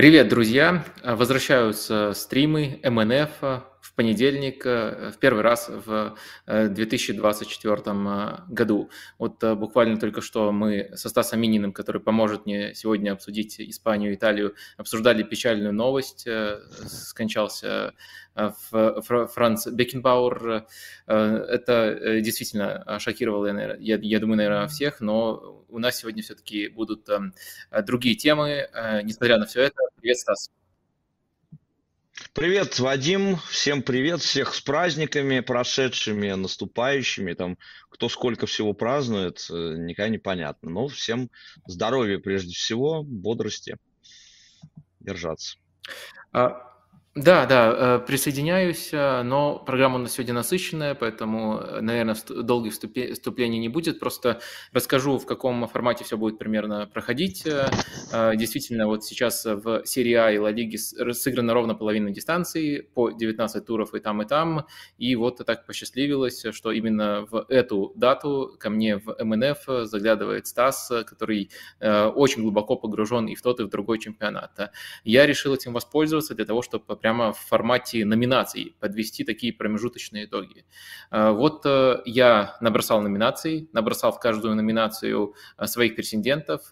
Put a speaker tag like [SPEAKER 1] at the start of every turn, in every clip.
[SPEAKER 1] Привет, друзья! Возвращаются стримы МНФ в понедельник, в первый раз в 2024 году. Вот буквально только что мы со Стасом Мининым, который поможет мне сегодня обсудить Испанию и Италию, обсуждали печальную новость. Скончался Франц Бекенбауэр. Это действительно шокировало, я, я думаю, наверное, всех, но у нас сегодня все-таки будут другие темы. Э, несмотря на все это, привет, Стас.
[SPEAKER 2] Привет, Вадим, всем привет, всех с праздниками прошедшими, наступающими, там, кто сколько всего празднует, э, никогда не понятно. Но всем здоровья прежде всего, бодрости, держаться.
[SPEAKER 1] А, да, да, э, присоединяюсь, э, но программа у нас сегодня насыщенная, поэтому, э, наверное, долгих вступлений не будет. Просто расскажу, в каком формате все будет примерно проходить. Действительно, вот сейчас в серии А и Ла Лиге сыграна ровно половина дистанции, по 19 туров и там, и там. И вот так посчастливилось, что именно в эту дату ко мне в МНФ заглядывает Стас, который очень глубоко погружен и в тот, и в другой чемпионат. Я решил этим воспользоваться для того, чтобы прямо в формате номинаций подвести такие промежуточные итоги. Э, вот э, я набросал номинации, набросал в каждую номинацию э, своих претендентов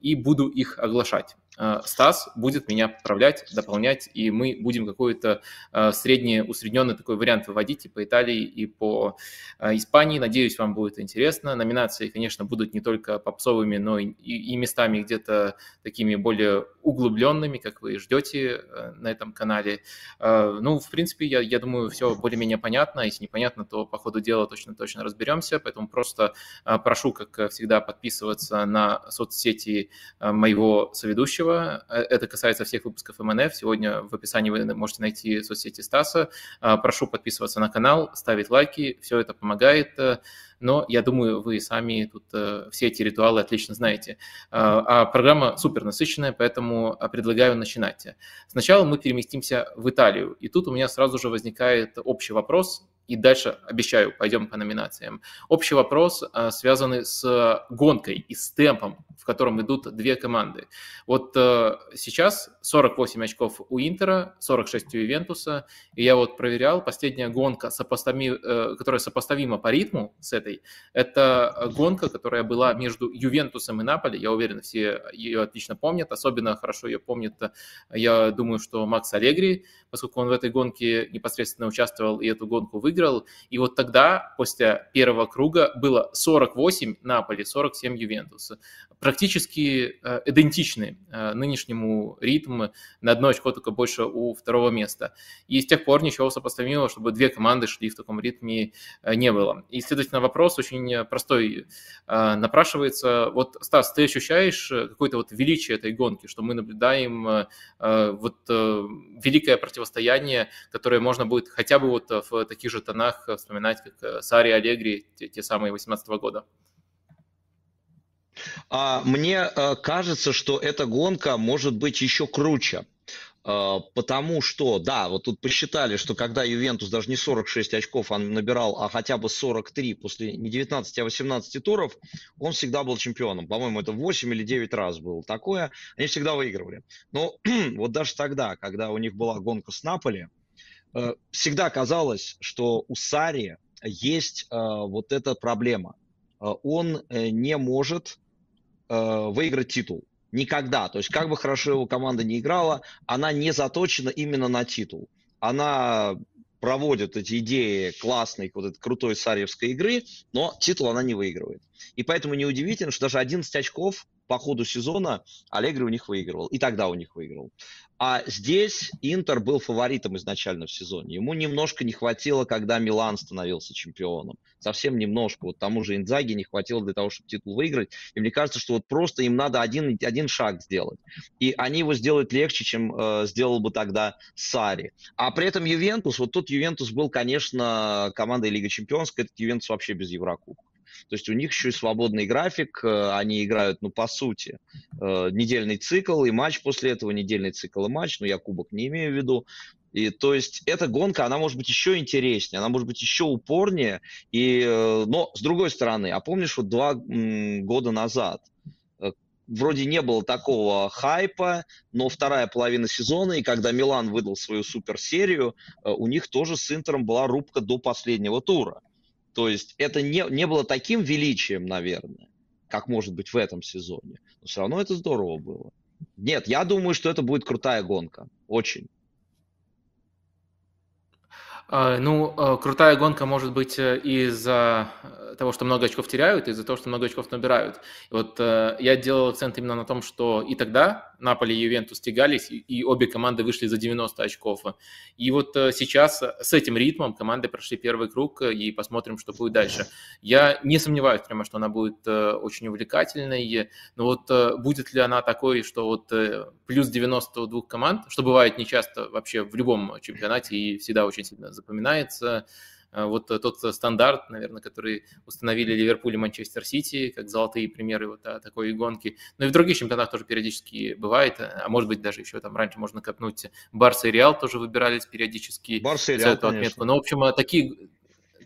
[SPEAKER 1] и буду их оглашать. Э, Стас будет меня поправлять, дополнять, и мы будем какой-то э, средний, усредненный такой вариант выводить и по Италии, и по э, Испании. Надеюсь, вам будет интересно. Номинации, конечно, будут не только попсовыми, но и, и местами где-то такими более углубленными, как вы ждете на этом канале. Ну, в принципе, я, я думаю, все более-менее понятно. Если непонятно, то по ходу дела точно-точно разберемся. Поэтому просто прошу, как всегда, подписываться на соцсети моего соведущего, будущего. Э, это касается всех выпусков МНФ. Сегодня в описании вы можете найти соцсети Стаса. А, прошу подписываться на канал, ставить лайки. Все это помогает. Э, но я думаю, вы сами тут э, все эти ритуалы отлично знаете. А программа супер насыщенная, поэтому предлагаю начинать. Сначала мы переместимся в Италию. И тут у меня сразу же возникает общий вопрос, и дальше, обещаю, пойдем по номинациям. Общий вопрос, связанный с гонкой и с темпом в котором идут две команды. Вот э, сейчас 48 очков у Интера, 46 у Ювентуса, и я вот проверял, последняя гонка, сопостави, э, которая сопоставима по ритму с этой, это гонка, которая была между Ювентусом и Наполи, я уверен, все ее отлично помнят, особенно хорошо ее помнит, я думаю, что Макс Алегри, поскольку он в этой гонке непосредственно участвовал и эту гонку выиграл, и вот тогда, после первого круга, было 48 Наполи, 47 Ювентуса. Практически э, идентичны э, нынешнему ритму, на одно очко только больше у второго места. И с тех пор ничего сопоставимого, чтобы две команды шли в таком ритме, э, не было. И, следовательно, вопрос очень простой напрашивается. Вот, Стас, ты ощущаешь какое-то вот величие этой гонки, что мы наблюдаем вот великое противостояние, которое можно будет хотя бы вот в таких же тонах вспоминать, как Сари Аллегри, те, те самые 18 года?
[SPEAKER 2] А, мне э, кажется, что эта гонка может быть еще круче. Э, потому что, да, вот тут посчитали, что когда Ювентус даже не 46 очков он набирал, а хотя бы 43 после не 19, а 18 туров, он всегда был чемпионом. По-моему, это 8 или 9 раз было такое. Они всегда выигрывали. Но вот даже тогда, когда у них была гонка с Наполи, э, всегда казалось, что у Сари есть вот эта проблема. Он не может Э, выиграть титул. Никогда. То есть, как бы хорошо его команда не играла, она не заточена именно на титул. Она проводит эти идеи классной, вот этой крутой сарьевской игры, но титул она не выигрывает. И поэтому неудивительно, что даже 11 очков по ходу сезона Аллегри у них выигрывал. И тогда у них выиграл. А здесь Интер был фаворитом изначально в сезоне. Ему немножко не хватило, когда Милан становился чемпионом. Совсем немножко. Вот тому же Инзаги не хватило для того, чтобы титул выиграть. И мне кажется, что вот просто им надо один, один шаг сделать. И они его сделают легче, чем э, сделал бы тогда Сари. А при этом Ювентус, вот тот Ювентус был, конечно, командой Лига Чемпионская. Этот Ювентус вообще без Еврокубка. То есть у них еще и свободный график, э, они играют, ну, по сути, э, недельный цикл и матч после этого, недельный цикл и матч, но я кубок не имею в виду. И то есть эта гонка, она может быть еще интереснее, она может быть еще упорнее. И, э, но с другой стороны, а помнишь, вот два года назад вроде не было такого хайпа, но вторая половина сезона, и когда Милан выдал свою суперсерию, у них тоже с Интером была рубка до последнего тура. То есть это не, не было таким величием, наверное, как может быть в этом сезоне. Но все равно это здорово было. Нет, я думаю, что это будет крутая гонка. Очень.
[SPEAKER 1] А, ну, а, крутая гонка может быть э, из-за того, что много очков теряют, из-за того, что много очков набирают. И вот э, я делал акцент именно на том, что и тогда Наполи и Ювентус тягались, и обе команды вышли за 90 очков. И вот сейчас с этим ритмом команды прошли первый круг, и посмотрим, что будет дальше. Я не сомневаюсь прямо, что она будет очень увлекательной, но вот будет ли она такой, что вот плюс 90 у двух команд, что бывает нечасто вообще в любом чемпионате и всегда очень сильно запоминается. Э, вот тот стандарт, наверное, который установили Ливерпуль и Манчестер Сити, как золотые примеры вот такой гонки. Но и в других чемпионатах тоже периодически бывает, а может быть даже еще там раньше можно копнуть. Барса и Реал тоже выбирались периодически.
[SPEAKER 2] Барса и Реал, эту отметку.
[SPEAKER 1] Но, в общем, такие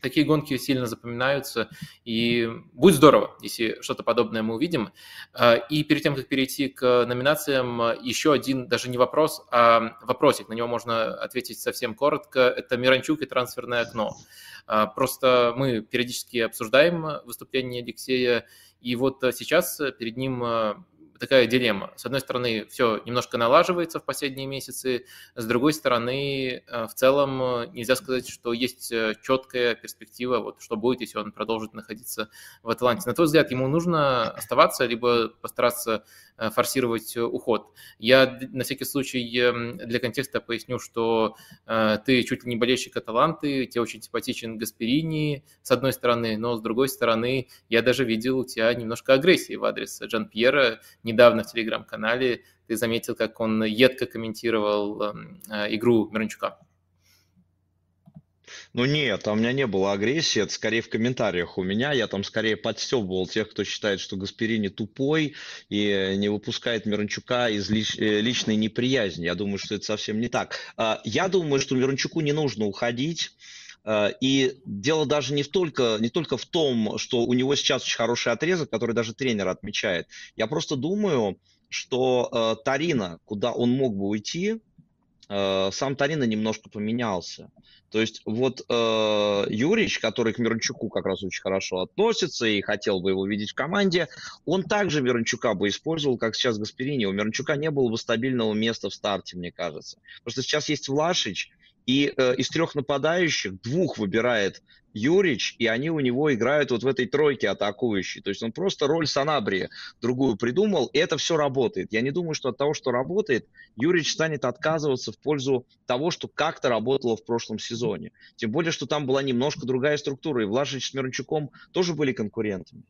[SPEAKER 1] такие гонки сильно запоминаются, и будет здорово, если что-то подобное мы увидим. А, и перед тем, как перейти к номинациям, еще один, даже не вопрос, а вопросик, на него можно ответить совсем коротко, это Миранчук и трансферное окно. А, просто мы периодически обсуждаем выступление Алексея, и вот сейчас перед ним такая дилемма. С одной стороны, все немножко налаживается в последние месяцы, с другой стороны, э, в целом э, нельзя сказать, что есть э, четкая перспектива, вот что будет, если он продолжит находиться в Атланте. На твой взгляд, ему нужно оставаться, либо постараться форсировать уход. Я на всякий случай эм, для контекста поясню, что ты чуть ли не болельщик Аталанты, тебе очень симпатичен Гасперини, с одной стороны, но с другой стороны, я даже видел у тебя немножко агрессии в адрес Джан Пьера. Недавно в телеграм-канале ты заметил, как он едко комментировал эм, э, игру Миранчука.
[SPEAKER 2] Ну нет, у меня не было агрессии, это скорее в комментариях у меня. Я там скорее подстебывал тех, кто считает, что Гасперини тупой и не выпускает Миранчука из лич, э, личной неприязни. Я думаю, что это совсем не так. А, я думаю, что Миранчуку не нужно уходить. А, и дело даже не только, не только в том, что у него сейчас очень хороший отрезок, который даже тренер отмечает. Я просто думаю, что э, Тарина, куда он мог бы уйти, э, сам Тарина немножко поменялся. То есть вот э, Юрич, который к Мирончуку как раз очень хорошо относится и хотел бы его видеть в команде, он также Мирончука бы использовал, как сейчас Гасперини. У Мирончука не было бы стабильного места в старте, мне кажется. Просто сейчас есть Влашич, и э, из трех нападающих двух выбирает Юрич, и они у него играют вот в этой тройке атакующей. То есть он просто роль Санабрия другую придумал, и это все работает. Я не думаю, что от того, что работает, Юрич станет отказываться в пользу того, что как-то работало в прошлом сезоне. Тем более, что там была немножко другая структура, и Влашич с Мирончуком тоже были конкурентами.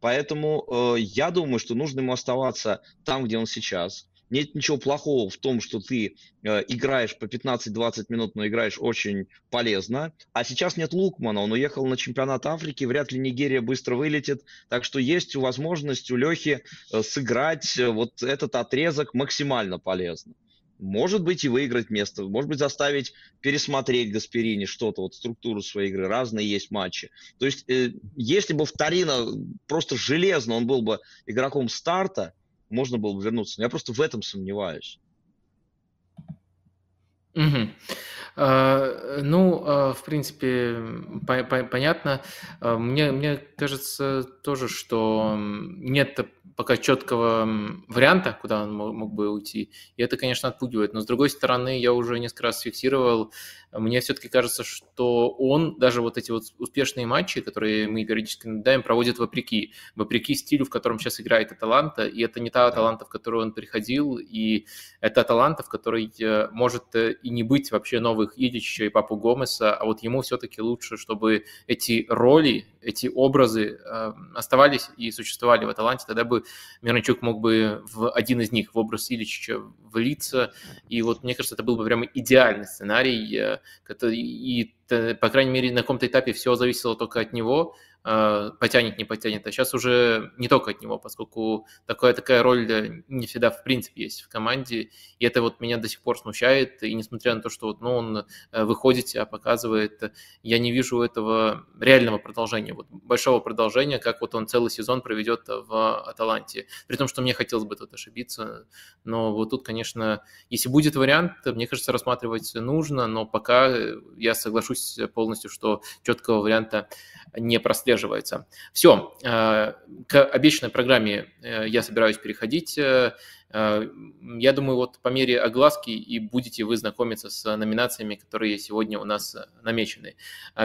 [SPEAKER 2] Поэтому э, я думаю, что нужно ему оставаться там, где он сейчас. Нет ничего плохого в том, что ты э, играешь по 15-20 минут, но играешь очень полезно. А сейчас нет Лукмана, он уехал на чемпионат Африки, вряд ли Нигерия быстро вылетит. Так что есть возможность у Лехи э, сыграть э, вот этот отрезок максимально полезно. Может быть и выиграть место, может быть заставить пересмотреть Гасперини что-то, вот структуру своей игры, разные есть матчи. То есть, э, если бы Вторина просто железно, он был бы игроком старта, можно было бы вернуться. Но я просто в этом сомневаюсь.
[SPEAKER 1] Угу. Ну, uh, в принципе, по по понятно. Uh, мне, мне кажется тоже, что нет пока четкого варианта, куда он мог, бы уйти. И это, конечно, отпугивает. Но, с другой стороны, я уже несколько раз фиксировал, мне все-таки кажется, что он даже вот эти вот успешные матчи, которые мы периодически наблюдаем, проводит вопреки. Вопреки стилю, в котором сейчас играет Аталанта. И это не та Аталанта, в которую он приходил, и это Аталанта, в которой э, может э, и не быть вообще новых Идича и Папу Гомеса, а вот ему все-таки лучше, чтобы эти роли, эти образы э, оставались и существовали в Аталанте, тогда бы Мирончук мог бы в один из них, в образ Ильича, влиться. И вот мне кажется, это был бы прямо идеальный сценарий, который, и, по крайней мере, на каком-то этапе все зависело только от него. Э, потянет, не потянет, а сейчас уже не только от него, поскольку такая, такая роль не всегда в принципе есть в команде, и это вот меня до сих пор смущает, и несмотря на то, что вот, ну, он выходит себя, показывает, я не вижу этого реального продолжения, вот большого продолжения, как вот он целый сезон проведет в Аталанте, при том, что мне хотелось бы тут ошибиться, но вот тут, конечно, если будет вариант, мне кажется, рассматривать нужно, но пока я соглашусь полностью, что четкого варианта не прослеживается. Все, э, к обещанной программе э, я собираюсь переходить. Э, я думаю, вот по мере огласки и будете вы знакомиться с номинациями, которые сегодня у нас намечены.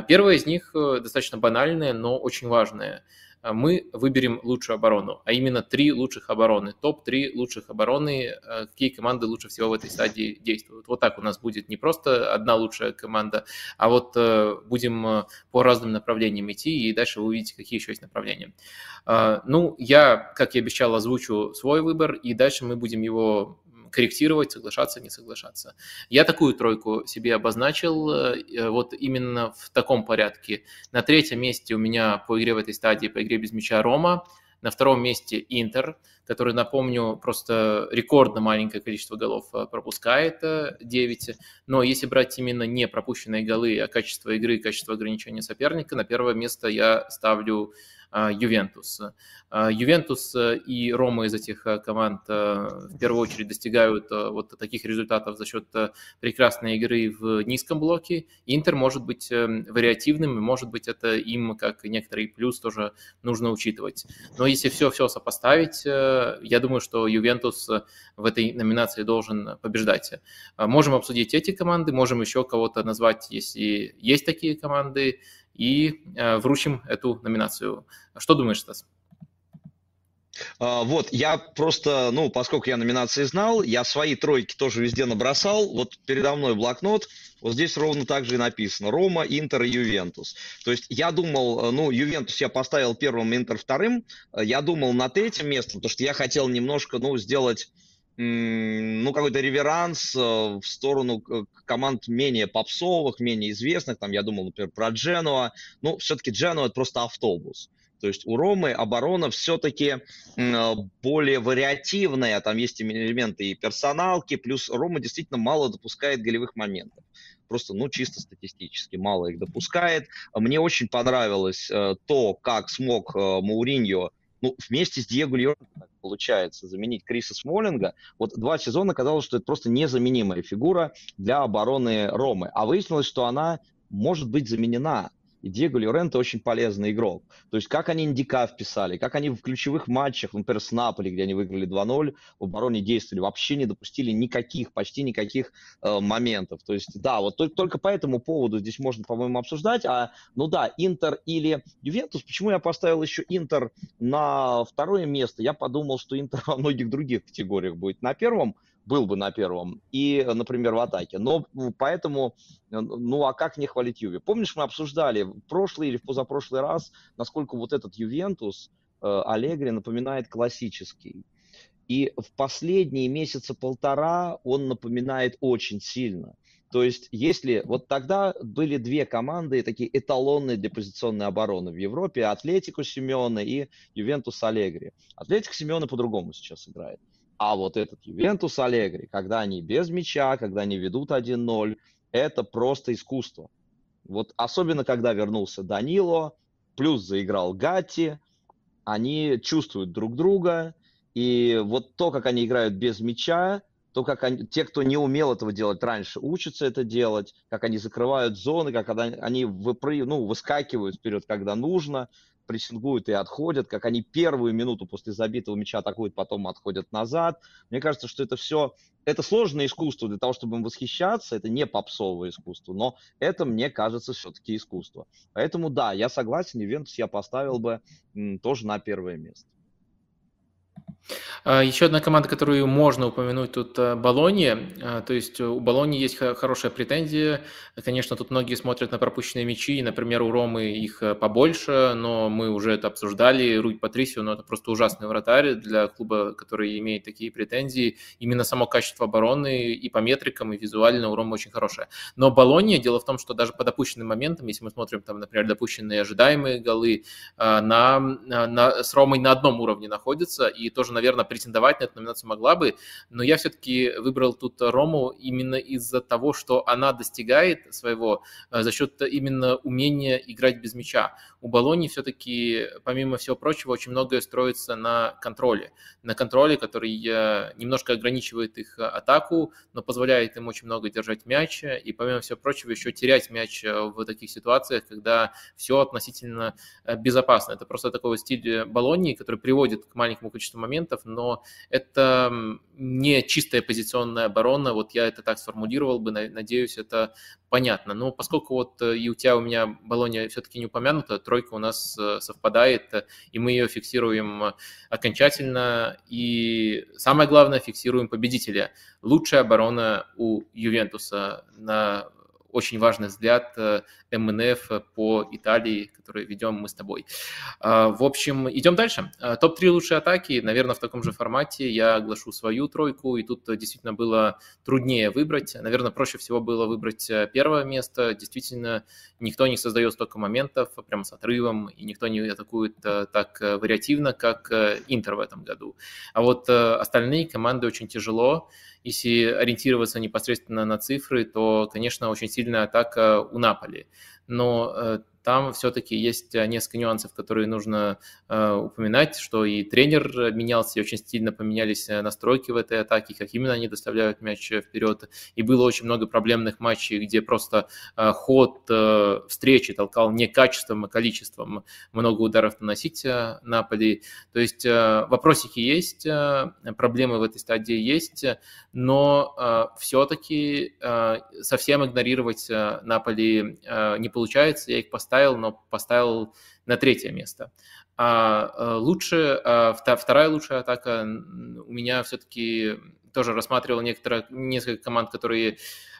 [SPEAKER 1] Первая из них достаточно банальная, но очень важная – а мы выберем лучшую оборону, а именно три лучших обороны, топ-3 лучших обороны, э, какие команды лучше всего в этой стадии действуют. Вот так у нас будет не просто одна лучшая команда, а вот э, будем э, по разным направлениям идти, и дальше вы увидите, какие еще есть направления. А, ну, я, как и обещал, озвучу свой выбор, и дальше мы будем его корректировать, соглашаться, не соглашаться. Я такую тройку себе обозначил э, вот именно в таком порядке. На третьем месте у меня по игре в этой стадии, по игре без мяча Рома, на втором месте Интер, который, напомню, просто рекордно маленькое количество голов э, пропускает, 9. Э, Но если брать именно не пропущенные голы, а качество игры, качество ограничения соперника, на первое место я ставлю а, Ювентус. Ювентус э, и Рома из этих э, команд э, в первую очередь достигают вот таких результатов за счет прекрасной игры в низком блоке. Интер может быть вариативным, и может быть это им как некоторый плюс тоже нужно учитывать. Но если все-все сопоставить, я думаю, что Ювентус в этой номинации должен побеждать. Можем обсудить эти команды, можем еще кого-то назвать, если есть такие команды и э, вручим эту номинацию. Что думаешь, Стас?
[SPEAKER 2] А, вот, я просто, ну, поскольку я номинации знал, я свои тройки тоже везде набросал. Вот передо мной блокнот, вот здесь ровно так же и написано. Рома, Интер Ювентус. То есть я думал, э, ну, Ювентус я поставил первым, Интер вторым. Я думал над этим местом, потому что я хотел немножко, ну, сделать ну, какой-то реверанс э, в сторону команд менее попсовых, менее известных. Там я думал, например, про Дженуа. Ну, все-таки Дженуа – это просто автобус. То есть у Ромы оборона все-таки э, более вариативная, там есть элементы и персоналки, плюс Рома действительно мало допускает голевых моментов. Просто, ну, чисто статистически мало их допускает. Мне очень понравилось э, то, как смог Мауриньо ну, вместе с Диего Льором получается заменить Криса Смолинга. Вот два сезона казалось, что это просто незаменимая фигура для обороны Ромы. А выяснилось, что она может быть заменена. И Диего Лоренто очень полезный игрок. То есть как они индика вписали, как они в ключевых матчах, например, с Наполи, где они выиграли 2-0, в обороне действовали, вообще не допустили никаких, почти никаких э, моментов. То есть да, вот только, только по этому поводу здесь можно, по-моему, обсуждать. А, ну да, Интер или Ювентус. Почему я поставил еще Интер на второе место? Я подумал, что Интер во многих других категориях будет на первом был бы на первом, и, например, в атаке. Но поэтому, э, ну а как не хвалить Юве? Помнишь, мы обсуждали в прошлый или в позапрошлый раз, насколько вот этот Ювентус э, Аллегри напоминает классический. И в последние месяца полтора он напоминает очень сильно. То есть, если вот тогда были две команды такие эталонные для позиционной обороны в Европе, Атлетику Симеона и Ювентус Аллегри. Атлетик Симеона по-другому сейчас играет. А вот этот Ювентус Аллегри, когда они без мяча, когда они ведут 1-0, это просто искусство. Вот особенно, когда вернулся Данило, плюс заиграл Гатти, они чувствуют друг друга, и вот то, как они играют без мяча, то, как они, те, кто не умел этого делать раньше, учатся это делать, как они закрывают зоны, как они выпры, ну, выскакивают вперед, когда нужно, прессингуют и отходят, как они первую минуту после забитого мяча атакуют, потом отходят назад. Мне кажется, что это все, это сложное искусство для того, чтобы им восхищаться, это не попсовое искусство, но это, мне кажется, все-таки искусство. Поэтому, да, я согласен, Ювентус я поставил бы м, тоже на первое место.
[SPEAKER 1] А, Еще одна команда, которую можно упомянуть тут, э, Болонья. А, то есть у Болоньи есть хорошая претензия. Конечно, тут многие смотрят на пропущенные мячи. Например, у Ромы их э, побольше, но мы уже это обсуждали. Руй Патрисио, ну, это просто ужасный вратарь для клуба, который имеет такие претензии. Именно само качество обороны и по метрикам, и визуально у Ромы очень хорошее. Но Болонья, дело в том, что даже по допущенным моментам, если мы смотрим, там, например, допущенные ожидаемые голы, а, на, на, с Ромой на одном уровне находится, и тоже, наверное, претендовать на эту номинацию могла бы, но я все-таки выбрал тут Рому именно из-за того, что она достигает своего э, за счет именно умения играть без мяча. У Болони все-таки, помимо всего прочего, очень многое строится на контроле. На контроле, который э, немножко ограничивает их атаку, но позволяет им очень много держать мяч, и помимо всего прочего еще терять мяч э, в таких ситуациях, когда все относительно безопасно. Это просто такой стиль Болонии, который приводит к маленькому количеству моментов, но но это не чистая позиционная оборона, вот я это так сформулировал бы, надеюсь, это понятно. Но поскольку вот э, и у тебя, у меня Болония все-таки не упомянута, тройка у нас э, совпадает, э, и мы ее фиксируем окончательно, и самое главное, фиксируем победителя. Лучшая оборона у Ювентуса на очень важный взгляд э, МНФ по Италии, который ведем мы с тобой. А, в общем, идем дальше. А, топ-3 лучшие атаки, наверное, в таком же формате. Я оглашу свою тройку, и тут действительно было труднее выбрать. Наверное, проще всего было выбрать э, первое место. Действительно, никто не создает столько моментов прямо с отрывом, и никто не атакует э, так вариативно, как Интер в этом году. А вот остальные команды очень тяжело. Если ориентироваться непосредственно на цифры, то, конечно, очень сильная атака у Наполи. Но э, там все-таки есть э, несколько нюансов, которые нужно э, упоминать, что и тренер менялся, и очень сильно поменялись э, настройки в этой атаке, как именно они доставляют мяч вперед. И было очень много проблемных матчей, где просто э, ход э, встречи толкал не качеством, а количеством много ударов наносить э, Наполи. То есть э, вопросики есть, э, проблемы в этой стадии есть, но э, все-таки э, совсем игнорировать э, Наполи э, не получается. Я их поставил но поставил на третье место. А э, лучше, а, вторая лучшая атака у меня все-таки тоже рассматривал некоторые, несколько команд, которые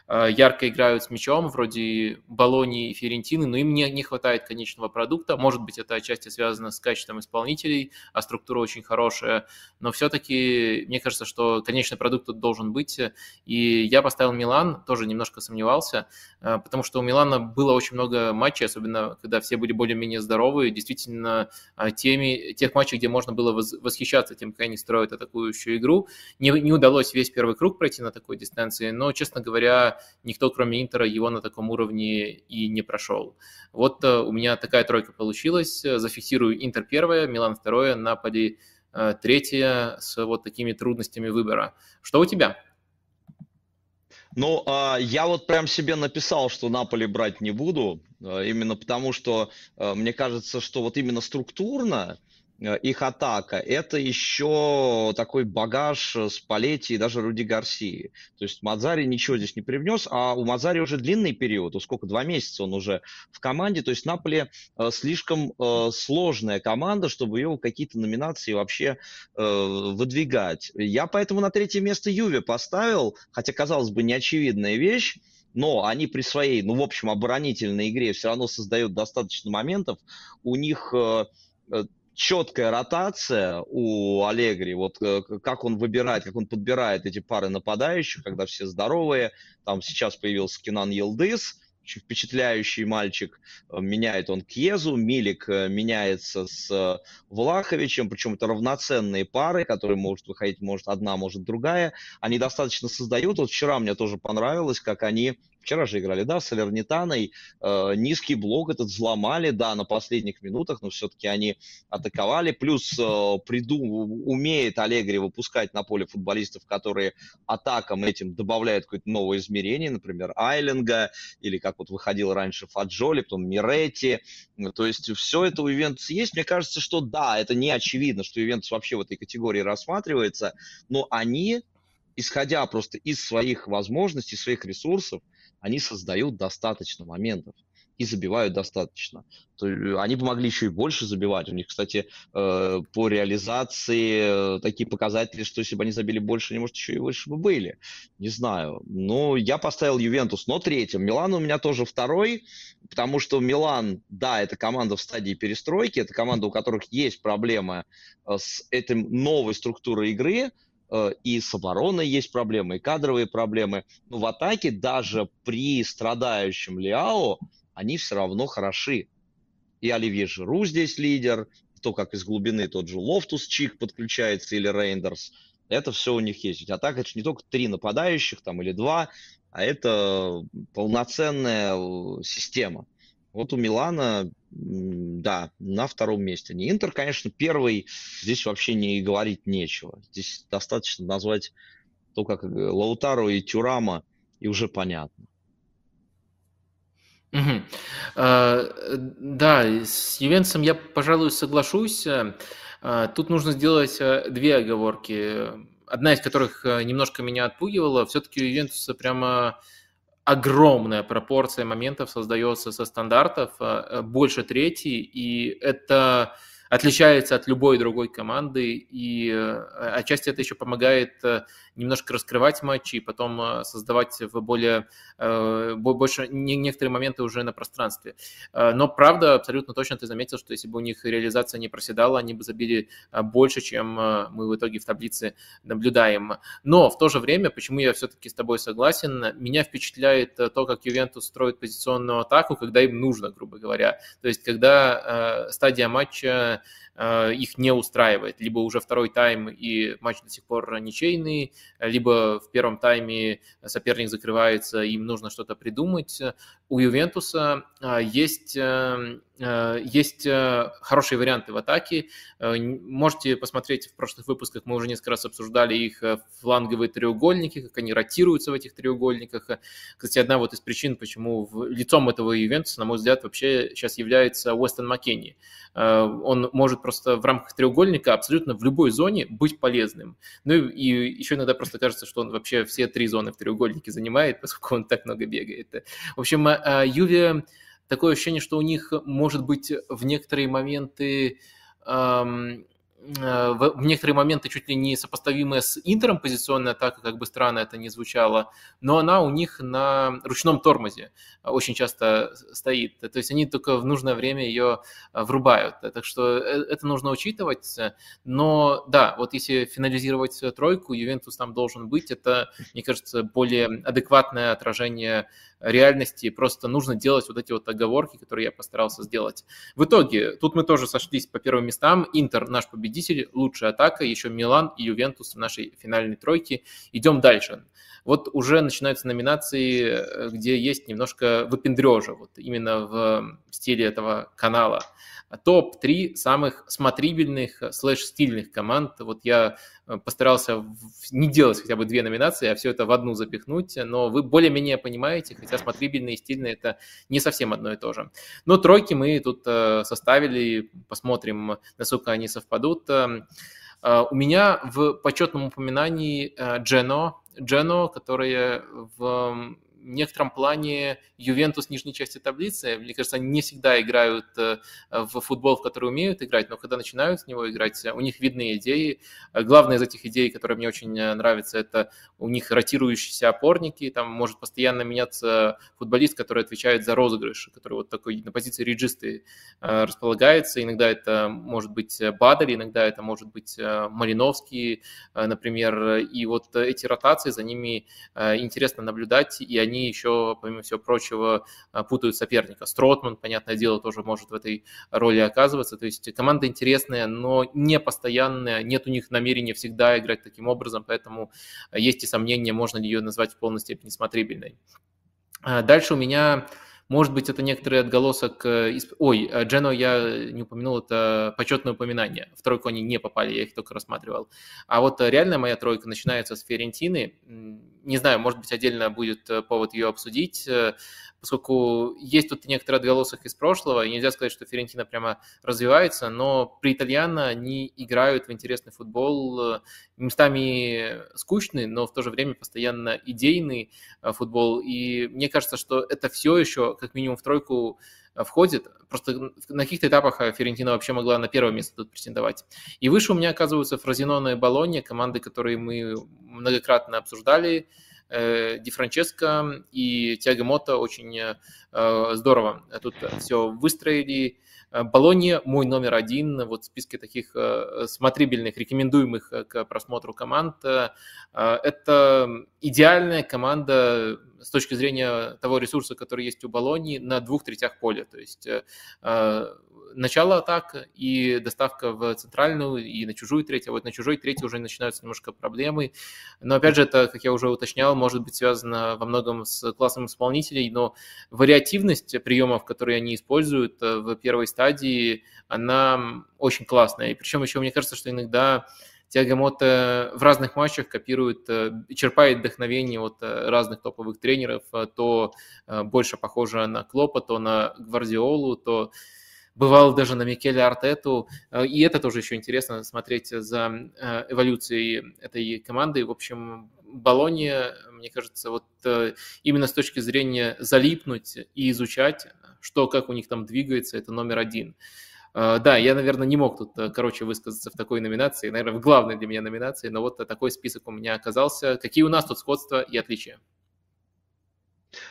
[SPEAKER 1] ярко играют с мячом, вроде Болони и Ферентины, но им не, не хватает конечного продукта. Может быть, это отчасти связано с качеством исполнителей, а структура очень хорошая, но все-таки мне кажется, что конечный продукт тут должен быть. И я поставил Милан, тоже немножко сомневался, э, потому что у Милана было очень много матчей, особенно когда все были более-менее здоровы, действительно э, теми, тех матчей, где можно было восхищаться тем, как они строят атакующую игру. Не, не удалось весь первый круг пройти на такой дистанции, но, честно говоря, никто, кроме Интера, его на таком уровне и не прошел. Вот э, у меня такая тройка получилась. Зафиксирую Интер первое, Милан второе, Наполи э, третье с вот такими трудностями выбора. Что у тебя?
[SPEAKER 2] Ну, а, я вот прям себе написал, что Наполи брать не буду, э, именно потому что мне кажется, что вот именно структурно их атака, это еще такой багаж с Палетти и даже Руди Гарсии. То есть Мазари ничего здесь не привнес, а у Мазари уже длинный период, сколько, два месяца он уже в команде, то есть Наполе э, слишком э, сложная команда, чтобы ее какие-то номинации вообще выдвигать. Я поэтому на третье место Юве поставил, хотя, казалось бы, неочевидная вещь, но они при своей, ну, в общем, оборонительной игре все равно создают достаточно моментов. У них четкая ротация у Аллегри, вот э, как он выбирает, как он подбирает эти пары нападающих, когда все здоровые. Там сейчас появился Кинан Елдыс, очень впечатляющий мальчик. Э, меняет он Кьезу, Милик э, меняется с Влаховичем, причем это равноценные пары, которые может выходить, может одна, может другая. Они достаточно создают. Вот вчера мне тоже понравилось, как они вчера же играли, да, с Салернитаной, э, низкий блок этот взломали, да, на последних минутах, но все-таки они атаковали, плюс э, приду, умеет Аллегри выпускать на поле футболистов, которые атакам этим добавляют какое-то новое измерение, например, Айлинга, или как вот выходил раньше Фаджоли, потом Миретти, то есть все это у Ювентуса есть, мне кажется, что да, это не очевидно, что Ювентус вообще в этой категории рассматривается, но они исходя просто из своих возможностей, своих ресурсов, они создают достаточно моментов. и забивают достаточно. То, они бы могли еще и больше забивать. У них, кстати, э, по реализации э, такие показатели, что если бы они забили больше, они, может, еще и выше бы были. Не знаю. Ну, я поставил Ювентус, но третьим. Милан у меня тоже второй, потому что Милан, да, это команда в стадии перестройки, это команда, у которых есть проблемы э, с этим новой структурой игры, и с обороной есть проблемы, и кадровые проблемы. Но в атаке даже при страдающем Лиао они все равно хороши. И Оливье Жиру здесь лидер, то, как из глубины тот же Лофтус Чик подключается или Рейндерс, это все у них есть. Ведь атака это же не только три нападающих там или два, а это полноценная э, система. Вот у Милана, да, на втором месте. Не Интер, конечно, первый, здесь вообще не говорить нечего. Здесь достаточно назвать то, как Лаутаро и Тюрама, и уже понятно.
[SPEAKER 1] Угу. Да, с Ювентусом я, пожалуй, соглашусь. А, тут нужно сделать э, две оговорки. Одна из которых э, немножко меня отпугивала. Все-таки Ювентуса прямо огромная пропорция моментов создается со стандартов, э, больше трети, и это отличается от любой другой команды, и отчасти это еще помогает немножко раскрывать матчи и потом э, создавать в более, э, больше некоторые моменты уже на пространстве. Э, но правда, абсолютно точно ты заметил, что если бы у них реализация не проседала, они бы забили больше, чем мы в итоге в таблице наблюдаем. Но в то же время, почему я все-таки с тобой согласен, меня впечатляет то, как Ювентус строит позиционную атаку, когда им нужно, грубо говоря. То есть, когда стадия матча их не устраивает, либо уже второй тайм и матч до сих пор ничейный, либо в первом тайме соперник закрывается, им нужно что-то придумать. У Ювентуса есть э, Э, есть э, хорошие варианты в атаке. Э, можете посмотреть в прошлых выпусках, мы уже несколько раз обсуждали их фланговые треугольники, как они ротируются в этих треугольниках. Кстати, одна вот из причин, почему лицом этого Ювентуса, на мой взгляд, вообще сейчас является Уэстон Маккенни. Он может просто в рамках треугольника абсолютно в любой зоне быть полезным. Ну и еще иногда просто кажется, что он вообще все три зоны в треугольнике занимает, поскольку он так много бегает. В общем, Юве такое ощущение, что у них может быть в некоторые моменты эм, в некоторые моменты чуть ли не сопоставимая с Интером позиционная атака, как бы странно это не звучало, но она у них на ручном тормозе очень часто стоит. То есть они только в нужное время ее э, врубают. Так что э, это нужно учитывать. Но да, вот если финализировать тройку, Ювентус там должен быть. Это, мне кажется, более адекватное отражение реальности. Просто нужно делать вот эти вот оговорки, которые я постарался сделать. В итоге, тут мы тоже сошлись по первым местам. Интер наш победитель победитель, лучшая атака, еще Милан и Ювентус в нашей финальной тройке. Идем дальше. Вот уже начинаются номинации, э, где есть немножко выпендрежа, вот именно в стиле этого канала топ-3 самых смотрибельных слэш-стильных команд. Вот я э, постарался не делать хотя бы две номинации, а все это в одну запихнуть, но вы более-менее понимаете, хотя смотрибельные и стильные это не совсем одно и то же. Но тройки мы тут э, составили, посмотрим, насколько они совпадут. Эм, э, у меня в почетном упоминании Джено, Джено, которая в некотором плане Ювентус нижней части таблицы. Мне кажется, они не всегда играют э, в футбол, в который умеют играть, но когда начинают с него играть, у них видны идеи. Главная из этих идей, которая мне очень э, нравится, это у них ротирующиеся опорники. Там может постоянно меняться футболист, который отвечает за розыгрыш, который вот такой на позиции реджисты э, располагается. Иногда это может быть Бадель, иногда это может быть Малиновский, например. И вот эти ротации, за ними интересно наблюдать, и они они еще, помимо всего прочего, а, путают соперника. Стротман, понятное дело, тоже может в этой роли оказываться. То есть команда интересная, но не постоянная, нет у них намерения всегда играть таким образом, поэтому есть и сомнения, можно ли ее назвать в полной степени смотрибельной. А, дальше у меня может быть, это некоторый отголосок... Э, ой, э, Джено я не упомянул, это почетное упоминание. В тройку они не попали, я их только рассматривал. А вот э, реальная моя тройка начинается с Ферентины. Не знаю, может быть, отдельно будет повод ее обсудить, поскольку есть тут некоторые отголосок из прошлого, и нельзя сказать, что Ферентина прямо развивается, но при Итальяно они играют в интересный футбол, местами скучный, но в то же время постоянно идейный футбол, и мне кажется, что это все еще как минимум в тройку входит. Просто на каких-то этапах Ферентина вообще могла на первое место тут претендовать. И выше у меня оказываются Фразиноне и Болонья, команды, которые мы многократно обсуждали. Э, Ди Франческо и Тиаго Мото очень э, здорово тут все выстроили. Э, Болонья мой номер один вот в списке таких э, смотрибельных, рекомендуемых э, к просмотру команд. Это идеальная команда с точки зрения того ресурса, который есть у Болонии на двух третях поля. То есть начало атак и доставка в центральную и на чужую треть, а вот на чужой треть уже начинаются немножко проблемы. Но опять же, это, как я уже уточнял, может быть связано во многом с классом исполнителей, но вариативность приемов, которые они используют э, в первой стадии, она очень классная. И причем еще мне кажется, что иногда Тиаго в разных матчах копирует, э, черпает вдохновение от э, разных топовых тренеров, то больше похоже на Клопа, то на Гвардиолу, то бывал даже на Микеле Артету, э, и это тоже еще интересно смотреть за э, эволюцией этой команды. В общем, Болония, мне кажется, вот э, именно с точки зрения залипнуть и изучать, что, как у них там двигается, это номер один. Да, я, наверное, не мог тут, короче, высказаться в такой номинации, наверное, в главной для меня номинации, но вот такой список у меня оказался. Какие у нас тут сходства и отличия?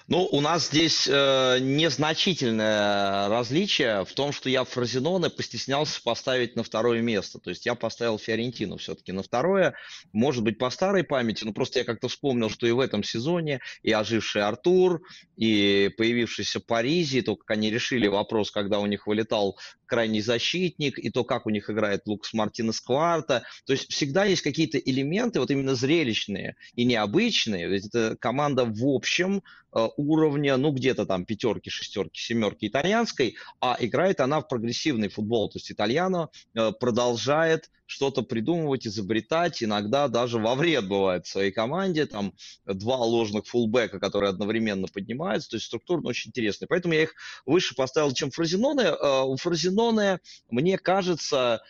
[SPEAKER 2] Ну, у нас здесь э, незначительное различие в том, что я Фразиноне постеснялся поставить на второе место. То есть я поставил Фиорентину все-таки на второе. Может быть, по старой памяти, но просто я как-то вспомнил, что и в этом сезоне и оживший Артур, и появившийся Паризи, то, как они решили вопрос, когда у них вылетал крайний защитник, и то, как у них играет Лукас Мартинес Кварта. То есть всегда есть какие-то элементы, вот именно зрелищные и необычные. Ведь это команда в общем Э, уровня, ну, где-то там пятерки, шестерки, семерки итальянской, а играет она в прогрессивный футбол. То есть итальяно э, продолжает что-то придумывать, изобретать, иногда даже во вред бывает в своей команде, там два ложных фулбека, которые одновременно поднимаются, то есть структурно очень интересно. Поэтому я их выше поставил, чем Фразиноне. Э, у Фразиноне, мне кажется,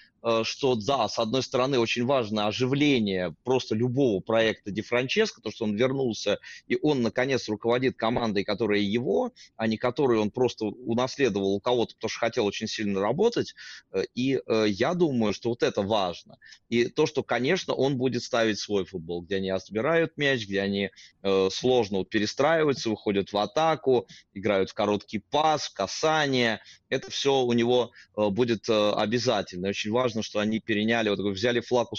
[SPEAKER 2] что да, с одной стороны, очень важно оживление просто любого проекта Ди Франческо, то, что он вернулся, и он, наконец, руководит командой, которая его, а не которую он просто унаследовал у кого-то, потому что хотел очень сильно работать. Э, и э, я думаю, что вот это важно. И то, что, конечно, он будет ставить свой футбол, где они отбирают мяч, где они сложно перестраиваются, выходят в атаку, играют в короткий пас, в касание. Это все у него будет обязательно. Очень важно что они переняли, вот взяли флаг у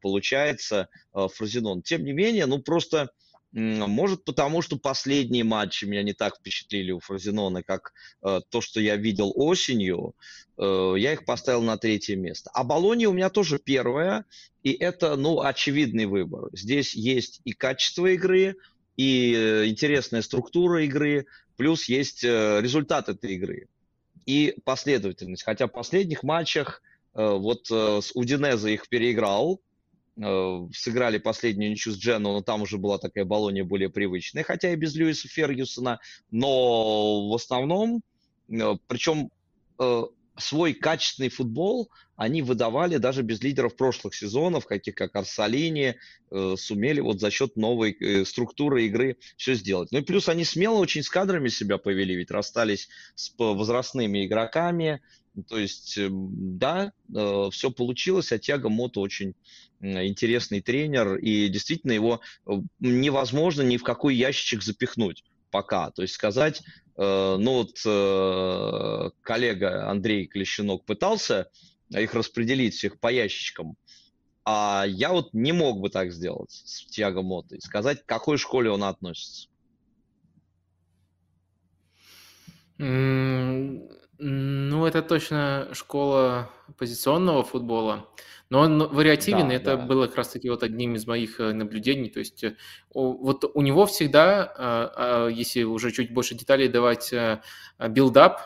[SPEAKER 2] получается, э, Фразенон. Тем не менее, ну просто, может потому, что последние матчи меня не так впечатлили у Фразенона, как э, то, что я видел осенью, э, я их поставил на третье место. А Болония у меня тоже первая, и это, ну, очевидный выбор. Здесь есть и качество игры, и интересная структура игры, плюс есть результат этой игры и последовательность. Хотя в последних матчах э, вот э, с Удинеза их переиграл, э, сыграли последнюю ничью с Джену, но там уже была такая Болония более привычная, хотя и без Льюиса Фергюсона, но в основном, причем свой качественный футбол они выдавали даже без лидеров прошлых сезонов, каких как Арсалини, э, сумели вот за счет новой э, структуры игры все сделать. Ну и плюс они смело очень с кадрами себя повели, ведь расстались с возрастными игроками, то есть, э, да, э, все получилось, а Тяга Мото очень интересный тренер, и действительно его э, невозможно ни в какой ящичек запихнуть пока. То есть сказать, Э, ну вот э, коллега Андрей Клещенок пытался их распределить всех по ящичкам, а я вот не мог бы так сделать с Тиаго Мото и сказать, к какой школе он относится.
[SPEAKER 1] Ну, это точно школа позиционного футбола, но он вариативен, да, это да. было как раз-таки вот одним из моих э, наблюдений. То есть э, вот у него всегда, а, если уже чуть больше деталей давать, э, build-up,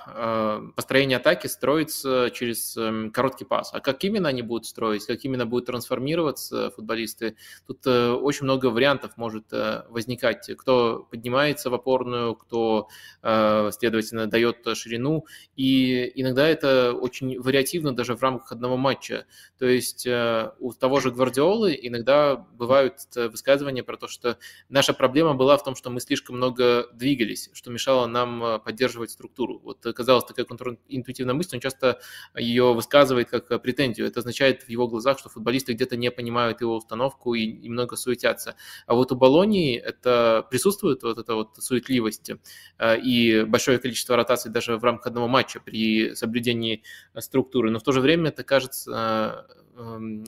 [SPEAKER 1] построение атаки строится через эм, короткий пас. А как именно они будут строить, как именно будут трансформироваться футболисты, тут очень много вариантов может возникать. Кто поднимается в опорную, кто, следовательно, дает ширину. И иногда это очень вариативно даже в рамках одного матча. То есть есть э, у того же Гвардиолы иногда бывают э, высказывания про то, что наша проблема была в том, что мы слишком много двигались, что мешало нам э, поддерживать структуру. Вот казалось такая контринтуитивная мысль, он часто ее высказывает как претензию. Это означает в его глазах, что футболисты где-то не понимают его установку и, и много суетятся. А вот у Болонии это присутствует вот эта вот суетливость и большое количество ротаций даже в рамках одного матча при соблюдении структуры. Но в то же время это кажется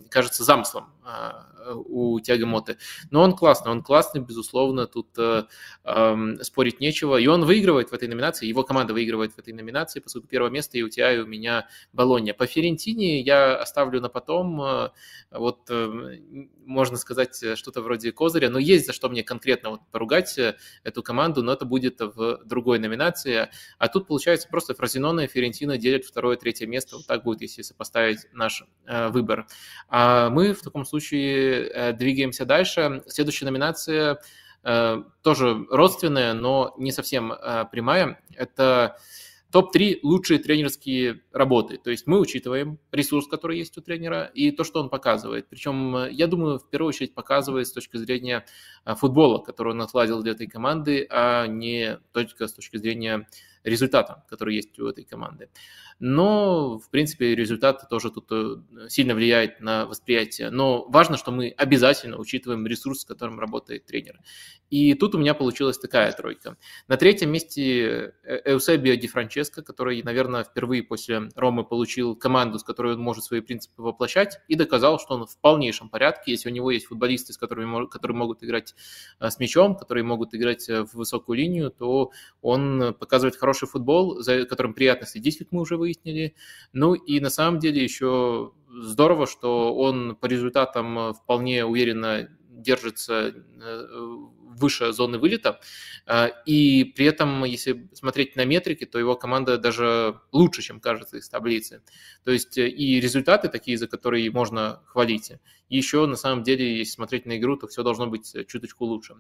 [SPEAKER 1] кажется замыслом а, у Тяга Моты. Но он классный, он классный, безусловно, тут э, э, спорить нечего. И он выигрывает в этой номинации, его команда выигрывает в этой номинации, поскольку первое место и у тебя, и у меня Болонья. По Ферентине я оставлю на потом, э, вот э, можно сказать что-то вроде козыря, но есть за что мне конкретно вот поругать э, эту команду, но это будет в другой номинации. А тут, получается, просто Фразинона и Ферентина делят второе, третье место. Вот так будет, если сопоставить наш э, выбор выбор. А мы в таком случае э, двигаемся дальше. Следующая номинация э, тоже родственная, но не совсем э, прямая. Это топ-3 лучшие тренерские работы. То есть мы учитываем ресурс, который есть у тренера, и то, что он показывает. Причем, я думаю, в первую очередь показывает с точки зрения футбола, который он отладил для этой команды, а не только с точки зрения результата, который есть у этой команды. Но, в принципе, результат тоже тут э, сильно влияет на восприятие. Но важно, что мы обязательно учитываем ресурс, с которым работает тренер. И тут у меня получилась такая тройка. На третьем месте э, Эусебио Ди Франческо, который, наверное, впервые после Ромы получил команду, с которой он может свои принципы воплощать, и доказал, что он в полнейшем порядке. Если у него есть футболисты, с которыми, которые могут играть э, с мячом, которые могут играть в высокую линию, то он показывает хороший футбол, за которым приятно следить, как мы уже выяснили. Ну и на самом деле еще здорово, что он по результатам вполне уверенно держится э, выше зоны вылета. А, и при этом, если смотреть на метрики, то его команда даже лучше, чем кажется из таблицы. То есть э, и результаты такие, за которые можно хвалить. И еще, на самом деле, если смотреть на игру, то все должно быть чуточку лучше.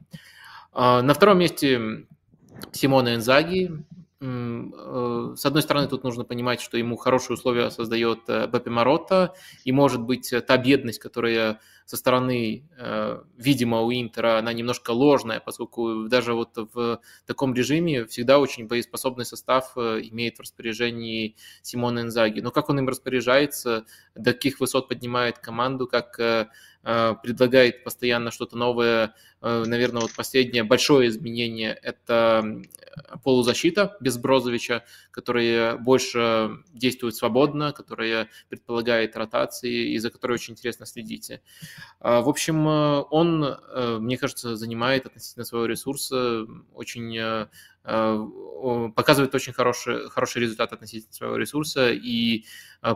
[SPEAKER 1] На втором месте Симона Энзаги, Э, с одной стороны, тут нужно понимать, что ему хорошие условия создает э, Бепи Марота, и, может быть, та бедность, которая со стороны, э, видимо, у Интера, она немножко ложная, поскольку даже вот в таком режиме всегда очень боеспособный состав имеет в распоряжении Симона Инзаги. Но как он им распоряжается, до каких высот поднимает команду, как предлагает постоянно что-то новое, наверное, вот последнее большое изменение – это полузащита без Брозовича, которая больше действует свободно, которая предполагает ротации и за которой очень интересно следить. А, в общем, он, э, мне кажется, занимает относительно своего ресурса очень э, э, показывает очень хороший, хороший результат относительно своего ресурса, и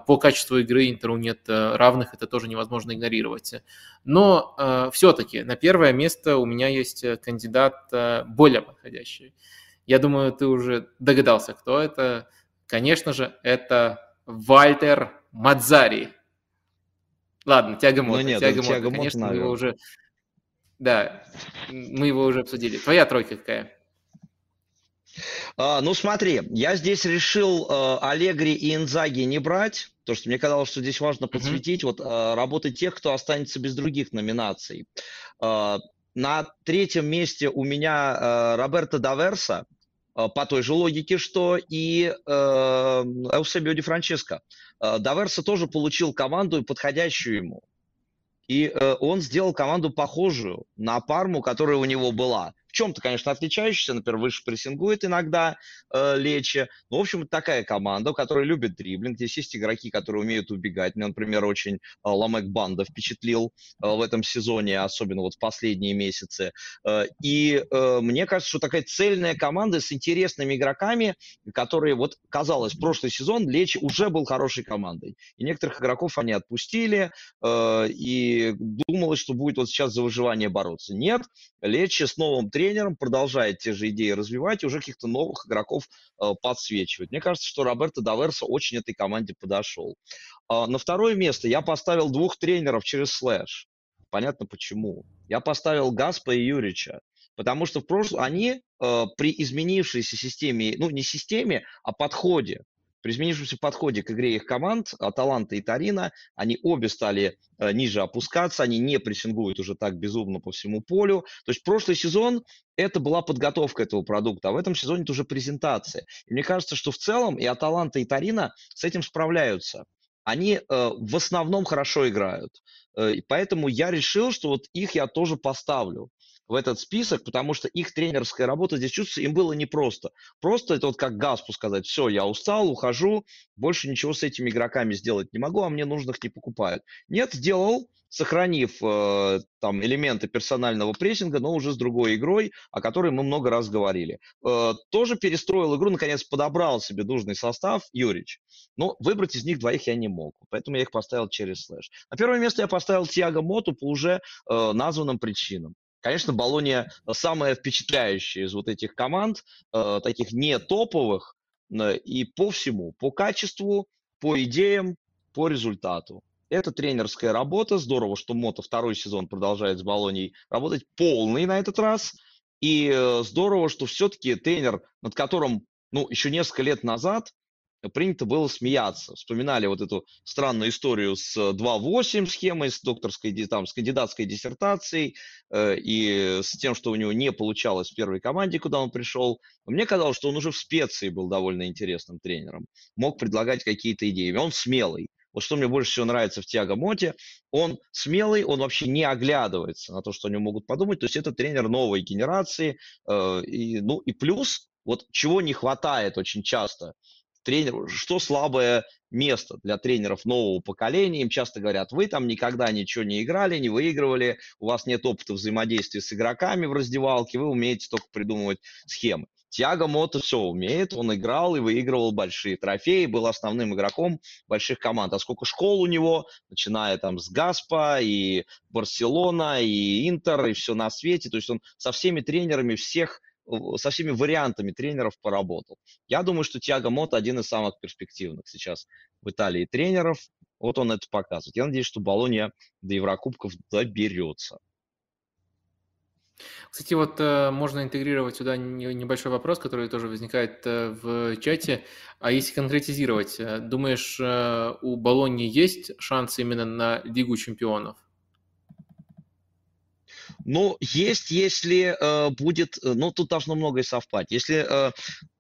[SPEAKER 1] по качеству игры Интеру нет равных, это тоже невозможно игнорировать. Но все-таки на первое место у меня есть кандидат более подходящий. Я думаю, ты уже догадался, кто это. Конечно же, это Вальтер Мадзари. Ладно, Тягомота. Ну нет, Тягомота, Тягомота конечно, мы его уже... Да, мы его уже обсудили. Твоя тройка какая?
[SPEAKER 2] А, ну смотри, я здесь решил э, Аллегри и Инзаги не брать, потому что мне казалось, что здесь важно подсветить mm-hmm. вот э, работы тех, кто останется без других номинаций. Э, на третьем месте у меня э, Роберто Даверса, по той же логике, что и э, Эусебио Ди Франческо. Даверса тоже получил команду, подходящую ему. И э, он сделал команду похожую на Парму, которая у него была. Чем-то, конечно, отличающийся, например, выше прессингует иногда э, Лечи. Но, в общем, такая команда, которая любит дриблинг. Здесь есть игроки, которые умеют убегать. Мне, например, очень э, Ламек Банда впечатлил э, в этом сезоне, особенно вот в последние месяцы. Э, и э, мне кажется, что такая цельная команда с интересными игроками, которые, вот, казалось, прошлый сезон Лечи уже был хорошей командой. И некоторых игроков они отпустили, э, и думалось, что будет вот сейчас за выживание бороться. Нет, Лечи с новым тренером продолжает те же идеи развивать и уже каких-то новых игроков э, подсвечивает. Мне кажется, что Роберто Даверса очень этой команде подошел. Э, на второе место я поставил двух тренеров через слэш. Понятно почему. Я поставил Гаспа и Юрича. Потому что в прошлом они э, при изменившейся системе, ну не системе, а подходе, при изменившемся подходе к игре их команд, Аталанта и Тарина, они обе стали э, ниже опускаться, они не прессингуют уже так безумно по всему полю. То есть прошлый сезон это была подготовка этого продукта, а в этом сезоне это уже презентация. И мне кажется, что в целом и Аталанта, и Тарина с этим справляются. Они э, в основном хорошо играют. Э, поэтому я решил, что вот их я тоже поставлю в этот список, потому что их тренерская работа здесь чувствуется, им было непросто. Просто это вот как Гаспу сказать, все, я устал, ухожу, больше ничего с этими игроками сделать не могу, а мне нужных не покупают. Нет, сделал, сохранив э, там элементы персонального прессинга, но уже с другой игрой, о которой мы много раз говорили. Э, тоже перестроил игру, наконец подобрал себе нужный состав Юрич. Но выбрать из них двоих я не мог, поэтому я их поставил через слэш. На первое место я поставил Тиаго Моту по уже э, названным причинам. Конечно, Болония самая впечатляющая из вот этих команд, э, таких не топовых, э, и по всему, по качеству, по идеям, по результату. Это тренерская работа. Здорово, что Мото второй сезон продолжает с Болонией работать полный на этот раз. И э, здорово, что все-таки тренер, над которым ну, еще несколько лет назад принято было смеяться. Вспоминали вот эту странную историю с 2.8 схемой, с докторской, там, с кандидатской диссертацией э, и с тем, что у него не получалось в первой команде, куда он пришел. Мне казалось, что он уже в специи был довольно интересным тренером, мог предлагать какие-то идеи. Он смелый. Вот что мне больше всего нравится в Тиаго Моте, он смелый, он вообще не оглядывается на то, что они могут подумать. То есть это тренер новой генерации. Э, и, ну и плюс, вот чего не хватает очень часто тренеру, что слабое место для тренеров нового поколения. Им часто говорят, вы там никогда ничего не играли, не выигрывали, у вас нет опыта взаимодействия с игроками в раздевалке, вы умеете только придумывать схемы. Тиаго Мото все умеет, он играл и выигрывал большие трофеи, был основным игроком больших команд. А сколько школ у него, начиная там с Гаспа и Барселона, и Интер, и все на свете. То есть он со всеми тренерами всех со всеми вариантами тренеров поработал. Я думаю, что Тиаго Мото один из самых перспективных сейчас в Италии тренеров. Вот он это показывает. Я надеюсь, что Болония до Еврокубков доберется.
[SPEAKER 1] Кстати, вот э, можно интегрировать сюда небольшой вопрос, который тоже возникает э, в чате. А если конкретизировать, э, думаешь, э, у Болонии есть шансы именно на Лигу чемпионов?
[SPEAKER 2] Ну, есть, если э, будет, э, ну, тут должно многое совпать. Если э, э,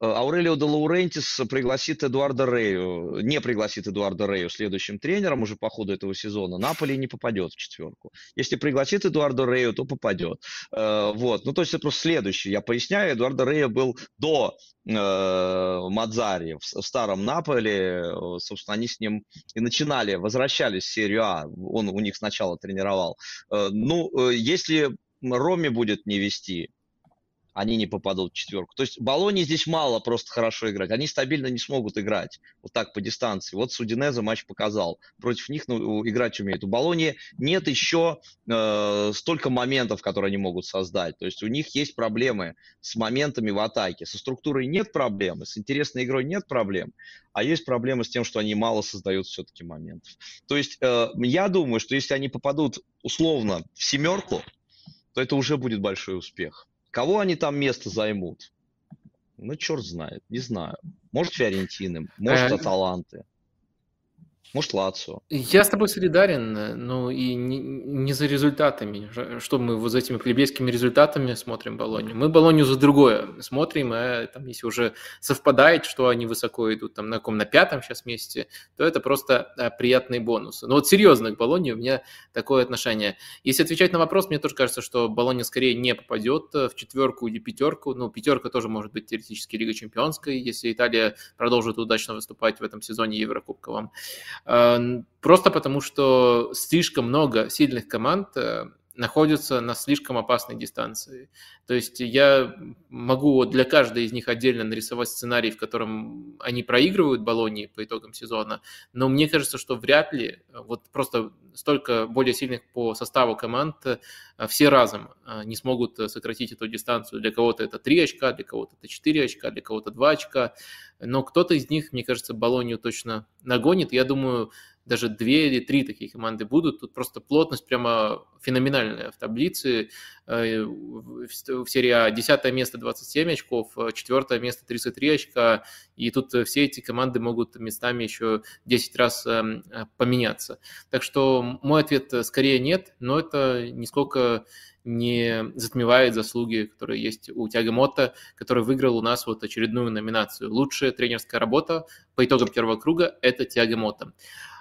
[SPEAKER 2] Аурелио де Лаурентис пригласит Эдуарда Рею, не пригласит Эдуарда Рею следующим тренером уже по ходу этого сезона, Наполи не попадет в четверку. Если пригласит Эдуарда Рею, то попадет. Э, вот, ну, то есть это просто следующий. Я поясняю, Эдуарда Рея был до Мадзари в, старом Наполе. Собственно, они с ним и начинали, возвращались в серию А. Он у них сначала тренировал. Э, ну, э, если Роме будет не вести, они не попадут в четверку. То есть Болоне здесь мало просто хорошо играть. Они стабильно не смогут играть вот так по дистанции. Вот Судинеза матч показал. Против них ну, играть умеют. У Болони нет еще э, столько моментов, которые они могут создать. То есть у них есть проблемы с моментами в атаке. Со структурой нет проблемы, с интересной игрой нет проблем. А есть проблемы с тем, что они мало создают все-таки моментов. То есть э, я думаю, что если они попадут условно в семерку, то это уже будет большой успех. Кого они там место займут? Ну, черт знает, не знаю. Может, Фиорентины, может, э, Аталанты. Может, Лацио.
[SPEAKER 1] Я с тобой солидарен, ну и не, не за результатами. Что мы вот за этими плебейскими результатами смотрим Болонью? Мы Болонью за другое смотрим, а там, если уже совпадает, что они высоко идут там на каком на пятом сейчас месте, то это просто а, приятные бонусы. Но вот серьезно к Болонью у меня такое отношение. Если отвечать на вопрос, мне тоже кажется, что Болонья скорее не попадет в четверку или пятерку. Ну, пятерка тоже может быть теоретически Лига Чемпионской, если Италия продолжит удачно выступать в этом сезоне Еврокубковом. Просто потому, что слишком много сильных команд э, находятся на слишком опасной дистанции. То есть я могу для каждой из них отдельно нарисовать сценарий, в котором они проигрывают Болонии по итогам сезона, но мне кажется, что вряд ли вот просто столько более сильных по составу команд э, все разом э, не смогут сократить эту дистанцию. Для кого-то это 3 очка, для кого-то это 4 очка, для кого-то 2 очка, но кто-то из них, мне кажется, Болонию точно нагонит. Я думаю, даже две или три такие команды будут. Тут просто плотность прямо феноменальная в таблице. Э, в серии А 10 место 27 очков, 4 место 33 очка, и тут все эти команды могут местами еще 10 раз эм, поменяться. Так что мой ответ скорее нет, но это нисколько не затмевает заслуги, которые есть у Тяга Мотта, который выиграл у нас вот очередную номинацию. Лучшая тренерская работа по итогам первого круга – это Тяга Мотта.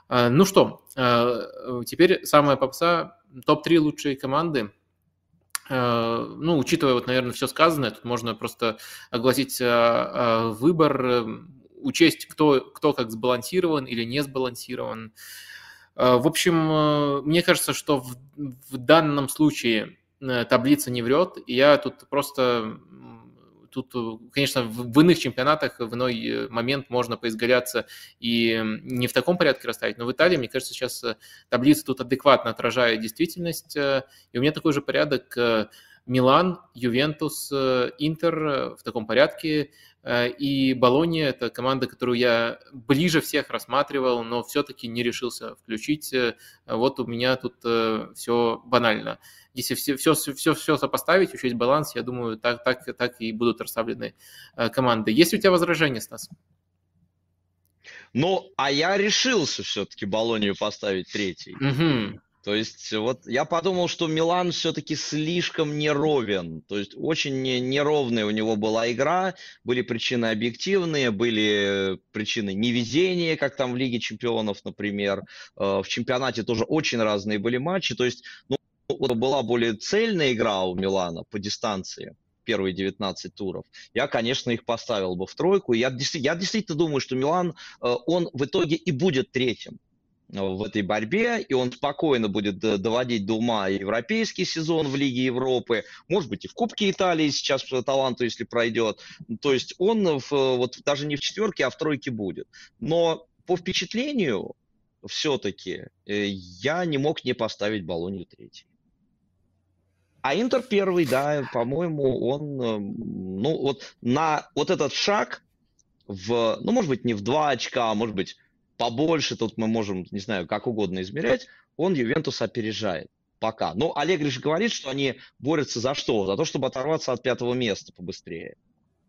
[SPEAKER 1] А, ну что, а, теперь самая попса, топ-3 лучшие команды. А, ну, учитывая, вот, наверное, все сказанное, тут можно просто огласить выбор, учесть, кто, кто как сбалансирован или не сбалансирован. В общем, мне кажется, что в, в данном случае таблица не врет, и я тут просто Тут, э, конечно, в, иных чемпионатах в иной э, момент можно поизгаляться и не в таком порядке расставить, но в Италии, мне кажется, сейчас э, таблица тут адекватно отражает действительность, и у меня такой же порядок Милан, Ювентус, Интер в таком порядке, и Болония – это команда, которую я ближе всех рассматривал, но все-таки не решился включить. Вот у меня тут все банально если все, все, все, все сопоставить, учесть баланс, я думаю, так, так, так и будут расставлены э, команды. Есть у тебя возражения, Стас?
[SPEAKER 2] Ну, а я решился все-таки Болонию поставить третий. Угу. То есть вот я подумал, что Милан все-таки слишком неровен. То есть очень неровная у него была игра, были причины объективные, были причины невезения, как там в Лиге чемпионов, например. Э, в чемпионате тоже очень разные были матчи. То есть, ну, была более цельная игра у Милана по дистанции, первые 19 туров, я, конечно, их поставил бы в тройку. Я, я действительно думаю, что Милан, э, он в итоге и будет третьим э, в этой борьбе, и он спокойно будет доводить до ума европейский сезон в Лиге Европы, может быть, и в Кубке Италии сейчас таланту, если пройдет. То есть он в, вот даже не в четверке, а в тройке будет. Но по впечатлению все-таки э, я не мог не поставить Болонию третий. А Интер первый, да, по-моему, он, эм, ну, вот на вот этот шаг в, ну, может быть, не в два очка, а может быть, побольше, тут мы можем, не знаю, как угодно измерять, он Ювентус опережает пока. Но Аллегри же говорит, что они борются за что? За то, чтобы оторваться от пятого места побыстрее.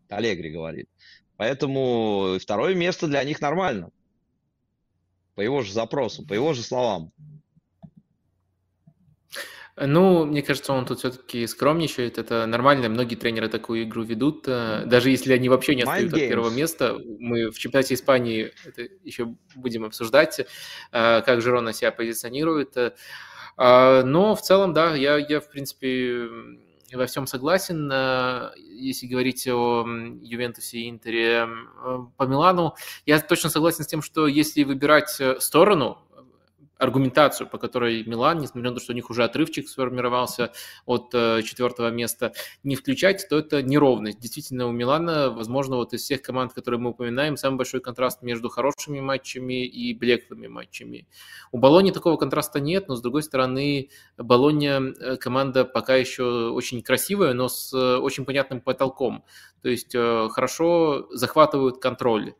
[SPEAKER 2] Аллегри говорит. Поэтому второе место для них нормально. По его же запросу, по его же словам.
[SPEAKER 1] Ну, мне кажется, он тут все-таки скромничает. Это нормально. Многие тренеры такую игру ведут. Э, даже если они вообще не отстают от первого места. Мы в чемпионате Испании это еще будем обсуждать, э, как Жирона себя позиционирует. Э, но в целом, да, я, я в принципе, во всем согласен. Если говорить о Ювентусе и Интере по Милану, я точно согласен с тем, что если выбирать сторону, аргументацию, по которой Милан, несмотря на то, что у них уже отрывчик сформировался от э, четвертого места, не включать, то это неровность. Действительно, у Милана, возможно, вот из всех команд, которые мы упоминаем, самый большой контраст между хорошими матчами и блеклыми матчами. У Болони такого контраста нет, но, с другой стороны, Болония э, команда пока еще очень красивая, но с э, очень понятным потолком. То есть хорошо захватывают контроль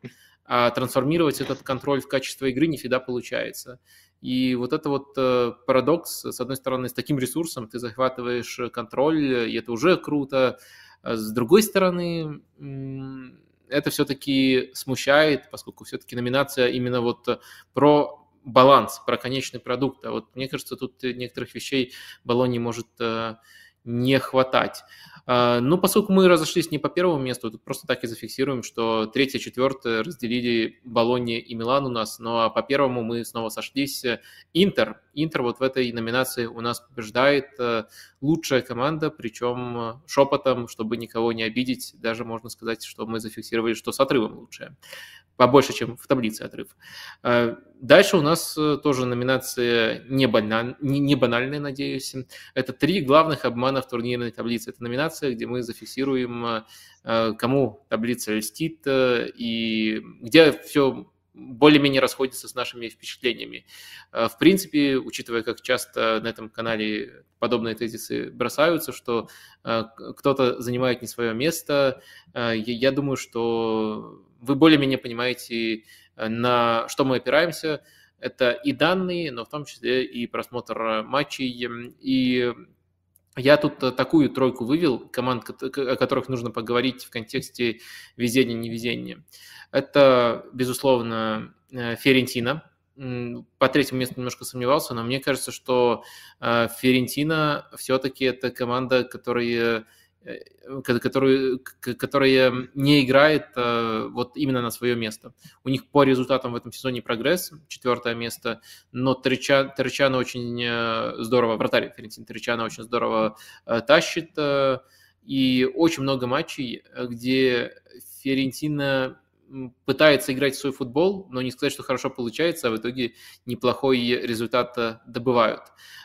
[SPEAKER 1] а трансформировать этот контроль в качество игры не всегда получается. И вот это вот э, парадокс, с одной стороны, с таким ресурсом ты захватываешь контроль, и это уже круто. А с другой стороны, это все-таки смущает, поскольку все-таки номинация именно вот про баланс, про конечный продукт. А вот мне кажется, тут некоторых вещей Болони может не хватать. А, ну, поскольку мы разошлись не по первому месту, тут просто так и зафиксируем, что третье, четвертое разделили Болонье и Милан у нас, ну а по первому мы снова сошлись. Интер. Интер вот в этой номинации у нас побеждает э, лучшая команда, причем шепотом, чтобы никого не обидеть, даже можно сказать, что мы зафиксировали, что с отрывом лучшая побольше, чем в таблице отрыв. А, дальше у нас э, тоже номинация не, баналь, не, не банальная, надеюсь. Это три главных обмана в турнирной таблице. Это номинация, где мы зафиксируем, э, кому таблица льстит э, и где все более-менее расходится с нашими впечатлениями. В принципе, учитывая, как часто на этом канале подобные тезисы бросаются, что кто-то занимает не свое место, я думаю, что вы более-менее понимаете, э, на что мы опираемся. Это и данные, но в том числе и просмотр матчей. И я тут такую тройку вывел команд, о которых нужно поговорить в контексте везения-невезения. Это, безусловно, э, Ферентина. По третьему месту немножко сомневался, но мне кажется, что э, Ферентина все-таки это команда, которая Э, который, которая не играет э, вот именно на свое место. У них по результатам в этом сезоне прогресс, четвертое место, но Трича, Тричана очень э, здорово, вратарь Ферентин Тричана очень здорово тащит, и очень много матчей, где Ферентина пытается играть в свой футбол, но не сказать, что хорошо получается, а в итоге неплохой результат добывают.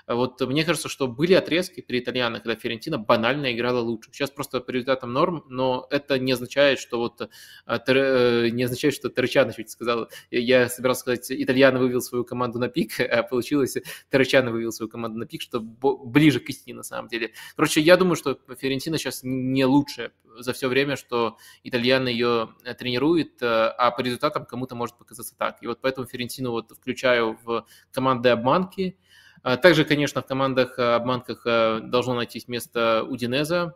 [SPEAKER 1] Вот мне кажется, что были отрезки при итальяно, когда Ферентина банально играла лучше. Сейчас просто по результатам норм, но это не означает, что вот а, э, не означает, что Терчано чуть сказал. Я собирался сказать, итальяно вывел свою команду на пик, а получилось Терчано вывел свою команду на пик, что ближе к истине на самом деле. Короче, я думаю, что Ферентина сейчас не лучше за все время, что итальяно ее тренирует, э, а по результатам кому-то может показаться так. И вот поэтому Ферентину вот включаю в команды обманки, а также, конечно, в командах э, обманках э, должно найтись место Удинеза,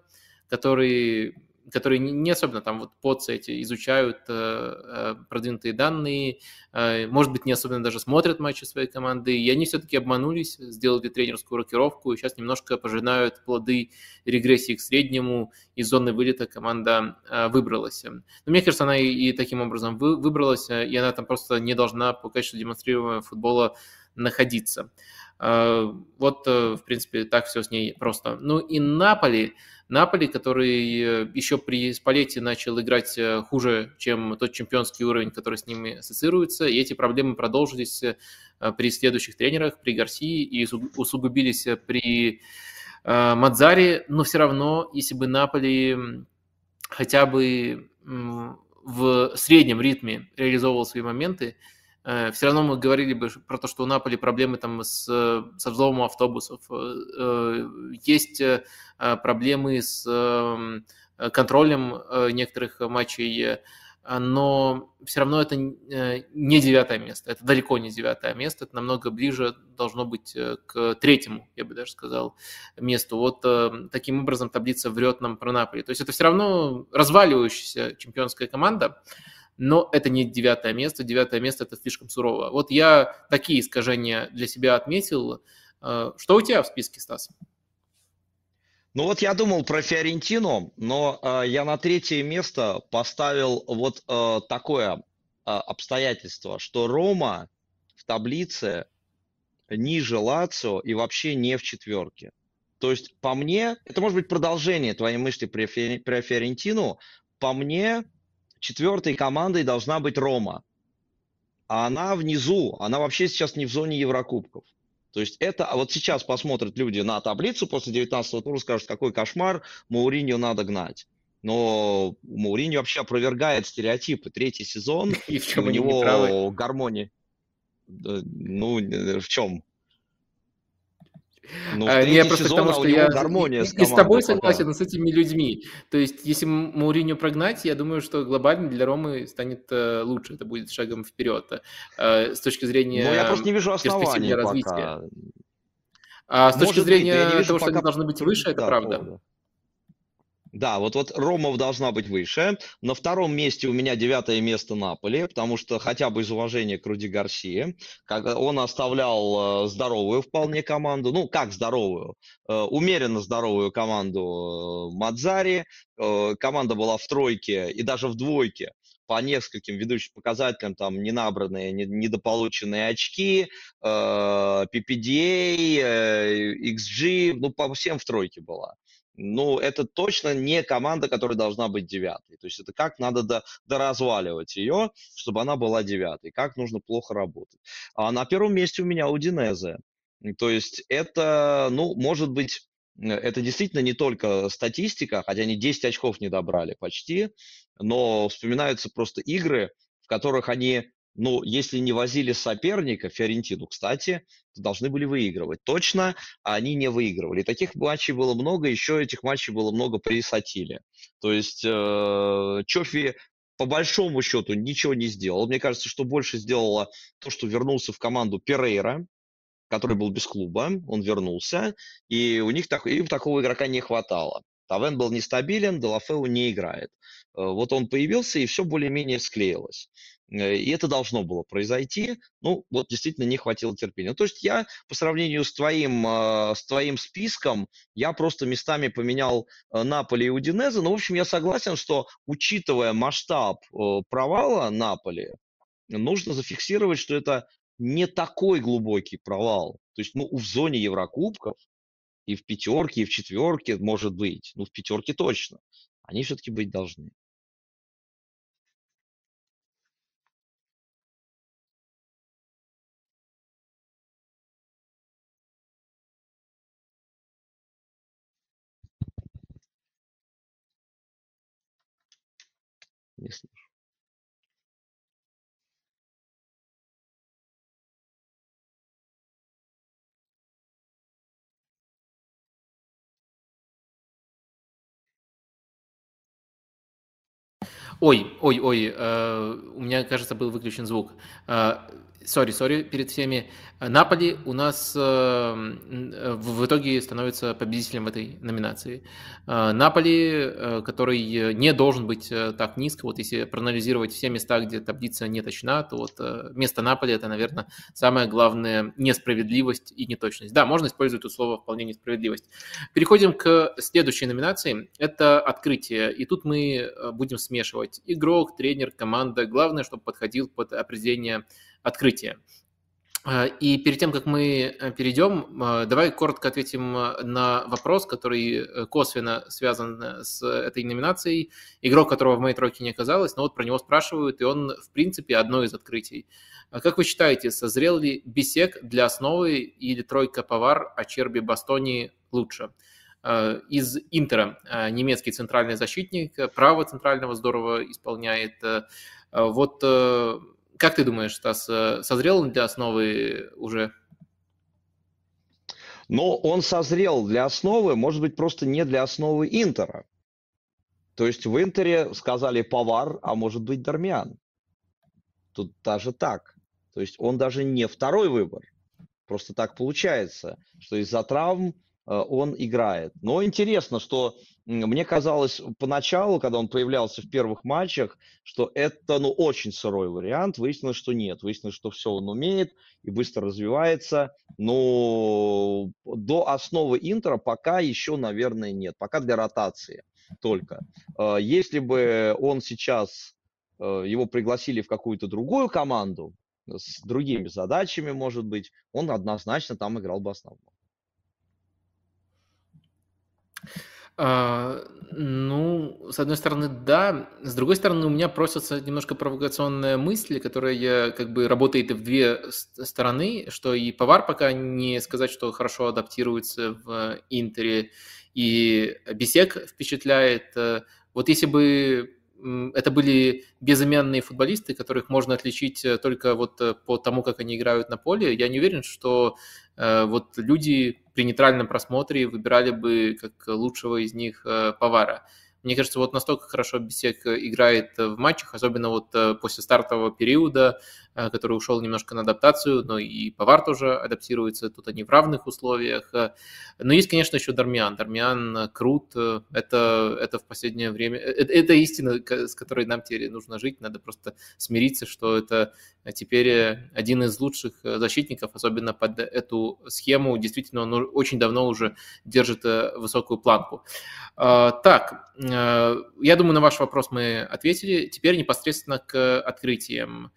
[SPEAKER 1] который которые не особенно там вот подцы эти изучают э, продвинутые данные, может быть, не особенно даже смотрят матчи своей команды, и они все-таки обманулись, сделали тренерскую рокировку, и сейчас немножко пожинают плоды регрессии к среднему, из зоны вылета команда выбралась. Но мне кажется, она и, и таким образом вы, выбралась, и она там просто не должна по качеству демонстрирования футбола находиться. А, вот, э, в принципе, так все с ней просто. Ну и Наполи, Наполи, который э, еще при Спалете начал играть э, хуже, чем тот чемпионский уровень, который с ними ассоциируется, и эти проблемы продолжились при следующих тренерах, при Гарсии, и усугубились при Мадзаре, но все равно, если бы Наполи хотя бы в среднем ритме реализовывал свои моменты, Э, все равно мы говорили бы про то, что у Наполи проблемы там с, со взломом автобусов, э, э, есть проблемы с эм, контролем некоторых матчей, но все равно это не девятое место, это далеко не девятое место, это намного ближе должно быть к третьему, я бы даже сказал, месту. Вот таким образом таблица врет нам про Наполи. То есть это все равно разваливающаяся чемпионская команда, но это не девятое место. Девятое место – это слишком сурово. Вот я такие искажения для себя отметил. Э, что у тебя в списке, Стас?
[SPEAKER 2] Ну вот я думал про Фиорентину, но э, я на третье место поставил вот э, такое э, обстоятельство, что Рома в таблице ниже Лацио и вообще не в четверке. То есть по мне, это может быть продолжение твоей мысли про, про Фиорентину, по мне четвертой командой должна быть Рома. А она внизу, она вообще сейчас не в зоне Еврокубков. То есть это, а вот сейчас посмотрят люди на таблицу после 19 тура, скажут, какой кошмар, Мауриньо надо гнать. Но Мауриньо вообще опровергает стереотипы. Третий сезон,
[SPEAKER 1] и в чем
[SPEAKER 2] у него гармония. Ну, в чем?
[SPEAKER 1] Ну, а, я просто потому, что я гармония и, с, и с тобой согласен с этими людьми. То есть, если Мауриню прогнать, я думаю, что глобально для Ромы станет э, лучше. Это будет шагом вперед э, с точки зрения
[SPEAKER 2] Но я просто не вижу основания развития. Пока.
[SPEAKER 1] А с Может точки зрения быть, того, что они должны быть выше, это да, правда. Правда.
[SPEAKER 2] Да, вот, вот Ромов должна быть выше. На втором месте у меня девятое место Наполи, потому что хотя бы из уважения к Руди Гарсии, он оставлял э, здоровую вполне команду, ну как здоровую, э, умеренно здоровую команду э, Мадзари, команда была в тройке и даже в двойке по нескольким ведущим показателям, там, не набранные, недополученные очки, PPDA, XG, ну, по всем в тройке была ну, это точно не команда, которая должна быть девятой. То есть это как надо до, доразваливать ее, чтобы она была девятой, как нужно плохо работать. А на первом месте у меня Удинезе. То есть это, ну, может быть, это действительно не только статистика, хотя они 10 очков не добрали почти, но вспоминаются просто игры, в которых они ну, если не возили соперника, Фиорентину, кстати, то должны были выигрывать. Точно они не выигрывали. таких матчей было много, еще этих матчей было много при Сатиле. То есть э, Чофи по большому счету ничего не сделал. Мне кажется, что больше сделало то, что вернулся в команду Перейра, который был без клуба, он вернулся, и у них так, им такого игрока не хватало. Тавен был нестабилен, Делафеу не играет. Э, вот он появился, и все более-менее склеилось. Э, и это должно было произойти. Ну, вот действительно не хватило терпения. То есть я по сравнению с твоим, э, с твоим списком, я просто местами поменял э, Наполи и Удинеза. Но, в общем, я согласен, что учитывая масштаб провала Наполи, нужно зафиксировать, что это не такой глубокий провал. То есть, ну, в зоне Еврокубков и в пятерке, и в четверке может быть. Ну, в пятерке точно. Они все-таки быть должны. Не.
[SPEAKER 1] Ой, ой, ой, э, у меня, кажется, был выключен звук. Э, сори, сори перед всеми. Наполи у нас э, в итоге становится победителем в этой номинации. Э, Наполи, э, который не должен быть так низко, вот если проанализировать все места, где таблица не точна, то вот место Наполи это, наверное, самая главная несправедливость и неточность. Да, можно использовать это слово вполне несправедливость. Переходим к следующей номинации. Это открытие. И тут мы будем смешивать игрок, тренер, команда. Главное, чтобы подходил под определение открытия. А, и перед тем, как мы э, перейдем, а, давай коротко ответим э, на вопрос, который э, косвенно связан с этой номинацией. Игрок, которого в моей тройке не оказалось, но вот про него спрашивают, и он, в принципе, одно из открытий. А как вы считаете, созрел ли Бисек для основы или тройка Повар, а Черби Бастони лучше? Из Интера немецкий центральный защитник, право центрального здорово исполняет. Вот как ты думаешь, Стас, э, созрел он для основы уже?
[SPEAKER 2] Но он созрел для основы, может быть, просто не для основы Интера. То есть в Интере сказали Повар, а может быть Дармиан. Тут даже так. То есть он даже не второй выбор. Просто так получается, что из-за травм он играет. Но интересно, что мне казалось поначалу, когда он появлялся в первых матчах, что это ну, очень сырой вариант. Выяснилось, что нет. Выяснилось, что все он умеет и быстро развивается. Но до основы Интера пока еще, наверное, нет. Пока для ротации только. Э, если бы он сейчас, э, его пригласили в какую-то другую команду, с другими задачами, может быть, он однозначно там играл бы основном.
[SPEAKER 1] А, ну, с одной стороны, да. С другой стороны, у меня просятся немножко провокационные мысли, которые как бы работает и в две стороны, что и повар пока не сказать, что хорошо адаптируется в Интере, и Бисек впечатляет. Вот если бы это были безымянные футболисты, которых можно отличить э, только вот э, по тому, как они играют на поле. Я не уверен, что э, вот люди при нейтральном просмотре выбирали бы как лучшего из них Повара. Мне кажется, вот настолько хорошо Бесек играет в матчах, особенно вот после стартового периода, который ушел немножко на адаптацию, но и Повар тоже адаптируется, тут они в равных условиях. Но есть, конечно, еще Дармиан. Дармиан крут, это, это в последнее время, это, это истина, с которой нам теперь нужно жить, надо просто смириться, что это теперь один из лучших защитников, особенно под эту схему. Действительно, он очень давно уже держит высокую планку. Так, я думаю, на ваш вопрос мы ответили. Теперь непосредственно к открытиям.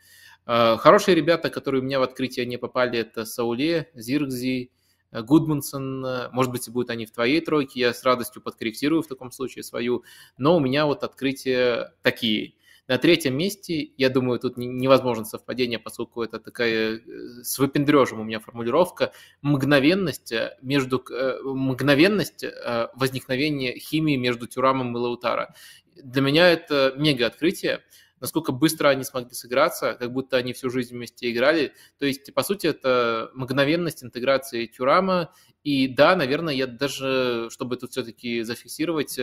[SPEAKER 1] Хорошие ребята, которые у меня в открытие не попали, это Сауле, Зиргзи, Гудмансон, может быть, будут они в твоей тройке, я с радостью подкорректирую в таком случае свою, но у меня вот открытия такие. На третьем месте, я думаю, тут невозможно совпадение, поскольку это такая э, с выпендрежем у меня формулировка, мгновенность, э, между, э, мгновенность возникновения химии между Тюрамом и Лаутара. Для меня это мега открытие насколько быстро они смогли сыграться, как будто они всю жизнь вместе играли. То есть, по сути, это мгновенность интеграции Тюрама. И да, наверное, я даже, чтобы тут все-таки зафиксировать,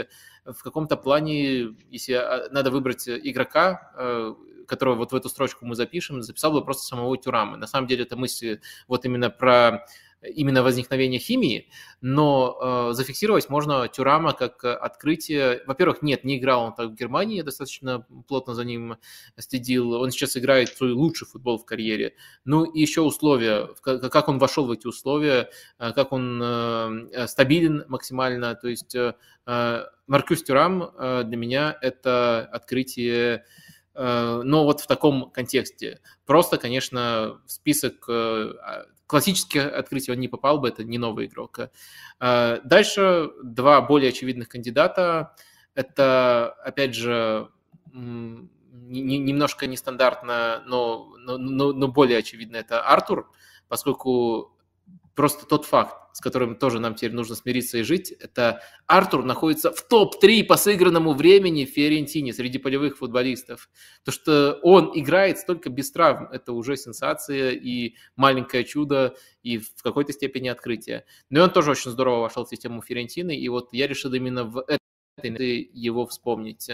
[SPEAKER 1] в каком-то плане, если а, надо выбрать игрока, э, которого вот в эту строчку мы запишем, записал бы просто самого Тюрама. На самом деле это мысли вот именно про именно возникновение химии, но э, зафиксировать можно Тюрама как открытие. Во-первых, нет, не играл он так в Германии, достаточно плотно за ним следил. Он сейчас играет свой лучший футбол в карьере. Ну и еще условия, как он вошел в эти условия, э, как он э, стабилен максимально. То есть э, э Маркюс Тюрам э, для меня это открытие э, но вот в таком контексте. Просто, конечно, список классическое открытие он не попал бы, это не новый игрок. А, дальше два более очевидных кандидата. Это, опять же, немножко нестандартно, но, но, но более очевидно, это Артур, поскольку просто тот факт, с которым тоже нам теперь нужно смириться и жить, это Артур находится в топ-3 по сыгранному времени в Фиорентине среди полевых футболистов. То, что он играет столько без травм, это уже сенсация и маленькое чудо, и в какой-то степени открытие. Но и он тоже очень здорово вошел в систему Фиорентины, и вот я решил именно в этой его вспомнить.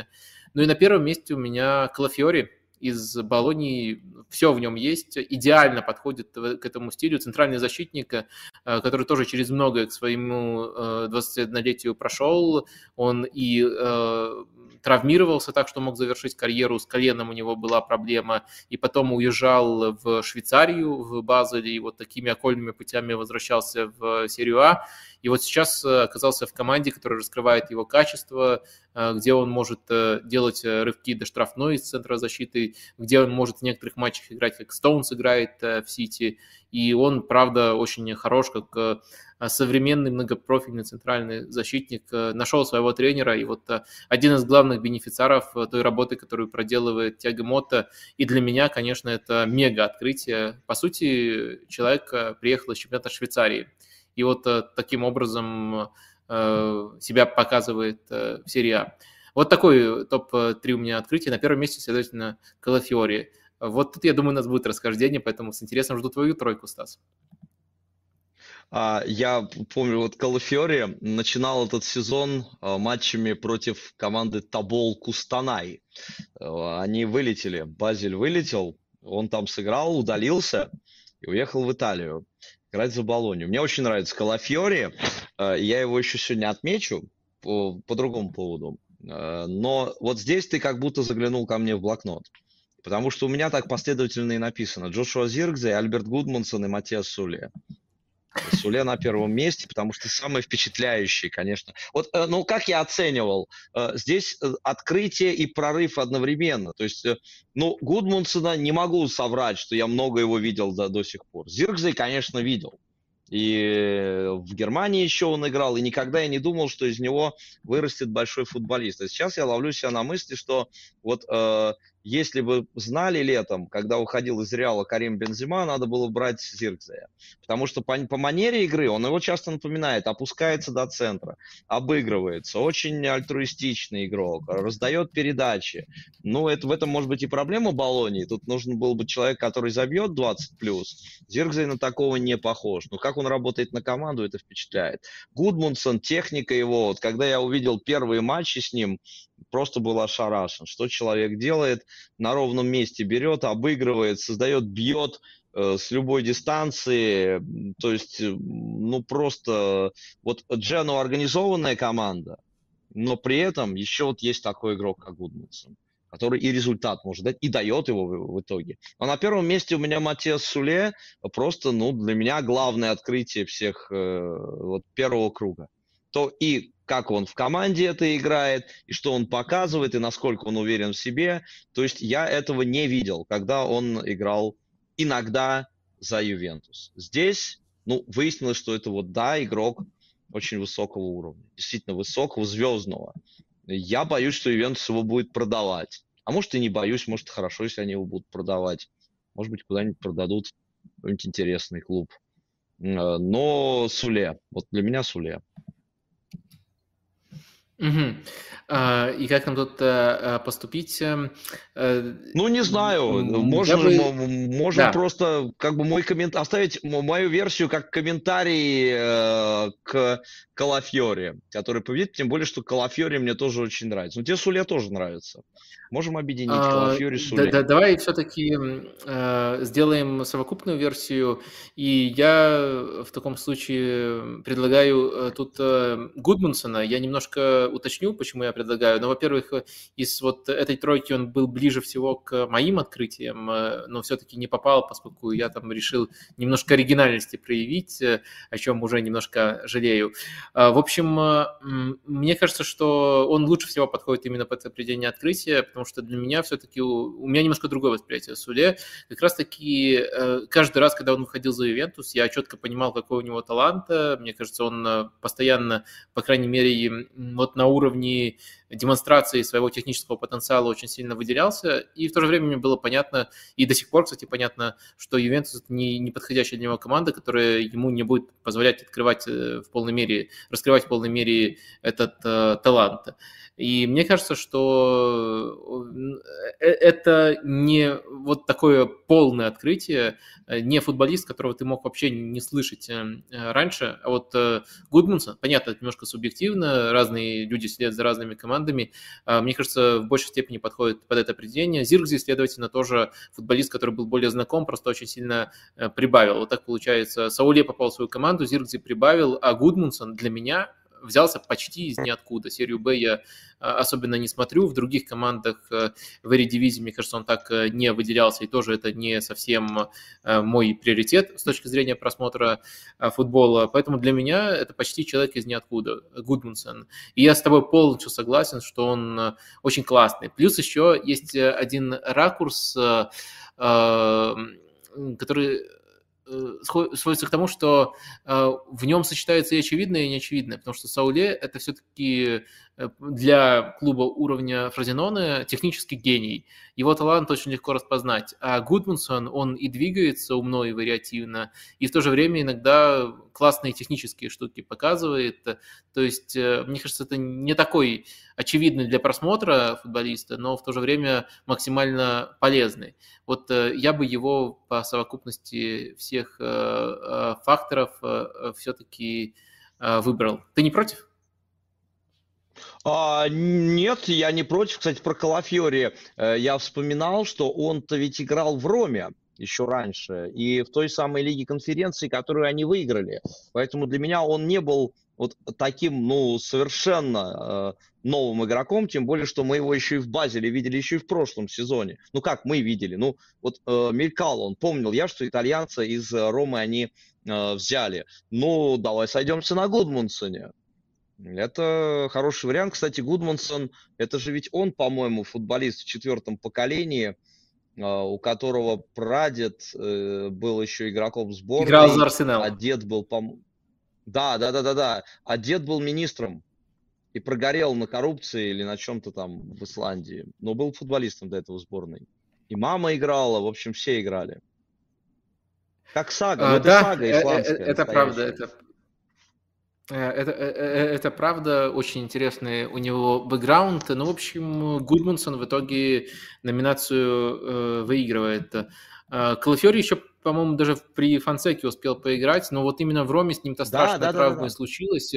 [SPEAKER 1] Ну и на первом месте у меня Клафиори, из Болонии, все в нем есть, идеально подходит к этому стилю. Центральный защитник, э, который тоже через многое к своему 21-летию э, прошел, он и э, травмировался так, что мог завершить карьеру, с коленом у него была проблема, и потом уезжал в Швейцарию, в Базель, и вот такими окольными путями возвращался в серию А. И вот сейчас э, оказался в команде, которая раскрывает его качество, э, где он может э, делать рывки до штрафной из центра защиты, где он может в некоторых матчах играть, как Стоунс играет в Сити. И он, правда, очень хорош, как современный многопрофильный центральный защитник, нашел своего тренера, и вот один из главных бенефициаров той работы, которую проделывает Тяга Мотто, и для меня, конечно, это мега открытие. По сути, человек приехал из чемпионата Швейцарии, и вот э, таким образом э, себя показывает э, в серии А. Вот такой топ-3 у меня открытие. На первом месте, следовательно, Калафиори. Вот тут, я думаю, у нас будет расхождение, поэтому с интересом жду твою тройку, Стас.
[SPEAKER 2] А, я помню, вот Калафиори начинал этот сезон матчами против команды Табол Кустанай. Они вылетели, Базель вылетел, он там сыграл, удалился и уехал в Италию играть за Болонию. Мне очень нравится Калафьори. Э, я его еще сегодня отмечу по, по другому поводу. Э, но вот здесь ты как будто заглянул ко мне в блокнот. Потому что у меня так последовательно и написано. Джошуа Зиргзе, Альберт Гудмансон и Матиас Суле. Суле на первом месте, потому что самый впечатляющий, конечно. Вот, э, ну, как я оценивал, э, здесь э, открытие и прорыв одновременно. То есть, ну, Гудмунсона не могу соврать, что я много его видел до, до сих пор. Зиргзей, конечно, видел. И в Германии еще он играл, и никогда я не думал, что из него вырастет большой футболист. А сейчас я ловлю себя на мысли, что вот э, если бы знали летом, когда уходил из Реала Карим Бензима, надо было брать Зиркзея. Потому что по, по манере игры он его часто напоминает, опускается до центра, обыгрывается, очень альтруистичный игрок, раздает передачи. Ну, это, в этом может быть и проблема Болонии. Тут нужен был бы человек, который забьет 20+. плюс. Зиркзей на такого не похож. Но как он работает на команду, это впечатляет. Гудмунсон, техника его, вот когда я увидел первые матчи с ним, просто был ошарашен. Что человек делает? На ровном месте берет, обыгрывает, создает, бьет э, с любой дистанции. То есть, э, ну просто... Вот Джену организованная команда, но при этом еще вот есть такой игрок, как Гудмансон который и результат может дать, и дает его в, в итоге. А на первом месте у меня Матиас Суле, просто, ну, для меня главное открытие всех э, вот первого круга. То и как он в команде это играет, и что он показывает, и насколько он уверен в себе. То есть я этого не видел, когда он играл иногда за Ювентус. Здесь, ну, выяснилось, что это вот, да, игрок очень высокого уровня, действительно высокого, звездного. Я боюсь, что Ювентус его будет продавать. А может и не боюсь, может хорошо, если они его будут продавать. Может быть, куда-нибудь продадут какой-нибудь интересный клуб. Э, но Суле, вот для меня Суле.
[SPEAKER 1] Угу. И как нам тут а, поступить? Эм,
[SPEAKER 2] э, ну, не знаю. Можно, бы... можно да. просто как бы мой коммент... оставить мою версию как комментарий э, к Калафьоре, который победит, тем более, что Калафьоре мне тоже очень нравится. Ну, тебе Суле тоже нравится. Можем объединить а, Калафьоре с.
[SPEAKER 1] Да, да, давай все-таки э, сделаем совокупную версию, и я в таком случае предлагаю э, тут э, Гудмунсона. Я немножко уточню, почему я предлагаю. Но, во-первых, из вот этой тройки он был ближе всего к моим открытиям, э, но все-таки не попал, поскольку я там решил немножко оригинальности проявить, э, о чем уже немножко жалею. А, в общем, э, мне кажется, что он лучше всего подходит именно под определение открытия, потому что для меня все-таки у, меня немножко другое восприятие Суле. Как раз-таки э, каждый раз, когда он выходил за Ювентус, я четко понимал, какой у него талант. Мне кажется, он э, постоянно, по крайней мере, вот на уровне демонстрации своего технического потенциала очень сильно выделялся, и в то же время мне было понятно, и до сих пор, кстати, понятно, что Ювентус не, не подходящая для него команда, которая ему не будет позволять открывать в полной мере, раскрывать в полной мере этот э, талант. И мне кажется, что э, это не вот такое полное открытие, э, не футболист, которого ты мог вообще не слышать э, раньше. А вот Гудмунсон, понятно, это немножко субъективно, разные люди следят за разными командами. А мне кажется, в большей степени подходит под это определение. Зиргзи, следовательно, тоже футболист, который был более знаком, просто очень сильно прибавил. Вот так получается. Сауле попал в свою команду, Зиргзи прибавил, а Гудмунсон для меня взялся почти из ниоткуда. Серию Б я а, особенно не смотрю. В других командах э, в Эридивизии, мне кажется, он так э, не выделялся, и тоже это не совсем э, мой приоритет с точки зрения просмотра футбола. Поэтому для меня это почти человек из ниоткуда, Гудмунсон. И я с тобой полностью согласен, что он очень классный. Плюс еще есть один ракурс, который сводится к тому, что э, в нем сочетается и очевидное, и неочевидное, потому что Сауле – это все-таки Э, для клуба уровня Фразеноне технический гений. Его талант очень легко распознать. А Гудмунсон, он и двигается умно и вариативно, и в то же время иногда классные технические штуки показывает. То есть, э, мне кажется, это не такой очевидный для просмотра футболиста, но в то же время максимально полезный. Вот э, я бы его по совокупности всех факторов все-таки выбрал. Ты не против?
[SPEAKER 2] А, нет, я не против. Кстати, про Калафьори э, я вспоминал, что он-то ведь играл в Роме еще раньше, и в той самой Лиге конференции, которую они выиграли. Поэтому для меня он не был вот таким, ну, совершенно э, новым игроком, тем более, что мы его еще и в Базеле видели еще и в прошлом сезоне. Ну, как мы видели? Ну, вот э, мелькал он, помнил я, что итальянца из Ромы они э, взяли. Ну, давай сойдемся на Гудмунсоне. Это хороший вариант. Кстати, Гудмансон, это же ведь он, по-моему, футболист в четвертом поколении, а, у которого прадед э, был еще игроком сборной.
[SPEAKER 1] Играл за Арсенал.
[SPEAKER 2] А дед был, по Да, да, да, да, да. А дед был министром и прогорел на коррупции или на чем-то там в Исландии. Но был футболистом до этого сборной. И мама играла, в общем, все играли. Как сага, а,
[SPEAKER 1] это да, сага э, исландская. Это правда, это Э, это, э, э, это правда очень интересный у него бэкграунд. Ну, в общем, Гудмунсон в итоге номинацию выигрывает. Калафьори еще, по-моему, даже при Фансеке успел поиграть, но вот именно в Роме с ним-то страшная да, да, травма да, да, да. случилась.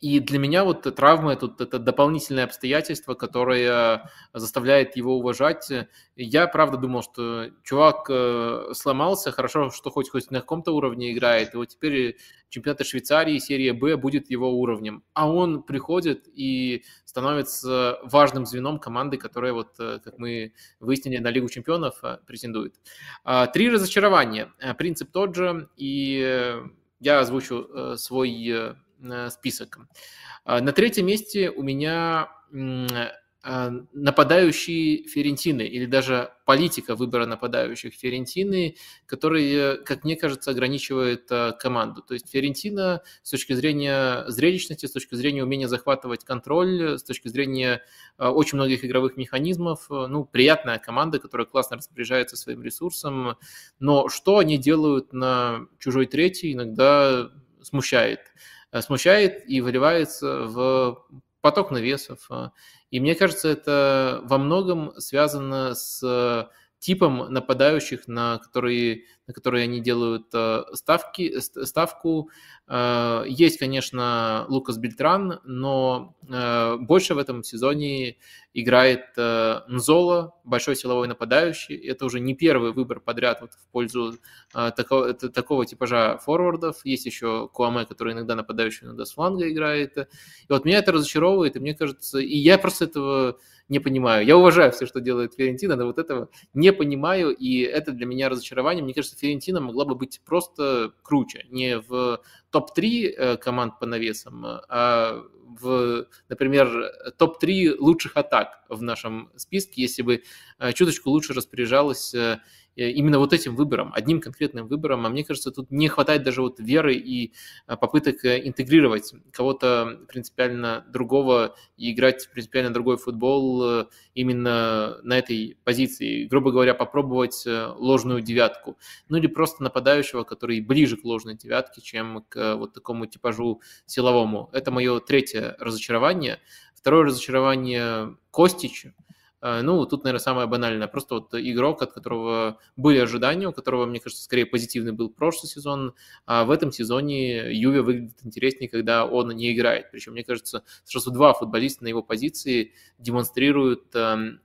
[SPEAKER 1] И для меня вот травмы тут это дополнительное обстоятельство, которое заставляет его уважать. Я правда думал, что чувак э, сломался, хорошо, что хоть хоть на каком-то уровне играет, и вот теперь чемпионат Швейцарии, серия Б будет его уровнем. А он приходит и становится важным звеном команды, которая, вот, э, как мы выяснили, на Лигу чемпионов э, претендует. А, три разочарования. Принцип тот же, и я озвучу свой Э, список. А, на третьем месте у меня а, нападающие Ферентины или даже политика выбора нападающих Ферентины, которые, как мне кажется, ограничивает э, команду. То есть Ферентина с точки зрения зрелищности, с точки зрения умения захватывать контроль, с точки зрения э, очень многих игровых механизмов, ну, приятная команда, которая классно распоряжается своим ресурсом, но что они делают на чужой третий, иногда смущает. Э, смущает и выливается в поток навесов. А. И мне кажется, это во многом связано с типом нападающих, на которые, на которые они делают э, ставки, ставку. Э, есть, конечно, Лукас Бельтран, но больше в этом сезоне играет э, Нзола, большой силовой нападающий. Это уже не первый выбор подряд вот в пользу э, такого, такого типажа форвардов. Есть еще Куаме, который иногда нападающий, иногда с фланга играет. И вот меня это разочаровывает, и мне кажется, и я просто этого не понимаю. Я уважаю все, что делает Ферентина, но вот этого не понимаю, и это для меня разочарование. Мне кажется, Ферентина могла бы быть просто круче, не в топ-3 э, команд по навесам, а в, например, топ-3 лучших атак в нашем списке, если бы э, чуточку лучше распоряжалась э, именно вот этим выбором, одним конкретным выбором, а мне кажется, тут не хватает даже вот веры и э, попыток э, интегрировать кого-то принципиально другого и играть принципиально другой футбол именно на этой позиции. Грубо говоря, попробовать ложную девятку. Ну или просто нападающего, который ближе к ложной девятке, чем к вот такому типажу силовому. Это мое третье разочарование. Второе разочарование Костич – Э, ну, тут, наверное, самое банальное. Просто вот игрок, от которого были ожидания, у которого, мне кажется, скорее позитивный был прошлый сезон, а в этом сезоне Юве выглядит интереснее, когда он не играет. Причем, мне кажется, сразу два футболиста на его позиции демонстрируют эм,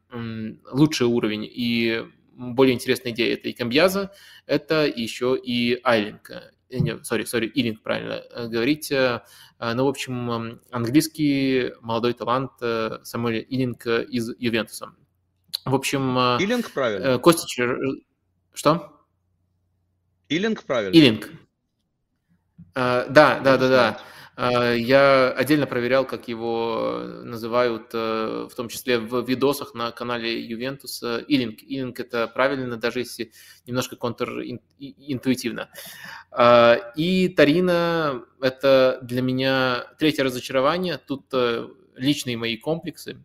[SPEAKER 1] лучший уровень. И более интересная идея – это и Камбьяза, это еще и Айлинг. Э, не, сори, сори, Илинг, правильно э, говорить. Э, ну, в общем, английский молодой талант Самуэль Илинг из Ювентуса. В общем...
[SPEAKER 2] Илинг правильно.
[SPEAKER 1] Костич... Что?
[SPEAKER 2] Илинг правильно.
[SPEAKER 1] Илинг. Да, да, да, да. А, я отдельно проверял, как его называют, э, в том числе в видосах на канале Ювентуса. Илинг. Илинг – это правильно, даже если немножко контринтуитивно. А, и Тарина – это для меня третье разочарование. Тут э, личные мои комплексы.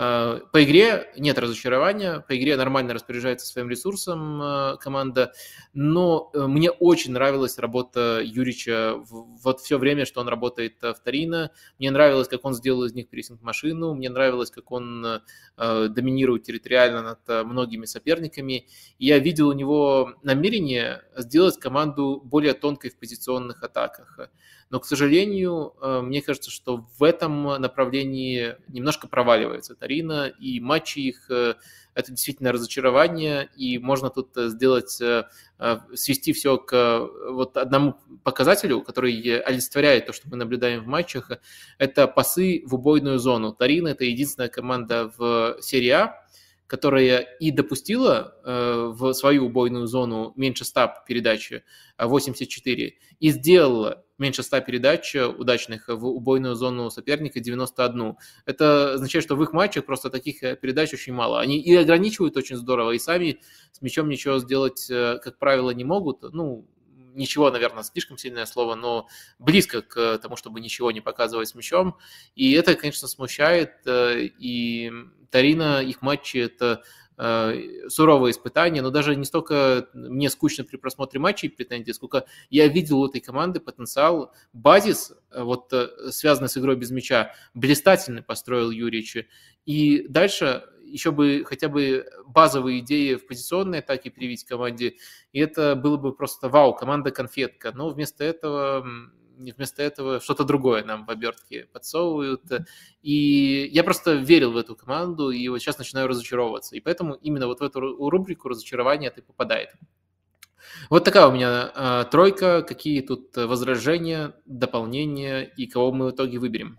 [SPEAKER 1] Э, по игре нет разочарования, по игре нормально распоряжается своим ресурсом э, команда, но э, мне очень нравилась работа Юрича вот все время, что он работает в Торино. Мне нравилось, как он сделал из них прессинг-машину, мне нравилось, как он доминирует территориально над многими соперниками. Я видел у него намерение сделать команду более тонкой в позиционных атаках. Но, к сожалению, э, мне кажется, что в этом направлении немножко проваливается Тарина, и матчи их э, это действительно разочарование, и можно тут э, сделать, свести все к вот одному показателю, который олицетворяет то, что мы наблюдаем в матчах, это пасы в убойную зону. Тарина – это единственная команда в серии А, которая и допустила э, в свою убойную зону меньше 100 передач, 84, и сделала меньше 100 передач удачных в убойную зону соперника 91. Это означает, что в их матчах просто таких э, передач очень мало. Они и ограничивают очень здорово, и сами с мячом ничего сделать, э, как правило, не могут. Ну, ничего, наверное, слишком сильное слово, но близко к тому, чтобы ничего не показывать с мячом. И это, конечно, смущает. Э, и Тарина, их матчи – это Э, суровое испытание, но даже не столько мне скучно при просмотре матчей претензий, сколько я видел у этой команды потенциал, базис, э, вот связанный с игрой без мяча, блистательный построил Юрьевич. И дальше еще бы хотя бы базовые идеи в позиционной атаке привить команде, и это было бы просто вау, команда конфетка. Но вместо этого вместо этого что-то другое нам в обертке подсовывают. И я просто верил в эту команду, и вот сейчас начинаю разочаровываться. И поэтому именно вот в эту рубрику разочарования ты попадает. Вот такая у меня э, тройка. Какие тут возражения, дополнения и кого мы в итоге выберем?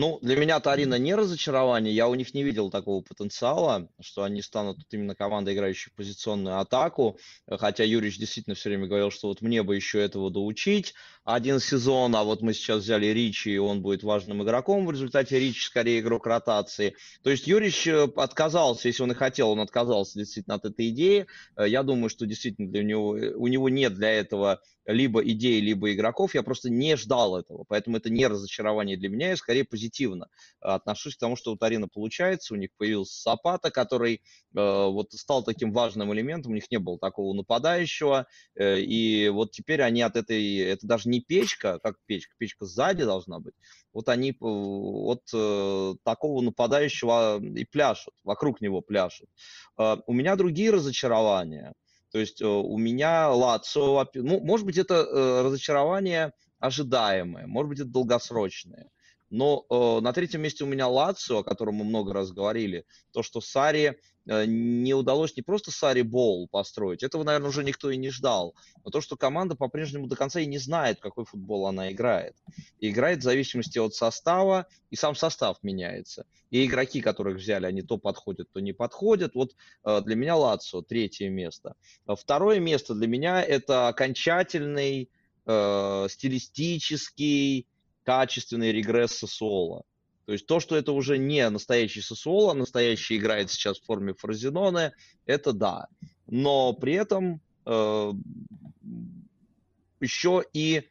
[SPEAKER 2] Ну, для меня Тарина не разочарование. Я у них не видел такого потенциала, что они станут именно командой, играющей позиционную атаку. Хотя Юрич действительно все время говорил, что вот мне бы еще этого доучить. Один сезон, а вот мы сейчас взяли Ричи, и он будет важным игроком. В результате Ричи скорее игрок ротации. То есть Юрич э, отказался, если он и хотел, он отказался действительно от этой идеи. Э, я думаю, что действительно для него, э, у него нет для этого либо идей, либо игроков. Я просто не ждал этого. Поэтому это не разочарование для меня, я скорее позитивно отношусь к тому, что у Тарина получается. У них появился Сапата, который э, вот стал таким важным элементом. У них не было такого нападающего. Э, и вот теперь они от этой... Это даже не печка, как печка. Печка сзади должна быть. Вот они от э, такого нападающего и пляшут. Вокруг него пляшут. Э, у меня другие разочарования. То есть э, у меня Лацо, ну, может быть, это э, разочарование ожидаемое, может быть, это долгосрочное. Но э, на третьем месте у меня Лацио, о котором мы много раз говорили, то, что Сари э, не удалось не просто Сари Бол построить, этого, наверное, уже никто и не ждал, но то, что команда по-прежнему до конца и не знает, какой футбол она играет. И играет в зависимости от состава, и сам состав меняется. И игроки, которых взяли, они то подходят, то не подходят. Вот э, для меня Лацио третье место. Второе место для меня это окончательный э, стилистический качественный регресс Сосуола. То есть то, что это уже не настоящий Сосуола, настоящий играет сейчас в форме Фразиноне, это да. Но при этом э, еще и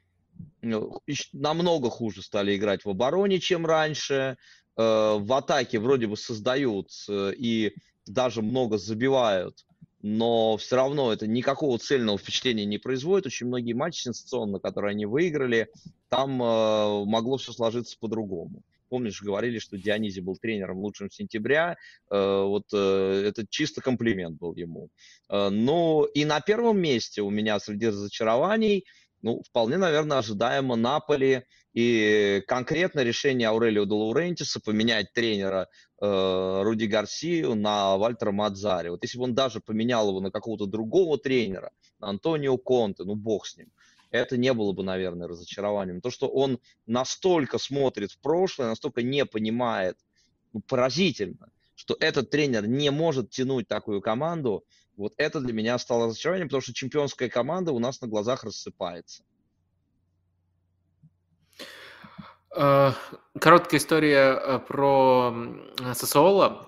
[SPEAKER 2] ну, намного хуже стали играть в обороне, чем раньше. Э, в атаке вроде бы создают э, и даже много забивают но все равно это никакого цельного впечатления не производит. Очень многие матчи сенсационно, которые они выиграли, там э, могло все сложиться по-другому. Помнишь, говорили, что Дионизи был тренером лучшим сентября. Э, вот э, это чисто комплимент был ему. Э, ну и на первом месте у меня среди разочарований, ну, вполне, наверное, ожидаемо Наполи и конкретно решение Аурелио де поменять тренера э, Руди Гарсию на Вальтера Мадзари. Вот если бы он даже поменял его на какого-то другого тренера, на Антонио Конте, ну бог с ним, это не было бы, наверное, разочарованием. То, что он настолько смотрит в прошлое, настолько не понимает, ну, поразительно, что этот тренер не может тянуть такую команду, вот это для меня стало разочарованием, потому что чемпионская команда у нас на глазах рассыпается.
[SPEAKER 1] Э, короткая история э, про Сосуола.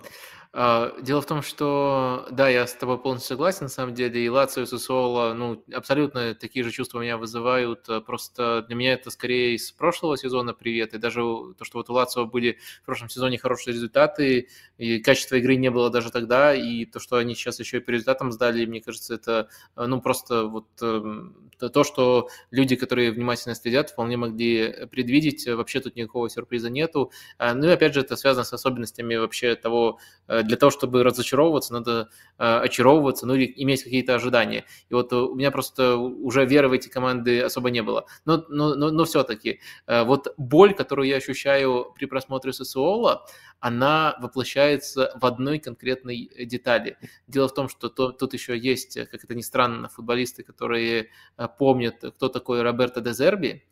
[SPEAKER 1] А, дело в том, что, да, я с тобой полностью согласен, на самом деле, и Лацио, и Сосуола, ну, абсолютно такие же чувства меня вызывают, а, просто для меня это скорее из прошлого сезона привет, и даже то, что вот у Лацио были в прошлом сезоне хорошие результаты, и качество игры не было даже тогда, и то, что они сейчас еще и по результатам сдали, мне кажется, это, а, ну, просто вот эм, то, что люди, которые внимательно следят, вполне могли предвидеть, вообще тут никакого сюрприза нету, ну, и опять же, это связано с особенностями вообще того, э, для того, чтобы разочаровываться, надо э, очаровываться, ну или иметь какие-то ожидания. И вот у меня просто уже веры в эти команды особо не было. Но, но, но, но все-таки э, вот боль, которую я ощущаю при просмотре ССОЛа, она воплощается в одной конкретной детали. Дело в том, что то, тут еще есть, как это ни странно, футболисты, которые э, помнят, кто такой Роберто Дезерби,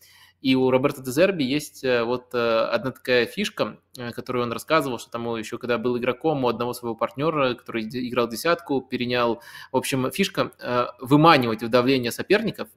[SPEAKER 1] и у Роберта Дезерби есть э, вот э, одна такая фишка, э, которую он рассказывал, что там еще когда был игроком у одного своего партнера, который играл десятку, перенял. В общем, фишка выманивать в давление соперников,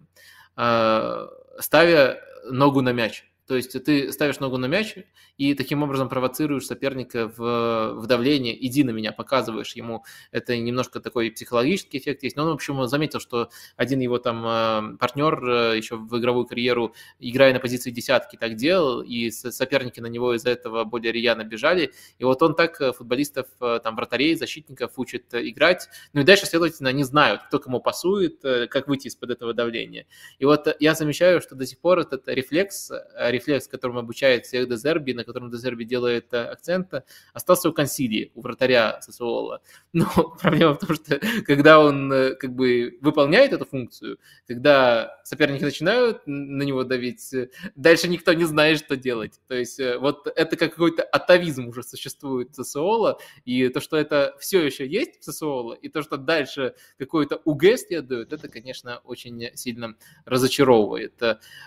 [SPEAKER 1] ставя ногу на мяч. То есть ты ставишь ногу на мяч и таким образом провоцируешь соперника в, в давление, иди на меня, показываешь ему. Это немножко такой психологический эффект есть. Но он, в общем, заметил, что один его там э, партнер э, еще в игровую карьеру, играя на позиции десятки, так делал, и соперники на него из-за этого более рьяно бежали. И вот он так э, футболистов, там, вратарей, защитников учит играть. Ну и дальше, следовательно, они знают, кто кому пасует, как выйти из-под этого давления. И вот я замечаю, что до сих пор этот рефлекс, рефлекс рефлекс, которым обучает всех Дезерби, на котором Дезерби делает акцент, остался у Консилии, у вратаря Сосуола. Но проблема в том, что когда он как бы выполняет эту функцию, когда соперники начинают на него давить, дальше никто не знает, что делать. То есть вот это какой-то атовизм уже существует в Сосуола, и то, что это все еще есть в Сосуола, и то, что дальше какой-то УГ следует, это, конечно, очень сильно разочаровывает.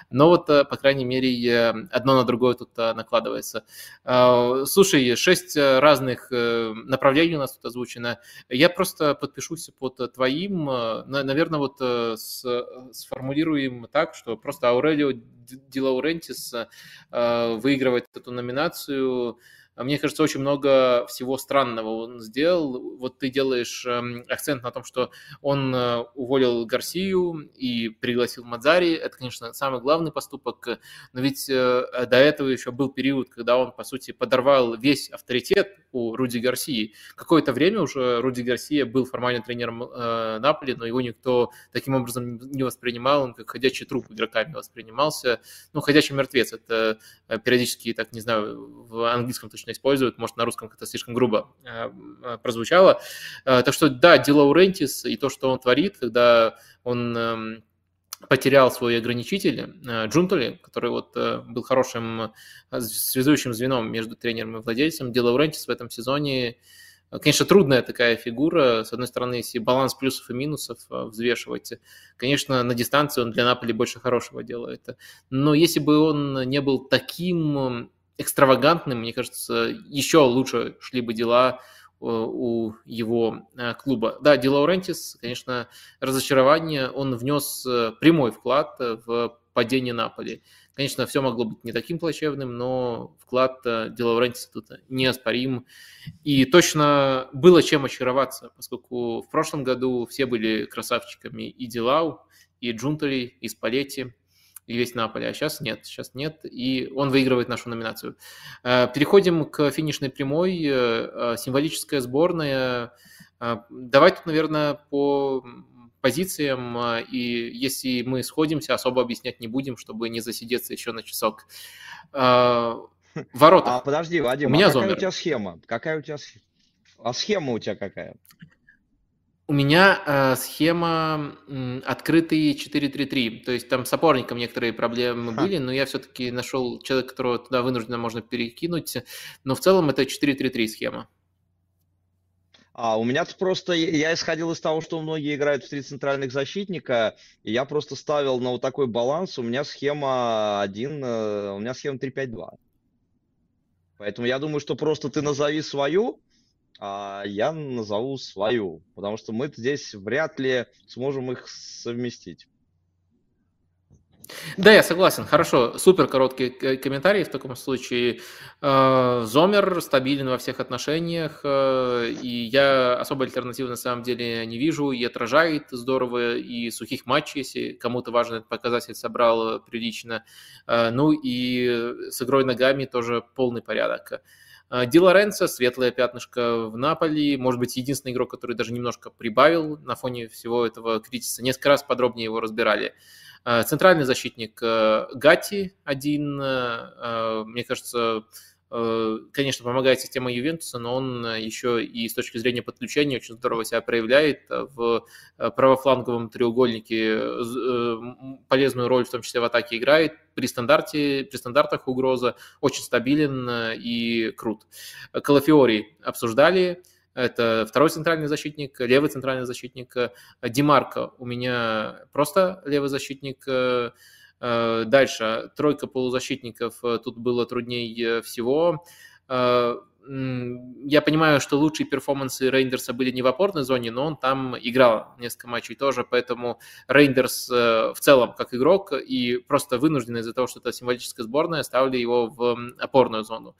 [SPEAKER 1] Но вот, по крайней мере, одно на другое тут накладывается. Слушай, шесть разных э, направлений у нас тут озвучено. Я просто подпишусь под твоим. Наверное, вот э, сформулируем так, что просто Аурелио Ди Лаурентис э, выигрывает эту номинацию а мне кажется, очень много всего странного он сделал. Вот ты делаешь эм, акцент на том, что он э, уволил Гарсию и пригласил Мадзари. Это, конечно, самый главный поступок. Но ведь э, до этого еще был период, когда он, по сути, подорвал весь авторитет у Руди Гарсии. Какое-то время уже Руди Гарсия был формально тренером э, Наполи, но его никто таким образом не воспринимал. Он как ходячий труп игроками воспринимался. Ну, ходячий мертвец. Это периодически, так не знаю, в английском точно обычно используют, может, на русском как-то слишком грубо э, э, прозвучало. Э, так что, да, Ди Лаурентис и то, что он творит, когда он эм, потерял свой ограничитель Джунтоли, который вот был хорошим связующим звеном между тренером и владельцем. Ди Лаурентис в этом сезоне Конечно, трудная такая фигура. С одной стороны, если баланс плюсов и минусов взвешивать, конечно, на дистанции он для Наполи больше хорошего делает. Но если бы он не был таким экстравагантным, мне кажется, еще лучше шли бы дела э, у его э, клуба. Да, Ди Лаурентис, конечно, разочарование, он внес э, прямой вклад в падение Наполи. Конечно, все могло быть не таким плачевным, но вклад Ди Лаурентиса тут неоспорим. И точно было чем очароваться, поскольку в прошлом году все были красавчиками и Дилау, и Джунтали, и Спалетти и весь Наполе, а сейчас нет, сейчас нет, и он выигрывает нашу номинацию. Э, переходим к финишной прямой, э, э, символическая сборная. Давай тут, наверное, по позициям, и если мы сходимся, особо объяснять не будем, чтобы не засидеться еще на часок. Ворота.
[SPEAKER 2] А подожди, Вадим, у меня а какая зомер. у тебя схема? Какая у тебя схема? А схема у тебя какая?
[SPEAKER 1] У меня э, схема м, открытый 4-3-3, то есть там с опорником некоторые проблемы Ха. были, но я все-таки нашел человека, которого туда вынужденно можно перекинуть, но в целом это 4-3-3 схема.
[SPEAKER 2] А у меня просто, я исходил из того, что многие играют в три центральных защитника, и я просто ставил на вот такой баланс, у меня схема 1, э, у меня схема 3-5-2. Поэтому я думаю, что просто ты назови свою, я назову свою, потому что мы здесь вряд ли сможем их совместить.
[SPEAKER 1] Да, я согласен. Хорошо, супер короткий комментарий в таком случае. Э, Зомер стабилен во всех отношениях, э, и я особой альтернативы на самом деле не вижу, и отражает здорово, и сухих матчей, если кому-то важно этот показатель, собрал прилично. Э, ну и с игрой ногами тоже полный порядок. А, Ди Лоренцо, светлое пятнышко в Наполи, может быть, единственный игрок, который даже немножко прибавил на фоне всего этого кризиса. Несколько раз подробнее его разбирали. А, центральный защитник э, Гати один, э, э, мне кажется, конечно, помогает система Ювентуса, но он э, еще и с точки зрения подключения очень здорово себя проявляет в э, правофланговом треугольнике, полезную роль, в том числе в атаке играет, при, стандарте, при стандартах угроза, очень стабилен и крут. Калафиори обсуждали, это второй центральный защитник, левый центральный защитник. Димарко у меня просто левый защитник, Э, дальше, тройка полузащитников, э, тут было труднее всего. Э, я понимаю, что лучшие перформансы Рейндерса были не в опорной зоне, но он там играл несколько матчей тоже, поэтому Рейндерс в целом как игрок и просто вынуждены из-за того, что это символическая сборная, ставили его в опорную зону.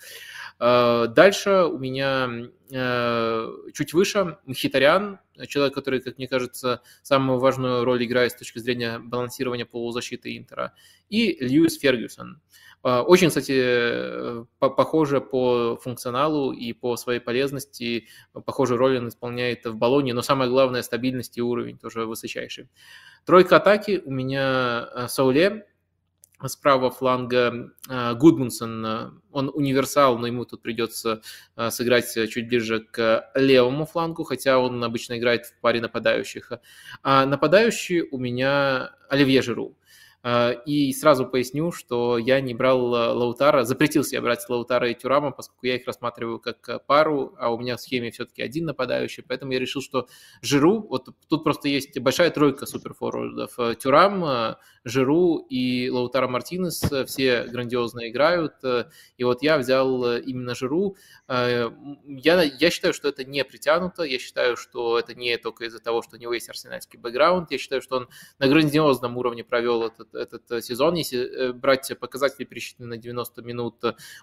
[SPEAKER 1] Дальше у меня чуть выше Мхитарян, человек, который, как мне кажется, самую важную роль играет с точки зрения балансирования полузащиты Интера, и Льюис Фергюсон. А, очень, кстати, похоже по функционалу и по своей полезности, похожую роль он исполняет в Болоне, но самое главное, стабильность и уровень тоже высочайший. Тройка атаки у меня Сауле, с правого фланга э, Гудмунсон, э, он универсал, но ему тут придется э, сыграть чуть ближе к левому флангу, хотя он обычно играет в паре нападающих. А нападающий у меня Оливье Жиру. А, и сразу поясню, что я не брал э, Лаутара, запретил себе брать Лаутара и Тюрама, поскольку я их рассматриваю как э, пару, а у меня в схеме все-таки один нападающий, поэтому я решил, что Жиру, вот тут просто есть большая тройка суперфорвардов, э, Тюрам, Жиру и Лаутара Мартинес, все грандиозно играют, и вот я взял именно Жиру, я, я считаю, что это не притянуто, я считаю, что это не только из-за того, что у него есть арсенальский бэкграунд, я считаю, что он на грандиозном уровне провел этот этот э, сезон. Если э, брать показатели, пересчитанные на 90 минут,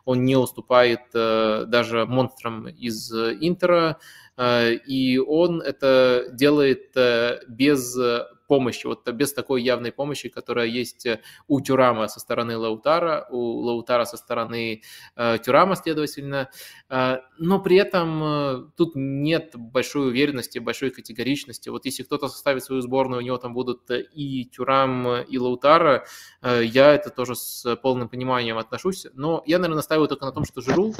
[SPEAKER 1] он не уступает э, даже монстрам из Интера, и он это делает без помощи, вот без такой явной помощи, которая есть э, у Тюрама со стороны Лаутара, у Лаутара со стороны э, Тюрама, следовательно. Э, но при этом э, тут нет большой уверенности, большой категоричности. Вот если кто-то составит свою сборную, у него там будут э, и Тюрам, и Лаутара, э, я это тоже с полным пониманием отношусь. Но я, наверное, настаиваю только на том, что Жиру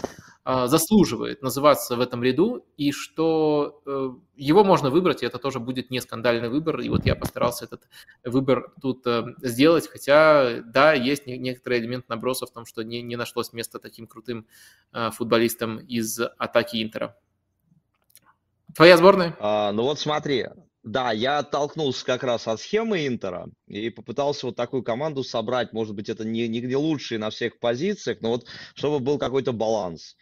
[SPEAKER 1] э, заслуживает называться в этом ряду, и что э, его можно выбрать, и это тоже будет не скандальный выбор, и вот я постарался этот выбор тут э, сделать, хотя, да, есть некоторый элемент наброса в том, что не, не нашлось места таким крутым э, футболистам из атаки Интера. Твоя сборная?
[SPEAKER 2] А, ну вот смотри, да, я оттолкнулся как раз от схемы Интера и попытался вот такую команду собрать. Может быть, это не, не лучшие на всех позициях, но вот чтобы был какой-то баланс.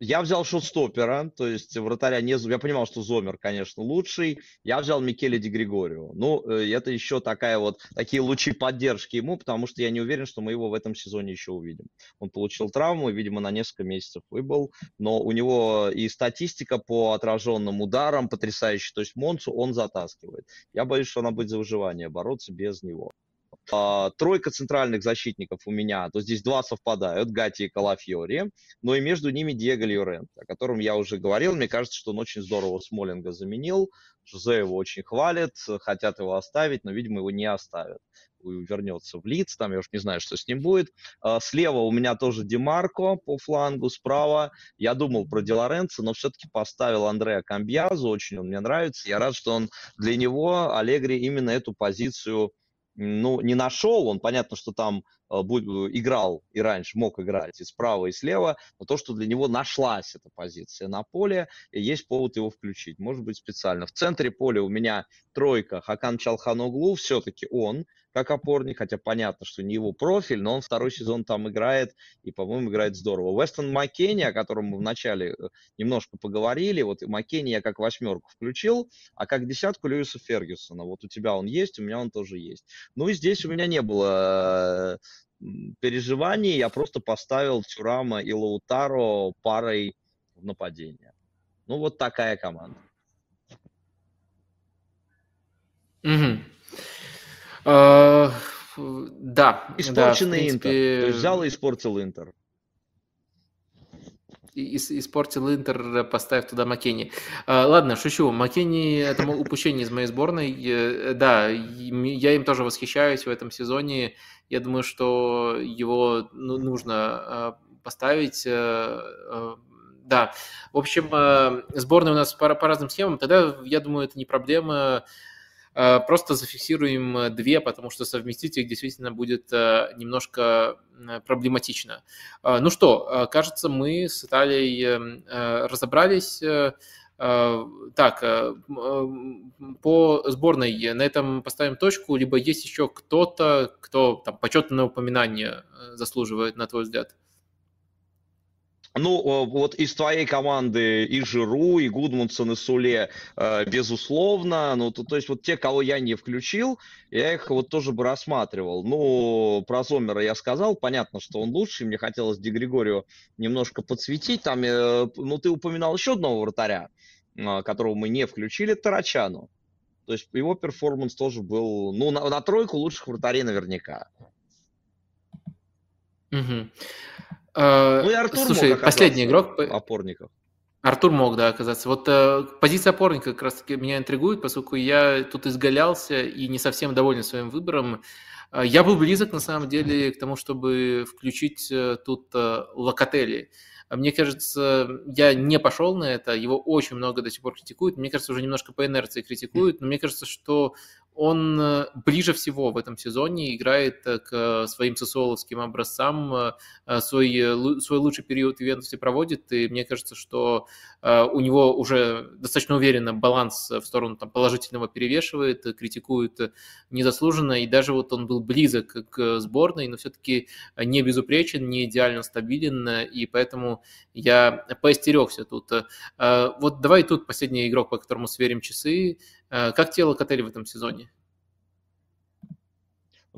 [SPEAKER 2] Я взял шотстопера, то есть вратаря не... Я понимал, что Зомер, конечно, лучший. Я взял Микеле Ди Григорио. Ну, э, это еще такая вот, такие лучи поддержки ему, потому что я не уверен, что мы его в этом сезоне еще увидим. Он получил травму, видимо, на несколько месяцев выбыл, но у него и статистика по отраженным ударам потрясающая. То есть Монцу он затаскивает. Я боюсь, что она будет за выживание бороться без него. А, тройка центральных защитников у меня, то здесь два совпадают, Гати и Калафьори, но и между ними Диего Льорент, о котором я уже говорил. Мне кажется, что он очень здорово Смолинга заменил. Жозе его очень хвалит, хотят его оставить, но, видимо, его не оставят. Вернется в лиц, там я уж не знаю, что с ним будет. А, слева у меня тоже Демарко по флангу, справа. Я думал про Делоренца, но все-таки поставил Андреа Камбьязу, очень он мне нравится. Я рад, что он для него, Аллегри, именно эту позицию ну, не нашел, он понятно, что там э, играл и раньше мог играть и справа, и слева, но то, что для него нашлась эта позиция на поле, и есть повод его включить, может быть, специально. В центре поля у меня тройка Хакан Чалханоглу, все-таки он, как опорник, хотя понятно, что не его профиль, но он второй сезон там играет, и, по-моему, играет здорово. Вестон Маккенни, о котором мы вначале э, немножко поговорили, вот Маккенни я как восьмерку включил, а как десятку Льюиса Фергюсона. Вот у тебя он есть, у меня он тоже есть. Ну и здесь у меня не было э, переживаний, я просто поставил Тюрама и Лаутаро парой в нападение. Ну вот такая команда.
[SPEAKER 1] Угу. Uh, да.
[SPEAKER 2] Испорченный да, принципе... Интер. То есть взял и испортил Интер.
[SPEAKER 1] И, испортил Интер, поставив туда Маккенни. Uh, ладно, шучу. Маккенни – это упущение из моей сборной. Да, я им тоже восхищаюсь в этом сезоне. Я думаю, что его ну, нужно поставить. Да, в общем, сборная у нас по, по разным схемам. Тогда, я думаю, это не проблема. Э, просто зафиксируем э, две, потому что совместить их действительно будет э, немножко проблематично. Ну что, кажется, мы с Италией эм, разобрались. Так, по сборной на этом поставим точку, либо есть еще кто-то, кто там почетное упоминание заслуживает, на твой взгляд?
[SPEAKER 2] Ну, вот из твоей команды и Жиру, и Гудмунсон, и Суле, э, безусловно. Ну, то, то есть вот те, кого я не включил, я их вот тоже бы рассматривал. Ну, про Зомера я сказал, понятно, что он лучший. Мне хотелось Ди Григорию немножко подсветить. Там, э, ну, ты упоминал еще одного вратаря, э, которого мы не включили, Тарачану. То есть его перформанс тоже был, ну, на, на тройку лучших вратарей наверняка.
[SPEAKER 1] Угу. Э, ну и Артур Слушай, мог последний игрок...
[SPEAKER 2] Опорников.
[SPEAKER 1] Артур мог, да, оказаться. Вот э, позиция опорника как раз-таки меня интригует, поскольку я тут изгалялся и не совсем доволен своим выбором. Я был близок, на самом деле, к тому, чтобы включить тут Локотели. Мне кажется, я не пошел на это, его очень много до сих пор критикуют. Мне кажется, уже немножко по инерции критикуют, но мне кажется, что он э, ближе всего в этом сезоне играет э, к своим сосоловским образцам, э, свой, свой лучший период в проводит, и мне кажется, что у него уже достаточно уверенно баланс в сторону там, положительного перевешивает, критикует незаслуженно, и даже вот он был близок к сборной, но все-таки не безупречен, не идеально стабилен, и поэтому я поостерегся тут. Вот давай тут последний игрок, по которому сверим часы, Э, как тебе Локотели в этом сезоне?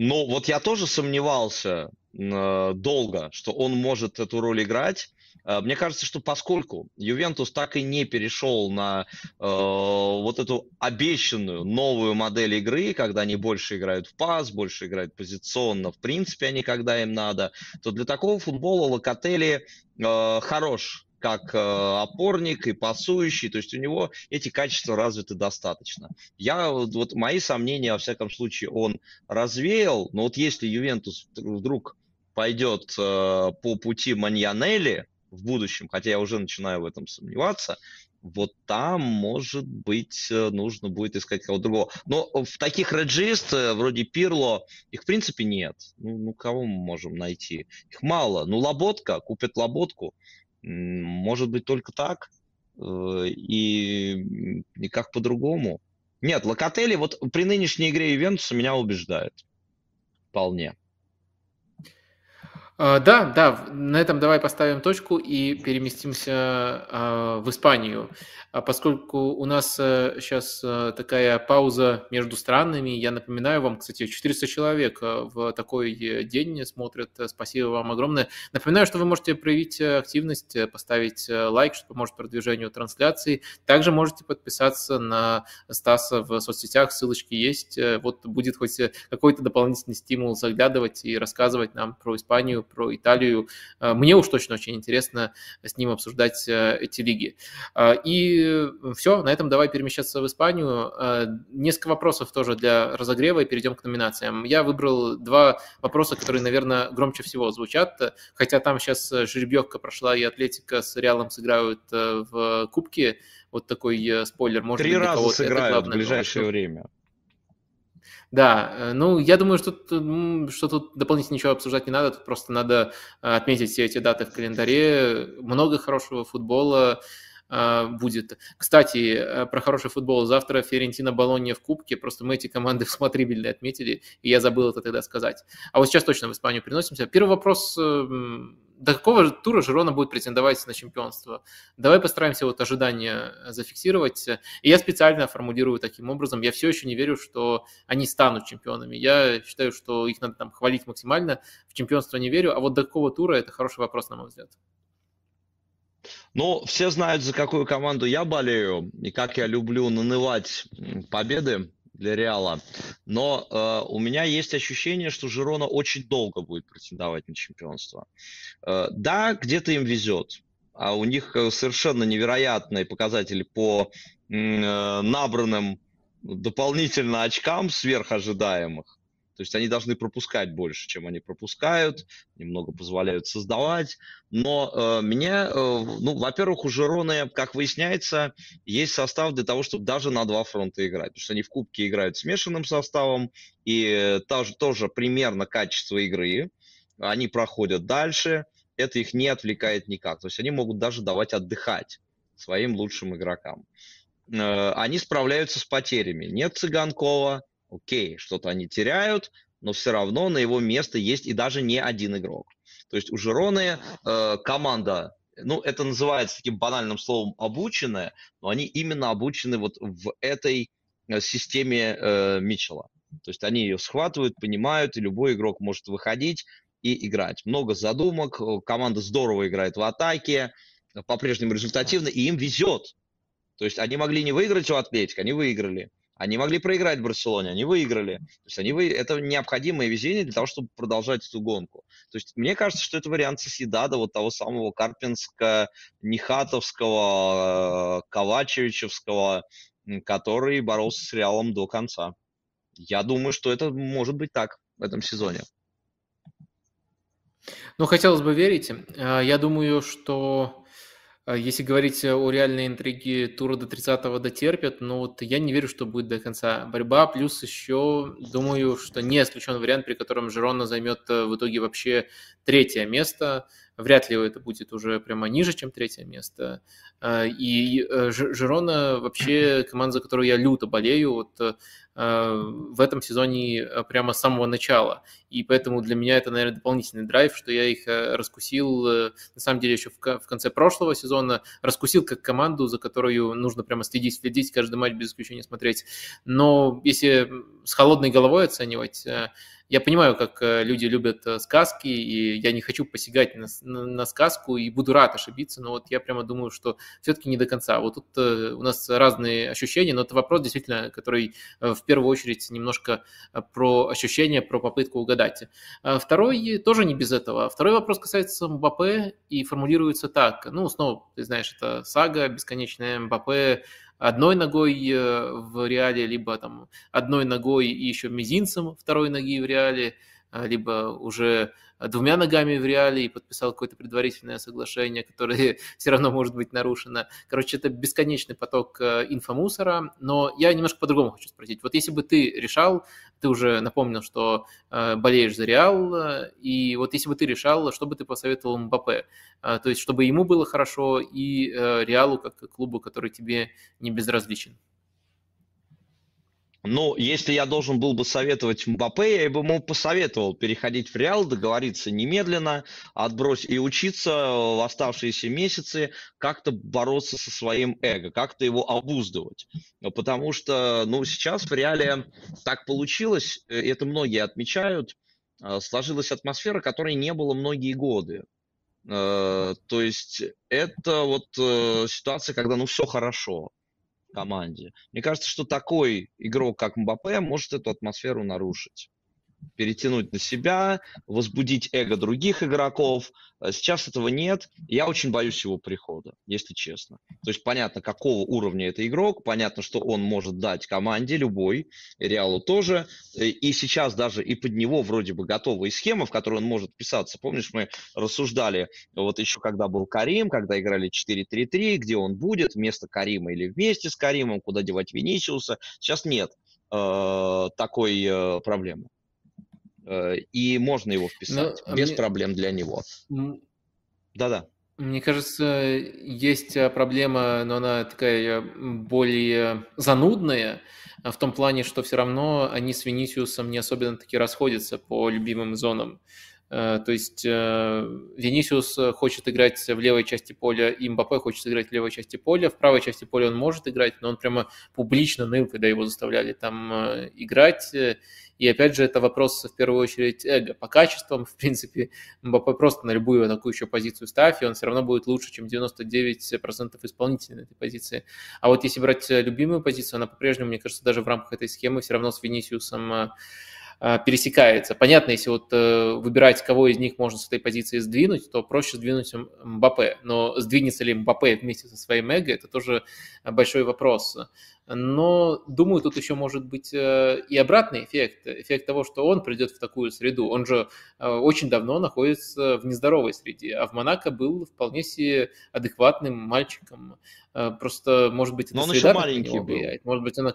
[SPEAKER 2] Ну, вот я тоже сомневался э, долго, что он может эту роль играть. Э, мне кажется, что поскольку Ювентус так и не перешел на э, вот эту обещанную новую модель игры, когда они больше играют в пас, больше играют позиционно, в принципе, они когда им надо, то для такого футбола Локотели э, хорош как э, опорник и пасующий, то есть у него эти качества развиты достаточно. Я вот мои сомнения, во всяком случае, он развеял, но вот если Ювентус вдруг пойдет э, по пути Маньянелли в будущем, хотя я уже начинаю в этом сомневаться, вот там, может быть, э, нужно будет искать кого-то другого. Но в таких реджист, вроде Пирло, их в принципе нет. Ну, ну, кого мы можем найти? Их мало. Ну, Лоботка, купят Лоботку, может быть, только так э, и никак по-другому. Нет, Локотели вот при нынешней игре Ювентуса меня убеждает. Вполне.
[SPEAKER 1] А, да, да, на этом давай поставим точку и переместимся а, в Испанию. А поскольку у нас сейчас такая пауза между странами, я напоминаю вам, кстати, 400 человек в такой день смотрят. Спасибо вам огромное. Напоминаю, что вы можете проявить активность, поставить лайк, что поможет продвижению трансляции. Также можете подписаться на Стаса в соцсетях, ссылочки есть. Вот будет хоть какой-то дополнительный стимул заглядывать и рассказывать нам про Испанию, про Италию. Э, мне уж точно очень интересно с ним обсуждать э, эти лиги. Э, и все, на этом давай перемещаться в Испанию. Несколько вопросов тоже для разогрева и перейдем к номинациям. Я выбрал два вопроса, которые, наверное, громче всего звучат, хотя там сейчас жеребьевка прошла, и Атлетика с Реалом сыграют в Кубке. Вот такой спойлер.
[SPEAKER 2] Может Три быть, раза сыграют в ближайшее время.
[SPEAKER 1] Да, э, ну, я думаю, что, что тут дополнительно ничего обсуждать не надо, тут просто надо э, отметить все эти даты в календаре. Много хорошего футбола будет. Кстати, про хороший футбол. Завтра Ферентина Болонья в Кубке. Просто мы эти команды смотрибельно отметили, и я забыл это тогда сказать. А вот сейчас точно в Испанию переносимся. Первый вопрос до какого тура Жирона будет претендовать на чемпионство? Давай постараемся вот ожидания зафиксировать. И я специально формулирую таким образом. Я все еще не верю, что они станут чемпионами. Я считаю, что их надо там хвалить максимально. В чемпионство не верю. А вот до какого тура это хороший вопрос, на мой взгляд.
[SPEAKER 2] Ну, все знают, за какую команду я болею и как я люблю нанывать победы для Реала. Но э, у меня есть ощущение, что Жирона очень долго будет претендовать на чемпионство. Э, да, где-то им везет. А у них э, совершенно невероятные показатели по э, набранным дополнительно очкам сверхожидаемых. То есть они должны пропускать больше, чем они пропускают, немного позволяют создавать. Но э, мне, э, ну, во-первых, у Жироны, как выясняется, есть состав для того, чтобы даже на два фронта играть. Потому что они в Кубке играют смешанным составом, и тоже, тоже примерно качество игры. Они проходят дальше, это их не отвлекает никак. То есть они могут даже давать отдыхать своим лучшим игрокам. Э, они справляются с потерями. Нет Цыганкова, окей, что-то они теряют, но все равно на его место есть и даже не один игрок. То есть у Жироны э, команда, ну, это называется таким банальным словом обученная, но они именно обучены вот в этой э, системе э, Митчелла. То есть они ее схватывают, понимают, и любой игрок может выходить и играть. Много задумок, команда здорово играет в атаке, по-прежнему результативно, и им везет. То есть они могли не выиграть у Атлетика, они выиграли. Они могли проиграть в Барселоне, они выиграли. То есть они вы... это необходимое везение для того, чтобы продолжать эту гонку. То есть мне кажется, что это вариант Соседада, вот того самого Карпинска, Нихатовского, Ковачевичевского, который боролся с Реалом до конца. Я думаю, что это может быть так. в этом сезоне.
[SPEAKER 1] Ну, хотелось бы верить. А, я думаю, что если говорить о реальной интриге тура до 30-го дотерпят, но вот я не верю, что будет до конца борьба. Плюс еще думаю, что не исключен вариант, при котором Жирона займет э, в итоге вообще третье место. Вряд ли это будет уже прямо ниже, чем третье место. А, и э, Жирона вообще команда, за которую я люто болею. Вот э, в этом сезоне прямо с самого начала. И поэтому для меня это, наверное, дополнительный драйв, что я их раскусил, на самом деле, еще в конце прошлого сезона, раскусил как команду, за которую нужно прямо следить, следить, каждый матч без исключения смотреть. Но если с холодной головой оценивать, я понимаю, как э, люди любят э, сказки, и я не хочу посягать на, на, на сказку, и буду рад ошибиться, но вот я прямо думаю, что все-таки не до конца. Вот тут э, у нас разные ощущения, но это вопрос действительно, который в первую очередь немножко про ощущения, про попытку угадать. А второй тоже не без этого. Второй вопрос касается Мбаппе и формулируется так. Ну, снова, ты знаешь, это сага бесконечная Мбаппе, одной ногой э, в реале, либо там одной ногой и еще мизинцем второй ноги в реале, либо уже двумя ногами в реале и подписал какое-то предварительное соглашение, которое все равно может быть нарушено. Короче, это бесконечный поток э, инфомусора, но я немножко по-другому хочу спросить. Вот если бы ты решал, ты уже напомнил, что э, болеешь за Реал, и вот если бы ты решал, что бы ты посоветовал Мбаппе? То есть, чтобы ему было хорошо и Реалу как клубу, который тебе не безразличен.
[SPEAKER 2] Ну, если я должен был бы советовать Мбаппе, я бы ему посоветовал переходить в Реал, договориться немедленно, отбросить и учиться в оставшиеся месяцы как-то бороться со своим эго, как-то его обуздывать. Потому что, ну, сейчас в Реале так получилось, э, это многие отмечают, э, сложилась атмосфера, которой не было многие годы. Э, то есть это вот ситуация, когда, ну, все хорошо команде. Мне кажется, что такой игрок, как Мбаппе, может эту атмосферу нарушить перетянуть на себя, возбудить эго других игроков. Э, сейчас этого нет. Я очень боюсь его прихода, если честно. То есть понятно, какого уровня это игрок, понятно, что он может дать команде любой, Реалу тоже. Э, и сейчас даже и под него вроде бы готовые схемы, в которые он может писаться. Помнишь, мы рассуждали вот еще когда был Карим, когда играли 4-3-3, где он будет, вместо Карима или вместе с Каримом, куда девать Венисиуса. Сейчас нет э, такой проблемы. Э, и можно его вписать Но, без мне... проблем для него. Да-да.
[SPEAKER 1] Мне кажется, есть э, проблема, но она такая более занудная, в том плане, что все равно они с Венисиусом не особенно таки расходятся по любимым зонам. Э, то есть Венисиус хочет играть в левой части поля, и Мбаппе хочет играть в левой части поля. В правой части поля он может играть, но он прямо публично ныл, когда его заставляли там играть. И опять же, это вопрос в первую очередь эго. По качествам, в принципе, просто на любую атакующую позицию ставь, и он все равно будет лучше, чем 99% исполнителей на этой позиции. А вот если брать любимую позицию, она по-прежнему, мне кажется, даже в рамках этой схемы все равно с Венисиусом э, э, пересекается. Понятно, если вот э, выбирать, кого из них можно с этой позиции сдвинуть, то проще сдвинуть Мбаппе. Но сдвинется ли Мбаппе вместе со своим эго, это тоже большой вопрос. Но, думаю, тут еще может быть э, и обратный эффект. Эффект того, что он придет в такую среду. Он же э, очень давно находится в нездоровой среде, а в Монако был вполне себе адекватным мальчиком. Э, просто, может быть,
[SPEAKER 2] это среда на него влияет.
[SPEAKER 1] Может быть, он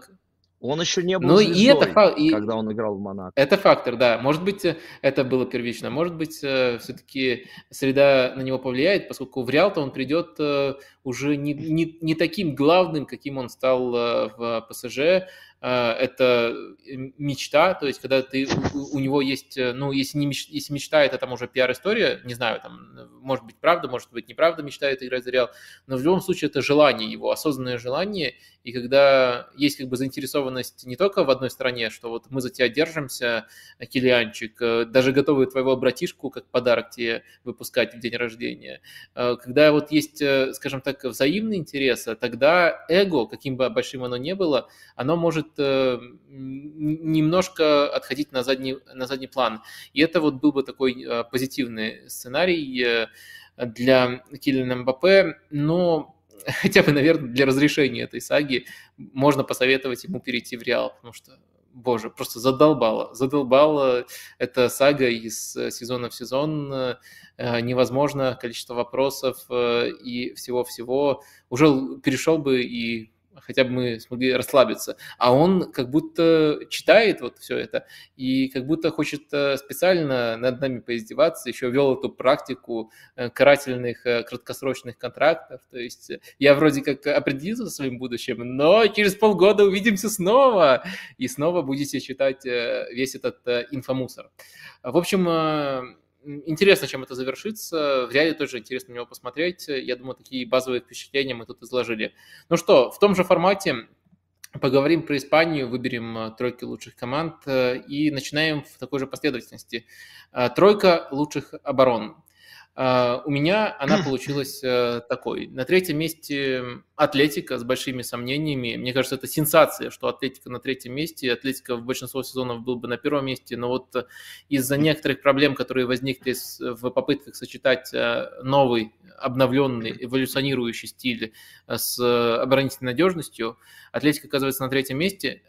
[SPEAKER 2] он еще не был ну, звездой, и это фа- и когда он играл в Монако.
[SPEAKER 1] Это фактор, да. Может быть, э, это было первично. Может быть, э, все-таки среда на него повлияет, поскольку в Реал-то он придет э, уже не, не, не таким главным, каким он стал в ПСЖ. Э, это э, мечта, то есть когда ты, у, него есть, э, ну, если, не меч, если мечта, это там уже пиар-история, не знаю, там, может быть правда, может быть неправда мечтает играть за Реал, но в любом случае это желание его, осознанное желание, и когда есть как бы заинтересованность не только в одной стране, что вот мы за тебя держимся, Килианчик, даже готовы твоего братишку как подарок тебе выпускать в день рождения, когда вот есть, скажем так, взаимный интерес, тогда эго, каким бы большим оно ни было, оно может Э, немножко отходить на задний, на задний план. И это вот был бы такой э, позитивный сценарий э, для Киллина Мбаппе, но хотя бы, наверное, для разрешения этой саги можно посоветовать ему перейти в Реал, потому что боже, просто задолбало. Задолбало эта сага из сезона в сезон. Невозможно количество вопросов и всего-всего. Уже перешел бы и хотя бы мы смогли расслабиться. А он как будто читает вот все это и как будто хочет э, специально над нами поиздеваться, еще вел эту практику э, карательных э, краткосрочных контрактов. То есть я вроде как определился со своим будущим, но через полгода увидимся снова и снова будете читать весь этот инфомусор. В общем, Интересно, чем это завершится. В реале тоже интересно на него посмотреть. Я думаю, такие базовые впечатления мы тут изложили. Ну что, в том же формате поговорим про Испанию, выберем э, тройки лучших команд э, и начинаем в такой же последовательности. Э, тройка лучших оборон. Uh, у меня она получилась uh, такой. На третьем месте Атлетика с большими сомнениями. Мне кажется, это сенсация, что Атлетика на третьем месте. Атлетика в большинство сезонов был бы на первом месте, но вот из-за некоторых проблем, которые возникли в попытках сочетать новый, обновленный, эволюционирующий стиль с оборонительной надежностью, Атлетика оказывается на третьем месте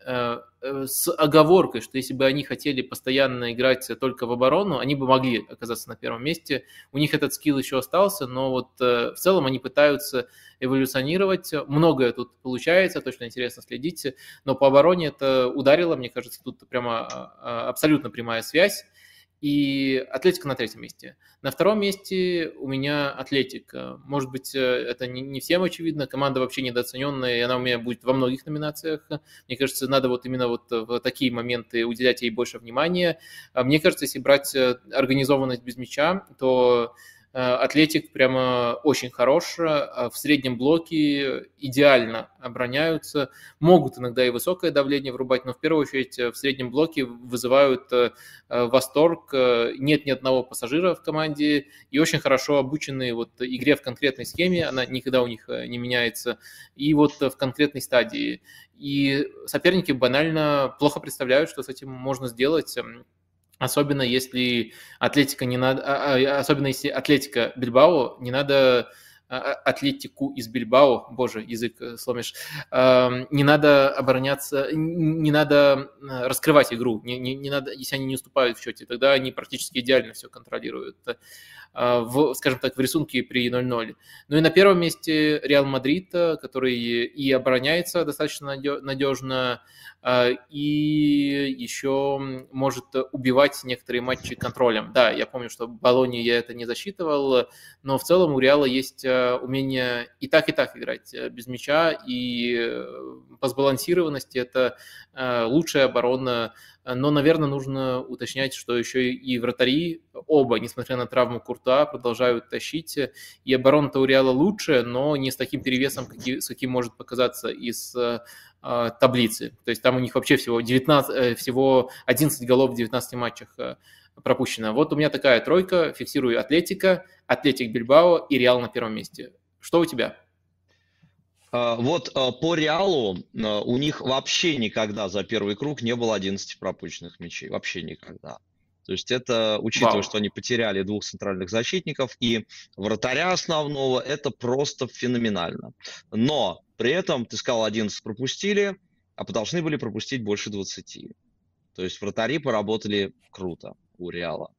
[SPEAKER 1] с оговоркой, что если бы они хотели постоянно играть только в оборону, они бы могли оказаться на первом месте. У них этот скилл еще остался, но вот э, в целом они пытаются эволюционировать. Многое тут получается, точно интересно следить, но по обороне это ударило, мне кажется, тут прямо а, а, абсолютно прямая связь и Атлетика на третьем месте. На втором месте у меня Атлетика. Может быть, э, это не, не всем очевидно, команда вообще недооцененная, и она у меня будет во многих номинациях. Мне кажется, надо вот именно вот в такие моменты уделять ей больше внимания. А мне кажется, если брать э, организованность без мяча, то Э, Атлетик прямо очень хорош, э, в среднем блоке идеально обороняются, могут иногда и высокое давление врубать, но в первую очередь э, в среднем блоке вызывают восторг, нет ни одного пассажира в команде и очень хорошо обученные вот игре в конкретной схеме, она никогда у них не меняется, и вот в конкретной стадии. И соперники банально плохо представляют, что с этим можно сделать. Особенно если Атлетика не надо, а, а, особенно если Атлетика Бильбао не надо а, Атлетику из Бильбао, боже, язык э, сломишь, не надо обороняться, не надо раскрывать игру, не, не, не надо, если они не уступают в счете, тогда они практически идеально все контролируют, в, скажем так, в рисунке при 0-0. Ну и на первом месте Реал Мадрид, э, который и обороняется достаточно надежно, а, и еще может убивать некоторые матчи контролем. Да, я помню, что в Болоне я это не засчитывал, но в целом у Реала есть умение и так, и так играть э, без мяча, и э, по сбалансированности это лучшая оборона но, наверное, нужно уточнять, что еще и вратари оба, несмотря на травму Курта, продолжают тащить. И оборона Тауриала лучше, но не с таким перевесом, с каким может показаться из э, таблицы. То есть там у них вообще всего, 19, э, всего 11 голов в 19 матчах э, пропущено. Вот у меня такая тройка, фиксирую Атлетика, Атлетик Бильбао и Реал на первом месте. Что у тебя?
[SPEAKER 2] А, вот по Реалу у них вообще никогда за первый круг не было 11 пропущенных мячей. Вообще никогда. То есть это, учитывая, Вау. что они потеряли двух центральных защитников и вратаря основного, это просто феноменально. Но при этом, ты сказал, 11 пропустили, а должны были пропустить больше 20. То есть вратари поработали круто у Реала.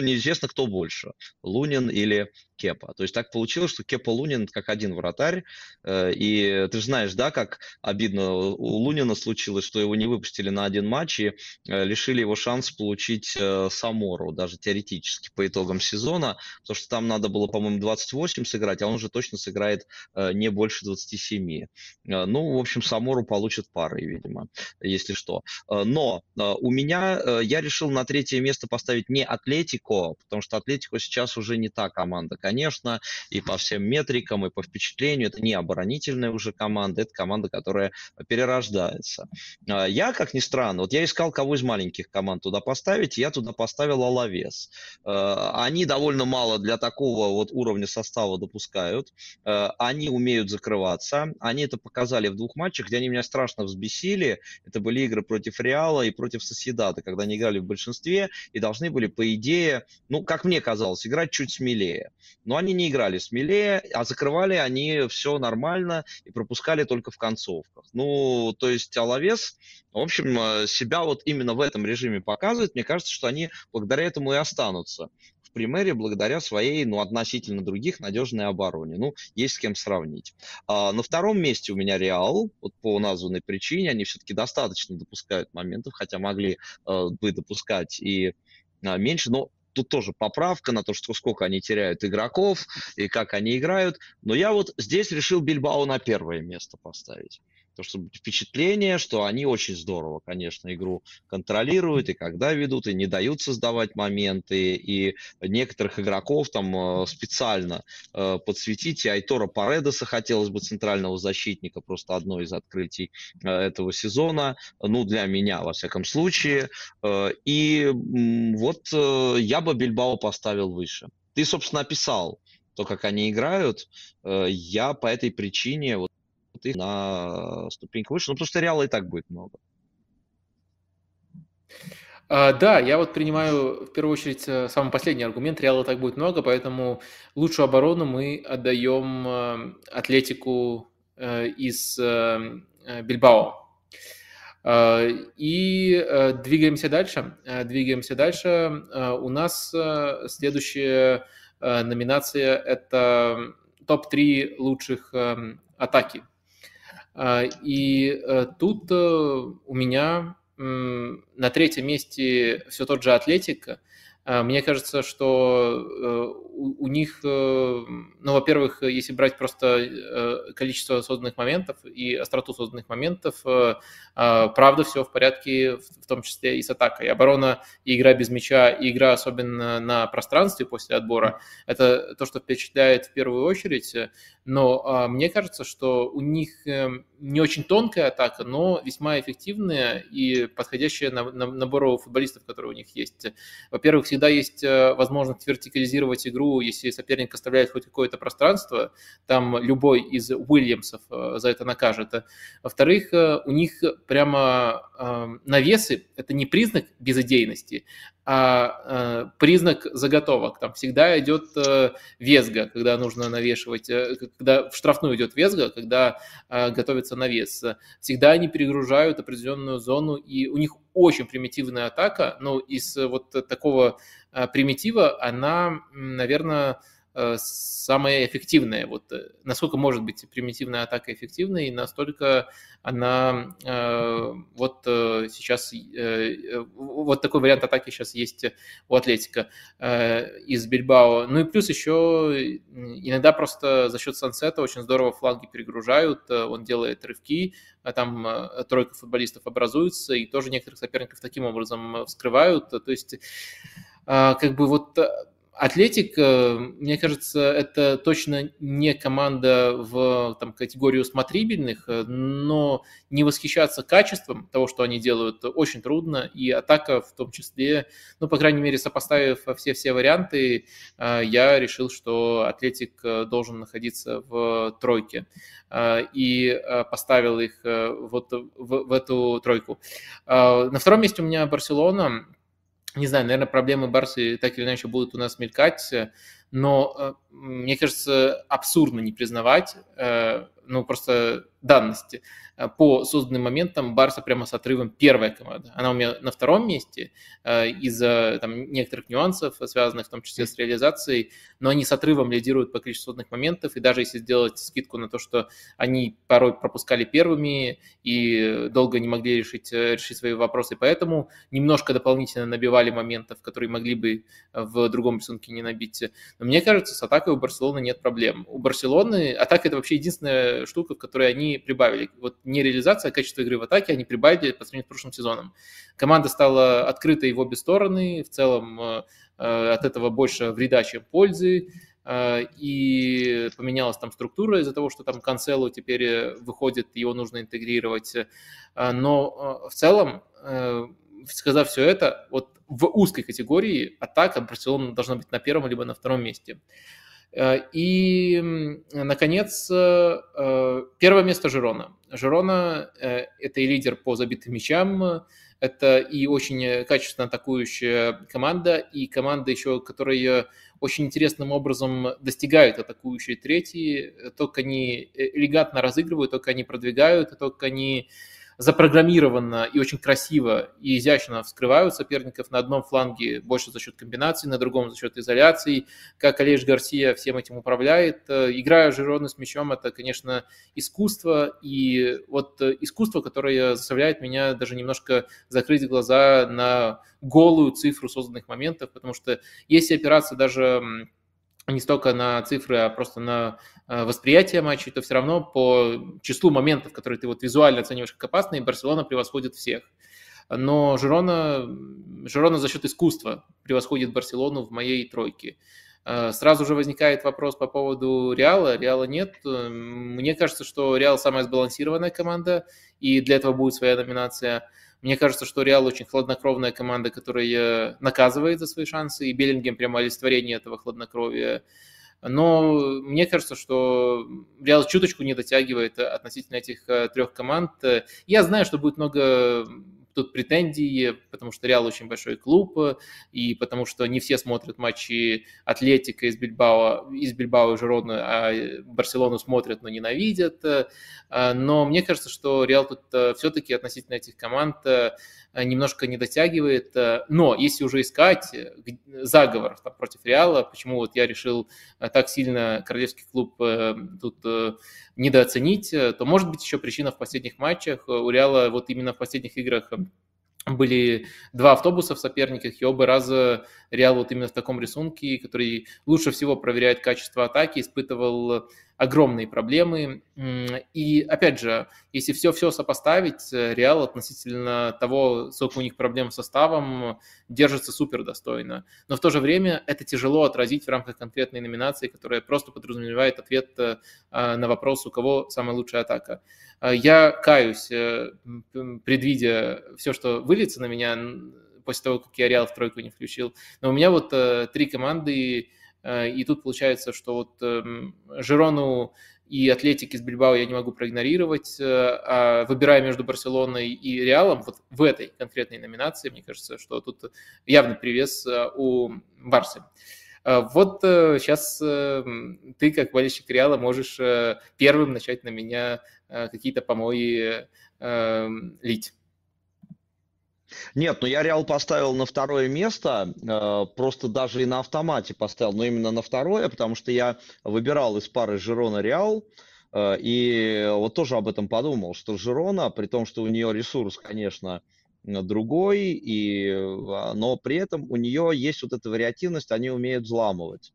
[SPEAKER 2] Неизвестно, кто больше, Лунин или Кепа. То есть так получилось, что Кепа Лунин как один вратарь. Э, и ты же знаешь, да, как обидно у Лунина случилось, что его не выпустили на один матч и э, лишили его шанс получить э, Самору, даже теоретически по итогам сезона, потому что там надо было, по-моему, 28 сыграть, а он уже точно сыграет не больше 27. Ну, в общем, Самору получит пары, видимо, если что. Но у меня, я решил на третье место поставить не Атлетико, потому что Атлетико сейчас уже не та команда, конечно, и по всем метрикам, и по впечатлению. Это не оборонительная уже команда, это команда, которая перерождается. А, я, как ни странно, вот я искал, кого из маленьких команд туда поставить, я туда поставил Алавес. А, они довольно мало для такого вот уровня состава допускают. А, они умеют закрываться. Они это показали в двух матчах, где они меня страшно взбесили. Это были игры против Реала и против Соседата, когда они играли в большинстве и должны были, по идее, ну, как мне казалось, играть чуть смелее. Но они не играли смелее, а закрывали они все нормально и пропускали только в концовках. Ну, то есть Алавес, в общем, э, себя вот именно в этом режиме показывает. Мне кажется, что они благодаря этому и останутся в примере благодаря своей, ну, относительно других надежной обороне. Ну, есть с кем сравнить. А, на втором месте у меня Реал, вот по названной причине, они все-таки достаточно допускают моментов, хотя могли э, бы допускать и а, меньше, но тут тоже поправка на то, что сколько они теряют игроков и как они играют. Но я вот здесь решил Бильбао на первое место поставить. То, что впечатление, что они очень здорово, конечно, игру контролируют, и когда ведут, и не дают создавать моменты, и некоторых игроков там э, специально э, подсветить. И Айтора Паредоса хотелось бы центрального защитника, просто одно из открытий э, этого сезона, ну, для меня, во всяком случае. И вот я бы Бильбао поставил выше. Ты, собственно, описал то, как они играют. Я по этой причине вот их на ступеньку выше, ну, потому что Реала и так будет много.
[SPEAKER 1] А, да, я вот принимаю в первую очередь э, самый последний аргумент. Реала так будет много, поэтому лучшую оборону мы отдаем э, Атлетику э, из Бильбао. И двигаемся дальше. Двигаемся дальше. У нас следующая номинация – это топ-3 лучших атаки а, и э, тут э, у меня на третьем месте все тот же Атлетик, а, мне кажется, что э, у, них, э, ну, во-первых, если брать просто э, количество созданных моментов и остроту созданных моментов, а, правда, все в порядке, в том числе и с атакой. Оборона и игра без мяча, и игра особенно на пространстве после отбора, это то, что впечатляет в первую очередь. Но а, мне кажется, что у них не очень тонкая атака, но весьма эффективная и подходящая на набору футболистов, которые у них есть. Во-первых, всегда есть э, возможность вертикализировать игру, если соперник оставляет хоть какое-то пространство, там любой из Уильямсов э, за это накажет. Во-вторых, э, у них прямо навесы – это не признак безыдейности, а признак заготовок. Там всегда идет везга, когда нужно навешивать, когда в штрафную идет везга, когда готовится навес. Всегда они перегружают определенную зону, и у них очень примитивная атака, но из вот такого а, примитива она, наверное, Э, самая эффективная. Вот э, насколько может быть примитивная атака эффективной, настолько она э, вот сейчас, вот такой вариант атаки сейчас есть у Атлетика из Бильбао. Ну и плюс еще иногда просто за счет сансета очень здорово флаги перегружают, он делает рывки, а там тройка футболистов образуется, и тоже некоторых соперников таким образом вскрывают. То есть как бы вот Атлетик, э, мне кажется, это точно не команда в там, категорию смотрибельных, э, но не восхищаться качеством того, что они делают, очень трудно. И атака в том числе, ну, по крайней мере, сопоставив все-все варианты, э, я решил, что Атлетик должен находиться в тройке. И поставил их вот в, в эту тройку. На втором месте у меня Барселона не знаю, наверное, проблемы Барсы так или иначе будут у нас мелькать, но э, мне кажется, абсурдно не признавать, э, ну, просто данности. Э, по созданным моментам Барса прямо с отрывом первая команда. Она у меня на втором месте из-за там, некоторых нюансов, связанных в том числе с реализацией, но они с отрывом лидируют по количеству созданных моментов, и даже если сделать скидку на то, что они порой пропускали первыми и долго не могли решить, решить свои вопросы, поэтому немножко дополнительно набивали моментов, которые могли бы в другом рисунке не набить. Но мне кажется, с атакой у Барселоны нет проблем. У Барселоны атака – это вообще единственная штука, в которой они прибавили. Вот не реализация, а качество игры в атаке они прибавили по сравнению с прошлым сезоном. Команда стала открытой в обе стороны, в целом э, э, от этого больше вреда, чем пользы, э, и поменялась там структура из-за того, что там Канцелу теперь выходит, его нужно интегрировать. Но в целом, сказав все это, вот в узкой категории атака Барселона должна быть на первом либо на втором месте. И, наконец, первое место Жирона. Жирона – это и лидер по забитым мячам, это и очень качественно атакующая команда, и команда еще, которая очень интересным образом достигают атакующие третьи, только они элегантно разыгрывают, только они продвигают, только они запрограммированно и очень красиво и изящно вскрывают соперников на одном фланге больше за счет комбинаций, на другом за счет изоляции. Как Олеж Гарсия всем этим управляет. Играя Жироны с мячом, это, конечно, искусство. И вот искусство, которое заставляет меня даже немножко закрыть глаза на голую цифру созданных моментов, потому что если опираться даже не столько на цифры, а просто на э, восприятие матчей, то все равно по числу моментов, которые ты вот визуально оцениваешь как опасные, Барселона превосходит всех. Но Жирона, Жирона за счет искусства превосходит Барселону в моей тройке. Э, сразу же возникает вопрос по поводу Реала. Реала нет. Мне кажется, что Реал самая сбалансированная команда, и для этого будет своя номинация – мне кажется, что Реал очень хладнокровная команда, которая наказывает за свои шансы, и Беллингем прямо олицетворение этого хладнокровия. Но мне кажется, что Реал чуточку не дотягивает относительно этих э, трех команд. Я знаю, что будет много тут претензии, потому что Реал очень большой клуб, и потому что не все смотрят матчи Атлетика из Бильбао, из Бильбао и Жирона, а Барселону смотрят, но ненавидят. Но мне кажется, что Реал тут э, все-таки относительно этих команд э, немножко не дотягивает. Но если уже искать э, заговор там, против Реала, почему вот я решил так сильно королевский клуб тут недооценить, э, то может быть еще причина в последних матчах. Э, у Реала вот именно в последних играх были два автобуса в соперниках, и оба раза Реал вот именно в таком рисунке, который лучше всего проверяет качество атаки, испытывал огромные проблемы. И опять же, если все-все сопоставить, Реал относительно того, сколько у них проблем с составом, держится супер достойно. Но в то же время это тяжело отразить в рамках конкретной номинации, которая просто подразумевает ответ э, на вопрос, у кого самая лучшая атака. Э, я каюсь, э, предвидя все, что выльется на меня после того, как я Реал в тройку не включил. Но у меня вот три команды, Э, и тут получается, что вот эм, Жирону и Атлетик из Бильбао я не могу проигнорировать, э, а выбирая между Барселоной и Реалом, вот в этой конкретной номинации, мне кажется, что тут явный привес э, у Барсы. Вот сейчас ты, как болельщик Реала, можешь первым начать на меня какие-то помои лить.
[SPEAKER 2] Нет, ну я Реал поставил на второе место, э, просто даже и на автомате поставил, но именно на второе, потому что я выбирал из пары Жирона Реал, э, и вот тоже об этом подумал, что Жирона, при том, что у нее ресурс, конечно, другой, и, а, но при этом у нее есть вот эта вариативность, они умеют взламывать.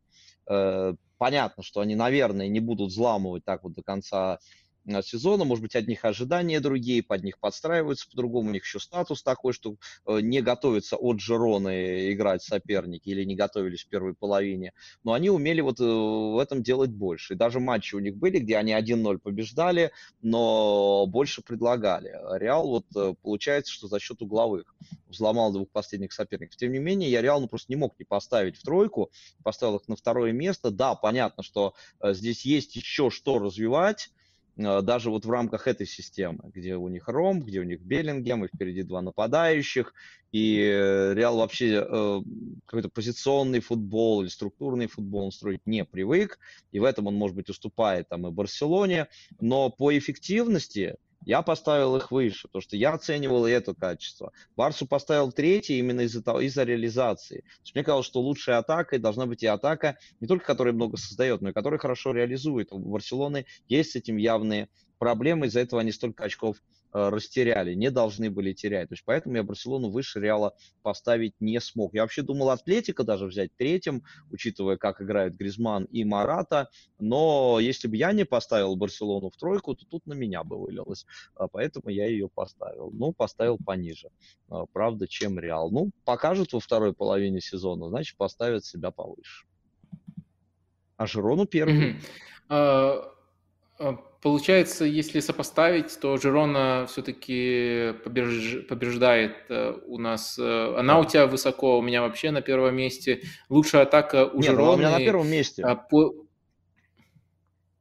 [SPEAKER 2] Э, понятно, что они, наверное, не будут взламывать так вот до конца Э, сезона, может быть, от них ожидания другие, под них подстраиваются по-другому, у них еще статус такой, что э, не готовятся от Жероны играть соперники или не готовились в первой половине, но они умели вот э, в этом делать больше. И даже матчи у них были, где они 1-0 побеждали, но больше предлагали. Реал вот получается, что за счет угловых взломал двух последних соперников. Тем не менее, я Реал ну, просто не мог не поставить в тройку, поставил их на второе место. Да, понятно, что здесь есть еще что развивать, Э, даже вот в рамках этой системы, где у них Ром, где у них Беллингем, и впереди два нападающих, и э, Реал вообще э, какой-то позиционный футбол или структурный футбол он строить не привык, и в этом он, может быть, уступает там и Барселоне, но по эффективности я поставил их выше, потому что я оценивал и это качество. Барсу поставил третий именно из-за из реализации. То есть мне казалось, что лучшей атакой должна быть и атака, не только которая много создает, но и которая хорошо реализует. У Барселоны есть с этим явные проблемы, из-за этого они столько очков растеряли, не должны были терять. То есть поэтому я Барселону выше Реала поставить не смог. Я вообще думал Атлетика даже взять третьим, учитывая, как играют Гризман и Марата, но если бы я не поставил Барселону в тройку, то тут на меня бы вылилось. А поэтому я ее поставил. Ну, поставил пониже, а, правда, чем Реал. Ну, покажут во второй половине сезона, значит, поставят себя повыше. А Жирону.
[SPEAKER 1] Mm-hmm. Получается, если сопоставить, то Жирона все-таки побеж... побеждает э, у нас. Э, она у тебя высоко, у меня вообще на первом месте. Лучшая атака у Нет, Жироны. Ну, у меня
[SPEAKER 2] на первом месте. А,
[SPEAKER 1] по...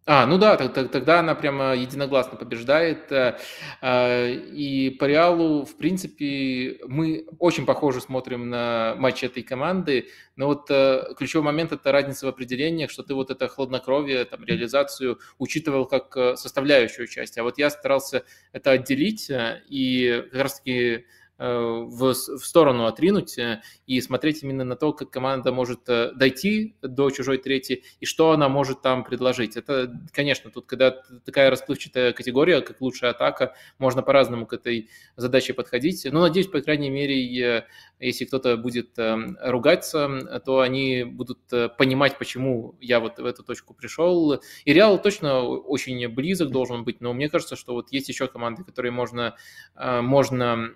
[SPEAKER 1] А, ну да, тогда она прямо единогласно побеждает. Э, э, и по Реалу, в принципе, мы очень похоже смотрим на матч этой команды, но вот э, ключевой момент – это разница в определениях, что ты вот это хладнокровие, там, реализацию учитывал как составляющую часть. А вот я старался это отделить и как раз-таки Э, в, в сторону отринуть э, и смотреть именно на то, как команда может э, дойти до чужой трети и что она может там предложить. Это, конечно, тут, когда такая расплывчатая категория, как лучшая атака, можно по-разному к этой задаче подходить. Но, надеюсь, по крайней мере, если кто-то будет ругаться, то они будут понимать, почему я вот в эту точку пришел. И Реал точно очень близок должен быть, но мне кажется, что вот есть еще команды, которые можно, можно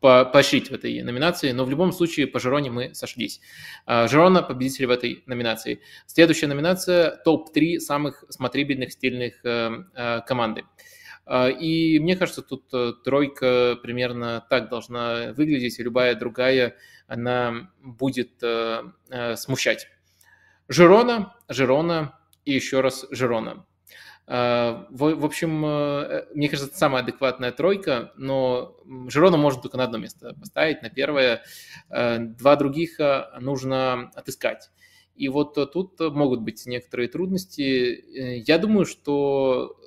[SPEAKER 1] по поощрить в этой номинации, но в любом случае по Жироне мы сошлись. А, Жирона победитель в этой номинации. Следующая номинация – топ-3 самых смотрибельных стильных э, э, команды. А, и мне кажется, тут э, тройка примерно так должна выглядеть, и любая другая, она будет смущать. Жирона, Жирона и еще раз Жирона. А, в, в общем, э, мне кажется, это самая адекватная тройка, но Жирона можно только на одно место поставить, на первое. Э, два других э, нужно отыскать. И вот тут могут быть некоторые трудности. Я думаю, что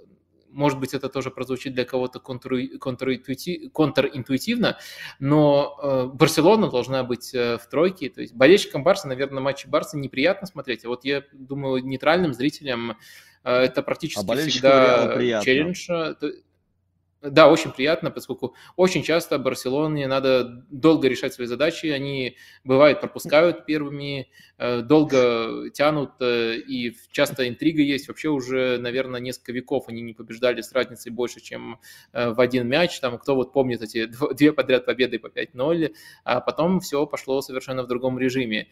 [SPEAKER 1] может быть, это тоже прозвучит для кого-то контринтуитивно, но Барселона должна быть в тройке. То есть болельщикам Барса, наверное, матчи Барса неприятно смотреть. А вот я думаю, нейтральным зрителям это практически а всегда челлендж. Да, очень приятно, поскольку очень часто Барселоне надо долго решать свои задачи, они, бывает, пропускают первыми, э, долго тянут, э, и часто интрига есть. Вообще уже, наверное, несколько веков они не побеждали с разницей больше, чем э, в один мяч. Там кто вот помнит эти две подряд победы по 5-0, а потом все пошло совершенно в другом режиме.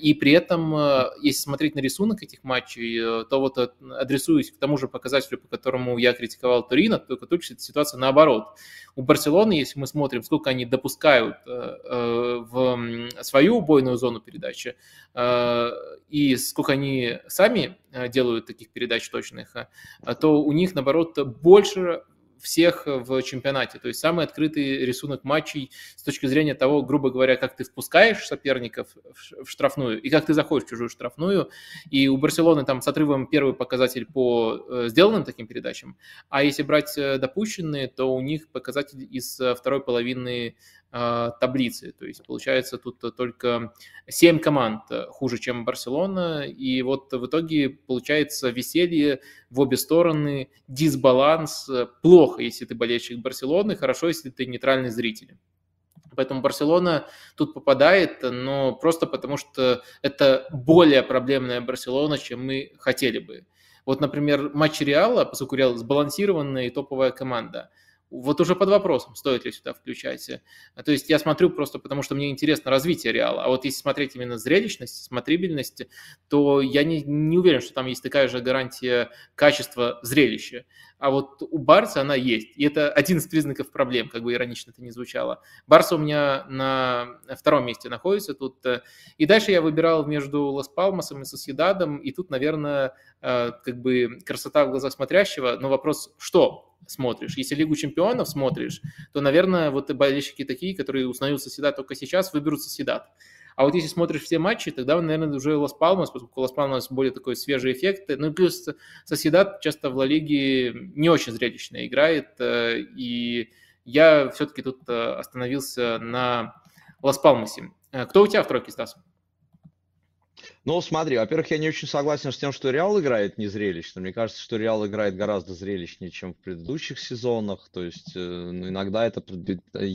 [SPEAKER 1] И при этом, если смотреть на рисунок этих матчей, то вот адресуюсь к тому же показателю, по которому я критиковал Турино, только тут ситуация наоборот. У Барселоны, если мы смотрим, сколько они допускают э, э, в свою убойную зону передачи, э, и сколько они сами делают таких передач точных, то у них, наоборот, больше всех в чемпионате. То есть самый открытый рисунок матчей с точки зрения того, грубо говоря, как ты впускаешь соперников в штрафную и как ты заходишь в чужую штрафную. И у Барселоны там с отрывом первый показатель по э, сделанным таким передачам. А если брать э, допущенные, то у них показатель из э, второй половины таблицы. То есть получается тут только 7 команд хуже, чем Барселона. И вот в итоге получается веселье в обе стороны, дисбаланс. Плохо, если ты болельщик Барселоны, хорошо, если ты нейтральный зритель. Поэтому Барселона тут попадает, но просто потому что это более проблемная Барселона, чем мы хотели бы. Вот, например, матч Реала, поскольку Реал сбалансированная и топовая команда – вот уже под вопросом, стоит ли сюда включать. А, то есть я смотрю просто потому, что мне интересно развитие Реала. А вот если смотреть именно зрелищность, смотрибельность, то я не, не уверен, что там есть такая же гарантия качества зрелища. А вот у Барса она есть. И это один из признаков проблем, как бы иронично это ни звучало. Барса у меня на втором месте находится тут. И дальше я выбирал между Лас-Палмасом и Соседадом. И тут, наверное, э, как бы красота в глазах смотрящего. Но вопрос, что смотришь. Если Лигу чемпионов смотришь, то, наверное, вот болельщики такие, которые узнают Соседат только сейчас, выберут Соседат. А вот если смотришь все матчи, тогда, наверное, уже Лас Палмас, поскольку Лас Палмас более такой свежий эффект. Ну и плюс Соседат часто в Ла Лиге не очень зрелищно играет. Э, и я все-таки тут э, остановился на Лас Палмасе. Э, кто у тебя в тройке, Стас?
[SPEAKER 2] Ну, смотри, во-первых, я не очень согласен с тем, что Реал играет незрелищно. Мне кажется, что Реал играет гораздо зрелищнее, чем в предыдущих сезонах. То есть, э, ну, иногда это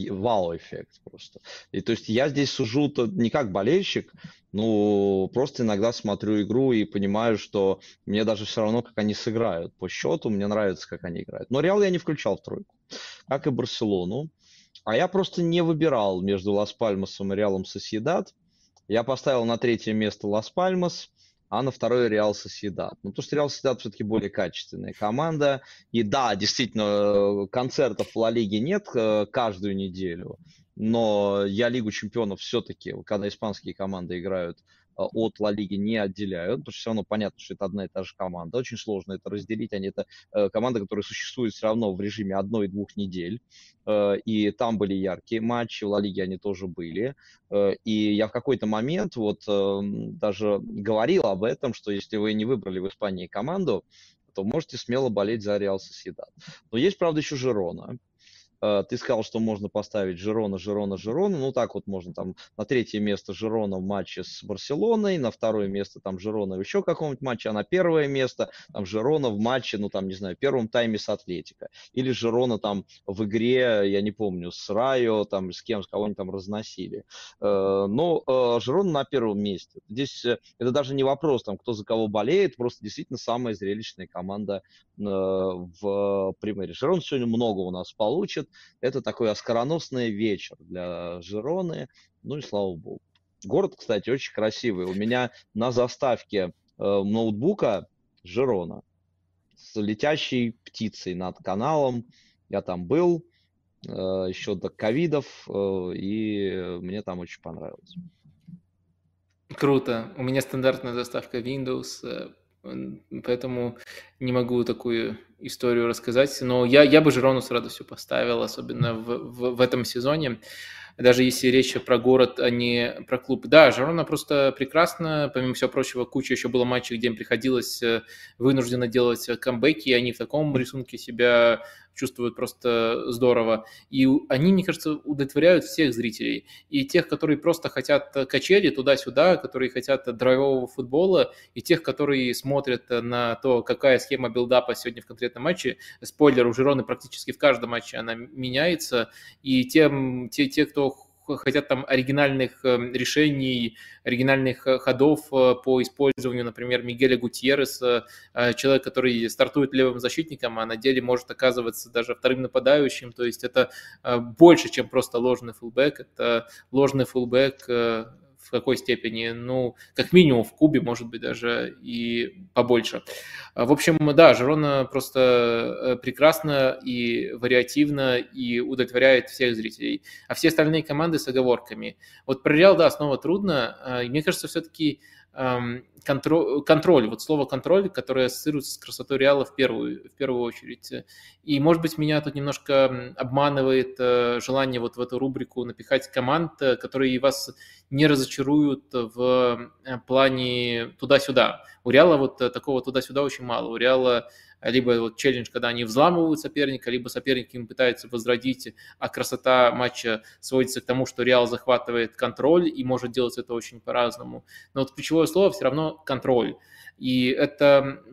[SPEAKER 2] вау-эффект просто. И то есть я здесь сужу -то не как болельщик, ну, просто иногда смотрю игру и понимаю, что мне даже все равно, как они сыграют. По счету мне нравится, как они играют. Но Реал я не включал в тройку, как и Барселону. А я просто не выбирал между Лас-Пальмасом и Реалом Соседат. Я поставил на третье место Лас-Пальмас, а на второе Реал Соседат. Ну, потому что Реал Соседат все-таки более качественная команда. И да, действительно, концертов в Ла Лиге нет э, каждую неделю. Но я Лигу чемпионов все-таки, когда испанские команды играют, от Ла Лиги не отделяют, потому что все равно понятно, что это одна и та же команда. Очень сложно это разделить. Они это команда, которая существует все равно в режиме одной-двух недель. И там были яркие матчи, в Ла Лиге они тоже были. И я в какой-то момент вот даже говорил об этом, что если вы не выбрали в Испании команду, то можете смело болеть за Реал Соседат. Но есть, правда, еще Жирона. Э, ты сказал, что можно поставить Жирона, Жирона, Жирона. Ну, так вот можно там на третье место Жирона в матче с Барселоной, на второе место там Жирона в еще каком-нибудь матче, а на первое место там Жирона в матче, ну, там, не знаю, первом тайме с Атлетика. Или Жирона там в игре, я не помню, с Райо, там, с кем, с кого-нибудь там разносили. Э, но э, Жирона на первом месте. Здесь это даже не вопрос, там, кто за кого болеет, просто действительно самая зрелищная команда в примере. Жирон сегодня много у нас получит будет. Это такой оскароносный вечер для Жироны. Ну и слава богу. Город, кстати, очень красивый. У меня на заставке э, ноутбука Жирона с летящей птицей над каналом. Я там был э, еще до ковидов, э, и мне там очень понравилось.
[SPEAKER 1] Круто. У меня стандартная заставка Windows, э, поэтому не могу такую историю рассказать. Но я, я бы Жирону с радостью поставил, особенно в, в, в этом сезоне. Даже если речь про город, а не про клуб. Да, Жирона просто прекрасно. Помимо всего прочего, куча еще было матчей, где им приходилось э, вынужденно делать камбэки, и они в таком рисунке себя чувствуют просто здорово. И они, мне кажется, удовлетворяют всех зрителей. И тех, которые просто хотят качели туда-сюда, которые хотят драйвового футбола, и тех, которые смотрят на то, какая схема билдапа сегодня в конкретном матче. Спойлер, у Жироны практически в каждом матче она меняется. И тем, те, те, кто хотят там оригинальных эм, решений, оригинальных э, ходов э, по использованию, например, Мигеля Гутьерреса, э, человек, который стартует левым защитником, а на деле может оказываться даже вторым нападающим, то есть это больше, чем просто ложный фулбэк, это ложный фулбэк в какой степени, ну, как минимум в Кубе, может быть, даже и побольше. А, в общем, да, Жирона просто э, прекрасно и вариативно и удовлетворяет всех зрителей. А все остальные команды с оговорками. Вот про Реал, да, снова трудно. А, и мне кажется, все-таки контроль, контроль, вот слово контроль, которое ассоциируется с красотой Реала в первую, в первую очередь. И, может быть, меня тут немножко обманывает э, желание вот в эту рубрику напихать команд, э, которые вас не разочаруют в э, плане туда-сюда. У Реала вот такого туда-сюда очень мало. У Реала либо вот челлендж, когда они взламывают соперника, либо соперник им пытается возродить, а красота матча сводится к тому, что Реал захватывает контроль и может делать это очень по-разному. Но вот ключевое слово все равно контроль. И это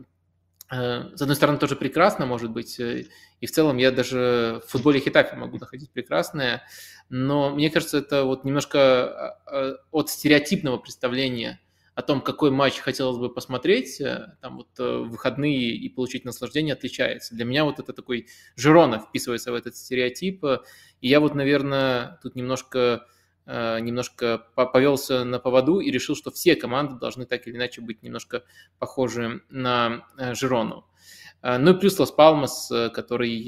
[SPEAKER 1] э, с одной стороны, тоже прекрасно, может быть, э, и в целом я даже в футболе Хитафи могу находить прекрасное, но мне кажется, это вот немножко э, от стереотипного представления о том, какой матч хотелось бы посмотреть, э, там вот э, выходные и получить наслаждение отличается. Для меня вот это такой Жирона вписывается в этот стереотип, и я вот, наверное, тут немножко э, немножко повелся на поводу и решил, что все команды должны так или иначе быть немножко похожи на Жирону. Ну и плюс Лас Палмас, который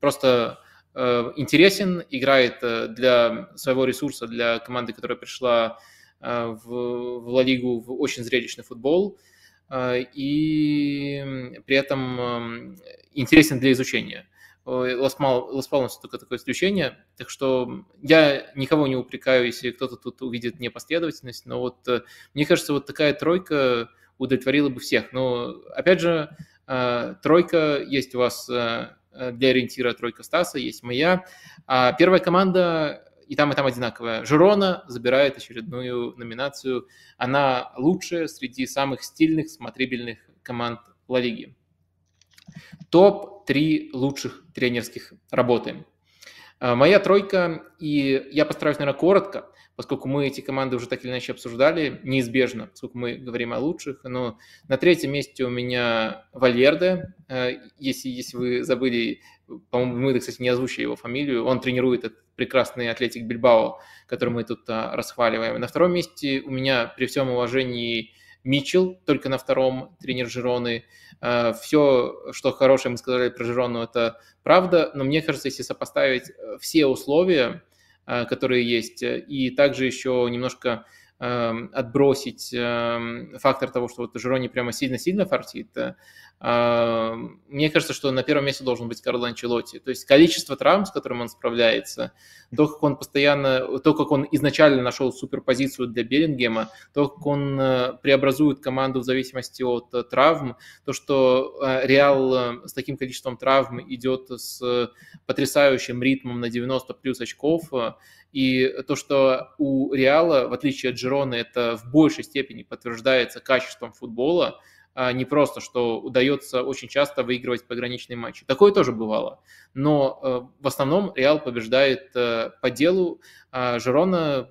[SPEAKER 1] просто интересен, играет для своего ресурса, для команды, которая пришла в, в Ла Лигу в очень зрелищный футбол э, и при этом эм, интересен для изучения. Лас Палмас только такое исключение, так что я никого не упрекаю, если кто-то тут увидит непоследовательность, но вот э, мне кажется, вот такая тройка удовлетворила бы всех. Но опять же, тройка есть у вас для ориентира тройка Стаса, есть моя. А первая команда и там, и там одинаковая. Жирона забирает очередную номинацию. Она лучшая среди самых стильных, смотрибельных команд Ла Лиги. Топ-3 лучших тренерских работы. А, моя тройка, и я постараюсь, наверное, коротко, поскольку мы эти команды уже так или иначе обсуждали, неизбежно, поскольку мы говорим о лучших. Но на третьем месте у меня Вальверде. А, если, если вы забыли, по-моему, мы, кстати, не озвучили его фамилию, он тренирует этот прекрасный атлетик Бильбао, который мы тут а, расхваливаем. На втором месте у меня, при всем уважении, Митчелл, только на втором тренер Жироны. А, Все, что хорошее мы сказали про Жирону, это правда, но мне кажется, если сопоставить э, все условия, которые есть, и также еще немножко эм, отбросить эм, фактор того, что вот Жерони прямо сильно-сильно фартит, эм, мне кажется, что на первом месте должен быть Карло Анчелотти. То есть количество травм, с которым он справляется, то, как он постоянно, то, как он изначально нашел суперпозицию для Беллингема, то, как он э, преобразует команду в зависимости от э, травм, то, что э, Реал с таким количеством травм идет с потрясающим ритмом на 90 плюс очков, и то, что у Реала, в отличие от Джироны, это в большей степени подтверждается качеством футбола, а не просто, что удается очень часто выигрывать пограничные матчи. Такое тоже бывало. Но э, в основном Реал побеждает э, по делу, а Жирона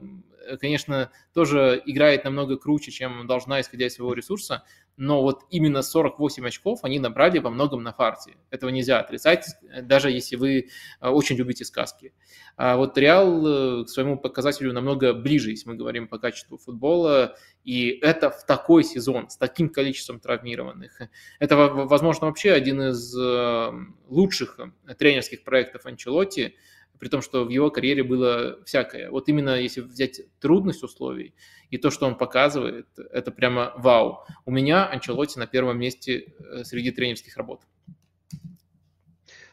[SPEAKER 1] Э, конечно, тоже играет намного круче, чем должна, исходя из своего ресурса, но вот именно 48 очков они набрали во многом на фарте. Этого нельзя отрицать, даже если вы э, очень любите сказки. А вот Реал э, к своему показателю намного ближе, если мы говорим по качеству футбола, и это в такой сезон, с таким количеством травмированных. Это, возможно, вообще один из лучших тренерских проектов Анчелотти, при том, что в его карьере было всякое. Вот именно если взять трудность условий и то, что он показывает, это прямо вау. У меня Анчелоти на первом месте э, среди тренерских работ.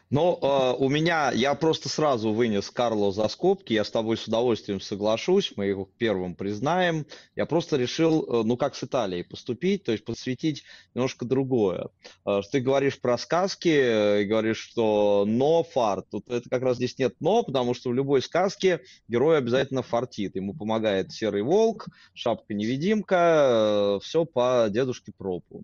[SPEAKER 2] Но э, у меня, я просто сразу вынес Карло за скобки, я с тобой с удовольствием соглашусь, мы его первым признаем. Я просто решил, э, ну как с Италией поступить, то есть посвятить немножко другое. Э, ты говоришь про сказки, э, говоришь, что но фарт. Тут это как раз здесь нет но, потому что в любой сказке герой обязательно фартит. Ему помогает серый волк, шапка-невидимка, э, все по дедушке Пропу.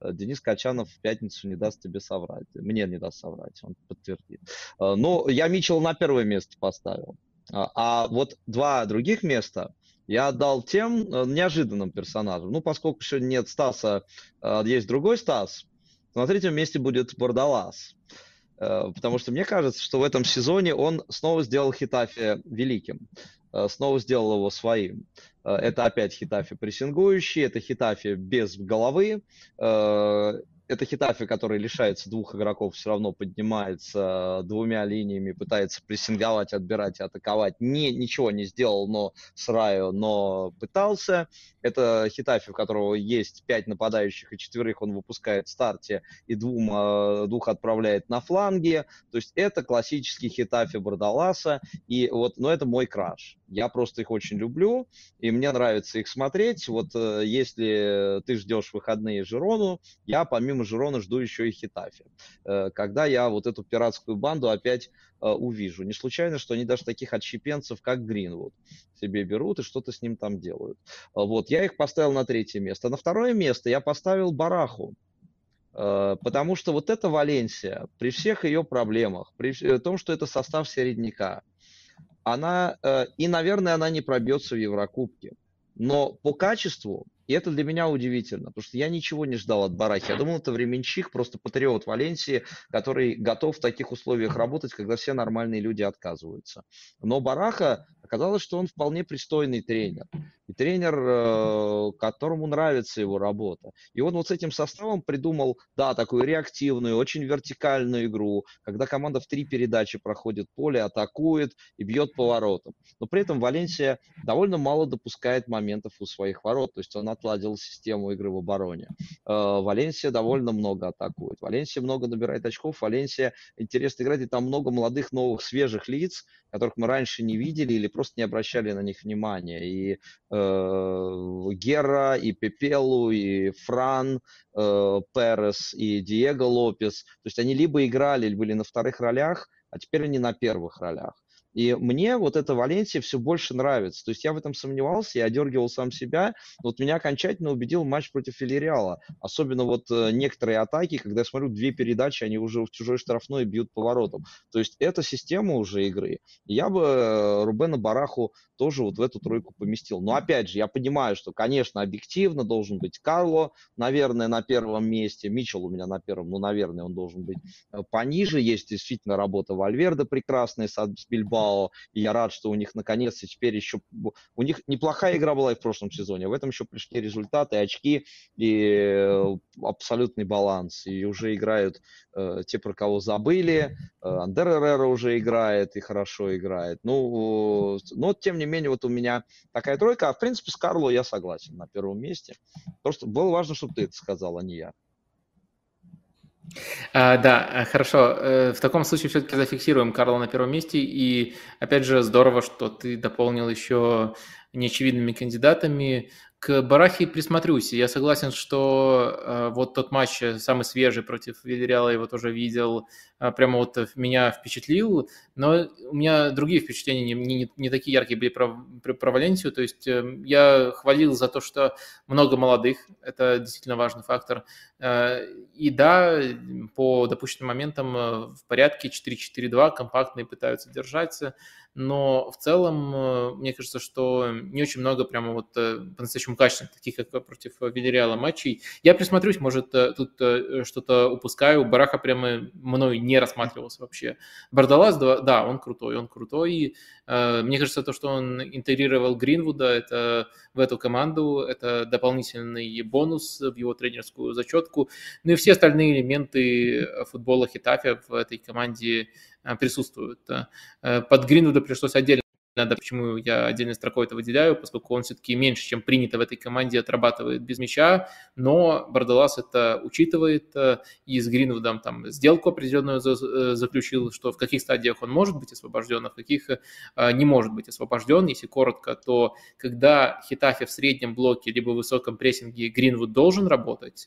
[SPEAKER 2] Э, Денис Качанов в пятницу не даст тебе соврать. Мне не даст соврать. Он подтвердит. Э, ну, я Митчелл на первое место поставил. А, а вот два других места я отдал тем э, неожиданным персонажам. Ну, поскольку сегодня нет Стаса, э, есть другой Стас, на третьем месте будет Бардалас. Потому что мне кажется, что в этом сезоне он снова сделал Хитафи великим. Снова сделал его своим. Это опять Хитафи прессингующий, это Хитафи без головы, это Хитафи, который лишается двух игроков, все равно поднимается двумя линиями, пытается прессинговать, отбирать и атаковать. Не, ничего не сделал, но с Райо, но пытался. Это Хитафи, у которого есть пять нападающих, и четверых он выпускает в старте, и двум, э, двух отправляет на фланге. То есть это классический Хитафи Бардаласа. И вот, но это мой краш. Я просто их очень люблю, и мне нравится их смотреть. Вот э, если ты ждешь выходные Жирону, я помимо Жирона жду еще и Хитафи. Э, когда я вот эту пиратскую банду опять э, увижу. Не случайно, что они даже таких отщепенцев, как Гринвуд, себе берут и что-то с ним там делают. Вот, я их поставил на третье место. На второе место я поставил Бараху. Потому что вот эта Валенсия, при всех ее проблемах, при том, что это состав середняка, она, э, и, наверное, она не пробьется в Еврокубке. Но по качеству, и это для меня удивительно, потому что я ничего не ждал от Барахи. Я думал, это временщик, просто патриот Валенсии, который готов в таких условиях работать, когда все нормальные люди отказываются. Но Бараха, оказалось, что он вполне пристойный тренер и тренер, э, которому нравится его работа. И он вот с этим составом придумал, да, такую реактивную, очень вертикальную игру, когда команда в три передачи проходит поле, атакует и бьет поворотом. Но при этом Валенсия довольно мало допускает моментов у своих ворот, то есть он отладил систему игры в обороне. Э, Валенсия довольно много атакует. Валенсия много набирает очков, Валенсия интересно играть, и там много молодых, новых, свежих лиц, которых мы раньше не видели или просто не обращали на них внимания. И э, Гера, и Пепелу, и Фран, э, Перес, и Диего Лопес. То есть они либо играли, или были на вторых ролях, а теперь они на первых ролях. И мне вот эта Валенсия все больше нравится. То есть я в этом сомневался, я одергивал сам себя. Вот меня окончательно убедил матч против Вильяреала. Особенно вот э, некоторые атаки, когда я смотрю две передачи, они уже в чужой штрафной бьют поворотом. То есть это система уже игры. я бы э, Рубена Бараху тоже вот в эту тройку поместил. Но опять же, я понимаю, что, конечно, объективно должен быть Карло, наверное, на первом месте. Мичел у меня на первом, ну, наверное, он должен быть э, пониже. Есть действительно работа Вальверда прекрасная с Бильбао Бильбао. И я рад, что у них наконец-то теперь еще... У них неплохая игра была и в прошлом сезоне. В этом еще пришли результаты, очки и абсолютный баланс. И уже играют э, те, про кого забыли. Андер Эррера уже играет и хорошо играет. Ну, но тем не менее, вот у меня такая тройка. А в принципе с Карло я согласен на первом месте. Просто было важно, чтобы ты это сказал, а не я.
[SPEAKER 1] А, да, хорошо. Э, в таком случае все-таки зафиксируем Карла на первом месте. И опять же, здорово, что ты дополнил еще неочевидными кандидатами. К Барахе присмотрюсь. Я согласен, что э, вот тот матч э, самый свежий против Вильяреала, его тоже видел, э, прямо вот меня впечатлил, но у меня другие впечатления не, не, не такие яркие были про, про, про Валенсию. То есть э, я хвалил за то, что много молодых, это действительно важный фактор. Э, и да, по допущенным моментам э, в порядке 4-4-2 компактные пытаются держаться но в целом э, мне кажется, что не очень много прямо вот по-настоящему качественных, таких как против Вильяреала матчей. Я присмотрюсь, может, тут что-то упускаю. Бараха прямо мной не рассматривался вообще. Бардалас, да, он крутой, он крутой. Мне кажется, то, что он интегрировал Гринвуда это, в эту команду, это дополнительный бонус в его тренерскую зачетку. Ну и все остальные элементы футбола Хитафе в этой команде Э, присутствуют. Э, под Гринвуда пришлось отдельно надо, почему я отдельной строкой это выделяю, поскольку он все-таки меньше, чем принято в этой команде, отрабатывает без мяча, но Бардалас это учитывает, э, и с Гринвудом там сделку определенную заключил, что в каких стадиях он может быть освобожден, а в каких не может быть освобожден. Если коротко, то когда Хитафе в среднем блоке либо в высоком прессинге Гринвуд должен работать,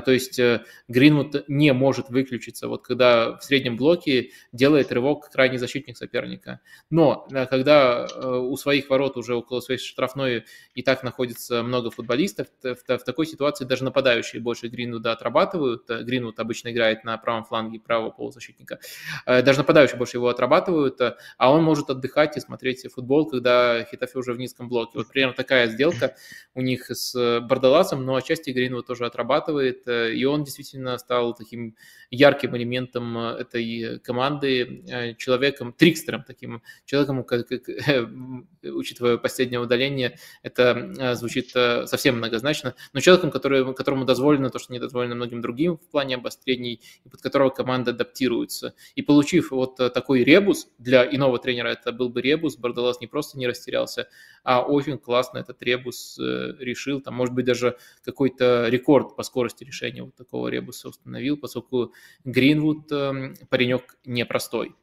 [SPEAKER 1] то есть э, Гринвуд не может выключиться, вот когда в среднем блоке делает рывок крайний защитник соперника. Но э, когда э, у своих ворот уже около своей штрафной и так находится много футболистов, в, в такой ситуации даже нападающие больше Гринвуда отрабатывают. Гринвуд обычно играет на правом фланге правого полузащитника. Даже нападающие больше его отрабатывают, а он может отдыхать и смотреть футбол, когда Хитафе уже в низком блоке. Вот примерно такая сделка у них с Бардаласом, но отчасти Гринвуд тоже отрабатывает, Э, и он действительно стал таким ярким элементом э, этой команды, э, человеком, трикстером таким, человеком, как, как, учитывая последнее удаление, это звучит совсем многозначно, но человеком, который, которому дозволено то, что не дозволено многим другим в плане обострений, и под которого команда адаптируется. И получив вот такой ребус, для иного тренера это был бы ребус, Бардалас не просто не растерялся, а очень классно этот ребус решил, там, может быть, даже какой-то рекорд по скорости решения вот такого ребуса установил, поскольку Гринвуд эм, паренек непростой.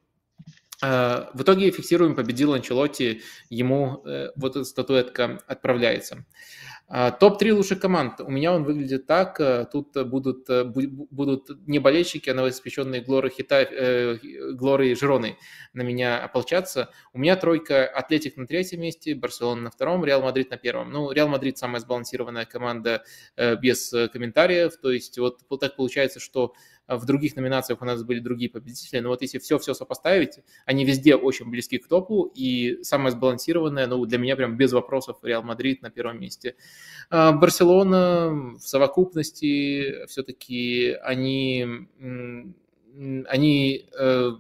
[SPEAKER 1] Э, в итоге фиксируем, победил Анчелотти, ему э, вот эта статуэтка отправляется. А, Топ-3 лучших команд. У меня он выглядит так. Э, тут будут, э, будут не болельщики, а новоиспеченные Глоры, Хита, э, Глоры и Жироны на меня ополчаться. У меня тройка Атлетик на третьем месте, Барселона на втором, Реал Мадрид на первом. Ну, Реал Мадрид самая сбалансированная команда без комментариев. То есть вот так получается, что в других номинациях у нас были другие победители, но вот если все-все сопоставить, они везде очень близки к топу, и самое сбалансированное, ну, для меня прям без вопросов Реал Мадрид на первом месте. А, Барселона в совокупности все-таки они, они э,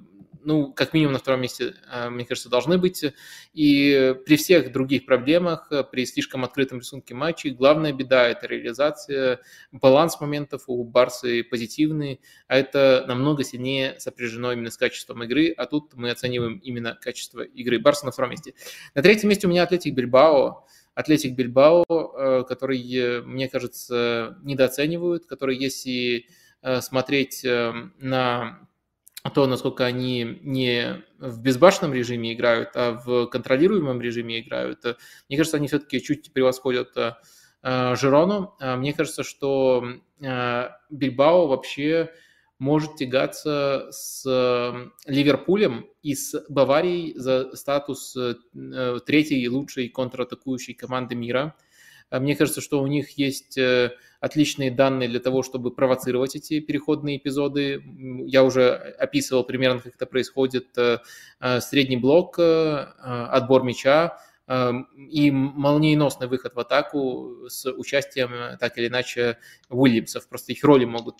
[SPEAKER 1] ну, как минимум на втором месте, э, мне кажется, должны быть. И при всех других проблемах, э, при слишком открытом рисунке матчей, главная беда – это реализация, баланс моментов у Барсы позитивный, а это намного сильнее сопряжено именно с качеством игры, а тут мы оцениваем именно качество игры. Барса на втором месте. На третьем месте у меня Атлетик Бильбао. Атлетик Бильбао, э, который, мне кажется, недооценивают, который, если смотреть на то, насколько они не в безбашенном режиме играют, а в контролируемом режиме играют, э, мне кажется, они все-таки чуть превосходят э, э, Жирону. А мне кажется, что Бильбао вообще может тягаться с Ливерпулем и с Баварией за статус третьей лучшей контратакующей команды мира – а мне кажется, что у них есть э, отличные данные для того, чтобы провоцировать эти переходные эпизоды. Я уже описывал примерно, как это происходит. Э, э, средний блок, отбор мяча, и молниеносный выход в атаку с участием, так или иначе, Уильямсов. Просто их роли могут